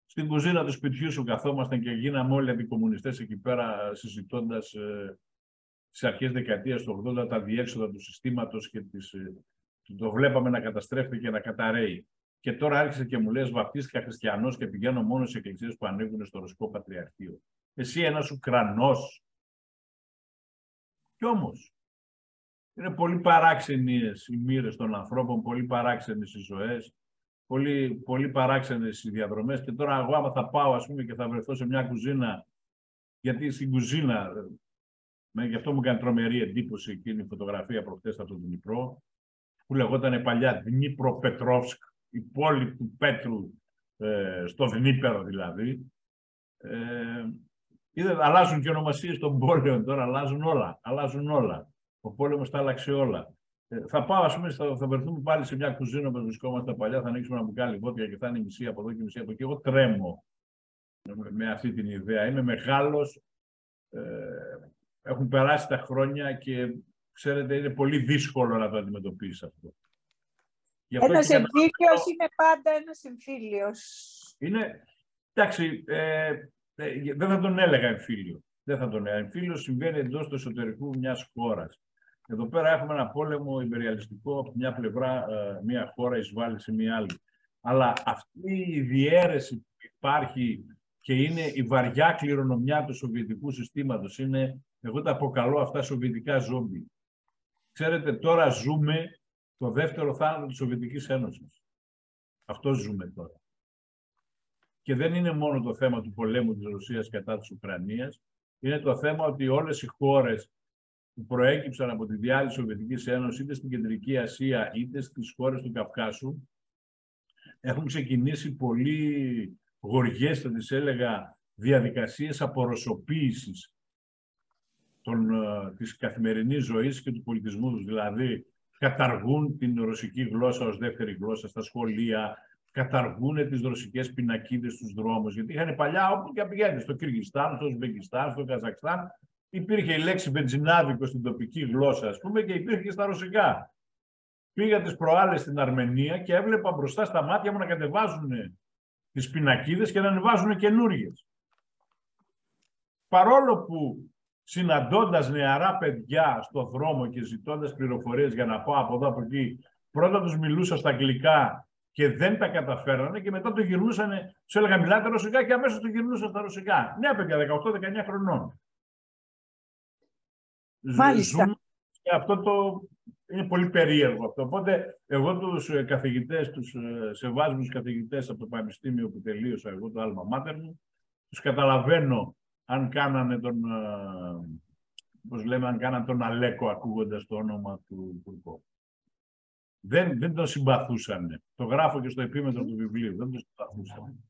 Στην κουζίνα του σπιτιού σου καθόμασταν και γίναμε όλοι αντικομουνιστέ εκεί πέρα συζητώντας ε, στις αρχές δεκαετίας του 80 τα διέξοδα του συστήματος και τις, ε, το βλέπαμε να καταστρέφεται και να καταραίει. Και τώρα άρχισε και μου λες: Βαπτίστηκα χριστιανός και πηγαίνω μόνο σε εκκλησίες που ανέβουν στο Ρωσικό Πατριαρχείο. Εσύ ένας Ουκρανός. Κι όμως, είναι πολύ παράξενες οι μοίρες των ανθρώπων, πολύ παράξενες οι ζωές, πολύ, πολύ παράξενες οι διαδρομές. Και τώρα, εγώ, άμα θα πάω, ας πούμε, και θα βρεθώ σε μια κουζίνα, γιατί στην κουζίνα με, γι' αυτό μου έκανε τρομερή εντύπωση εκείνη η φωτογραφία προχτές από τον Δνіпρό, που λεγόταν παλιά Δνήπρο Πετρόφσκ, η πόλη του Πέτρου, ε, στο Δνήπερο δηλαδή. Ε, είδε, αλλάζουν και ονομασίες των πόλεων τώρα, αλλάζουν όλα, αλλάζουν όλα. Ο πόλεμος τα άλλαξε όλα. Ε, θα πάω, ας πούμε, θα, θα βρεθούμε πάλι σε μια κουζίνα που βρισκόμαστε παλιά, θα ανοίξουμε ένα μπουκάλι βότια και θα είναι μισή από εδώ και μισή από εκεί. Εγώ τρέμω με, με αυτή την ιδέα. Είμαι μεγάλος, ε, έχουν περάσει τα χρόνια και ξέρετε είναι πολύ δύσκολο να το αντιμετωπίσεις αυτό. Ένας εμφύλιος είναι πάντα ένας εμφύλιος. Είναι, εντάξει, ε, ε, δεν θα τον έλεγα εμφύλιο. Δεν θα τον έλεγα. Εμφύλιο συμβαίνει εντός του εσωτερικού μιας χώρας. Εδώ πέρα έχουμε ένα πόλεμο υπεριαλιστικό από μια πλευρά, ε, μια χώρα εισβάλλει σε μια άλλη. Αλλά αυτή η διαίρεση που υπάρχει και είναι η βαριά κληρονομιά του Σοβιετικού συστήματος, είναι εγώ τα αποκαλώ αυτά σοβιετικά ζόμπι. Ξέρετε, τώρα ζούμε το δεύτερο θάνατο της Σοβιετικής Ένωσης. Αυτό ζούμε τώρα. Και δεν είναι μόνο το θέμα του πολέμου της Ρωσίας κατά της Ουκρανίας, είναι το θέμα ότι όλες οι χώρες που προέκυψαν από τη διάλυση της Σοβιετικής Ένωσης, είτε στην Κεντρική Ασία, είτε στις χώρες του Καυκάσου, έχουν ξεκινήσει πολύ γοργές, θα τις έλεγα, διαδικασίες απορροσοποίησης των, ε, της καθημερινής ζωής και του πολιτισμού τους. Δηλαδή, καταργούν την ρωσική γλώσσα ως δεύτερη γλώσσα στα σχολεία, καταργούν τις ρωσικές πινακίδες στους δρόμους, γιατί είχαν παλιά όπου και πηγαίνετε, στο Κυργιστάν, στο Ουσμπεκιστάν, στο Καζακστάν, υπήρχε η λέξη βενζινάδικο στην τοπική γλώσσα, ας πούμε, και υπήρχε και στα ρωσικά. Πήγα τις προάλλες στην Αρμενία και έβλεπα μπροστά στα μάτια μου να κατεβάζουν τις πινακίδες και να ανεβάζουν καινούριες. Παρόλο που συναντώντας νεαρά παιδιά στο δρόμο και ζητώντας πληροφορίες για να πάω από εδώ από εκεί, πρώτα τους μιλούσα στα αγγλικά και δεν τα καταφέρανε και μετά το γυρνούσαν, τους έλεγα μιλάτε ρωσικά και αμέσως το γυρνούσαν στα ρωσικά. Νέα παιδιά, 18-19 χρονών. Μάλιστα. και αυτό το είναι πολύ περίεργο αυτό. Οπότε εγώ τους ε, καθηγητές, τους ε, σεβάσμους καθηγητές από το Πανεπιστήμιο που τελείωσα εγώ το άλμα μάτερ μου, τους καταλαβαίνω αν κάνανε τον, ε, πώς λέμε, αν κάνανε τον Αλέκο ακούγοντας το όνομα του Υπουργού. Δεν, δεν τον συμπαθούσαν. Το γράφω και στο επίμετρο του βιβλίου. Δεν τον συμπαθούσαν.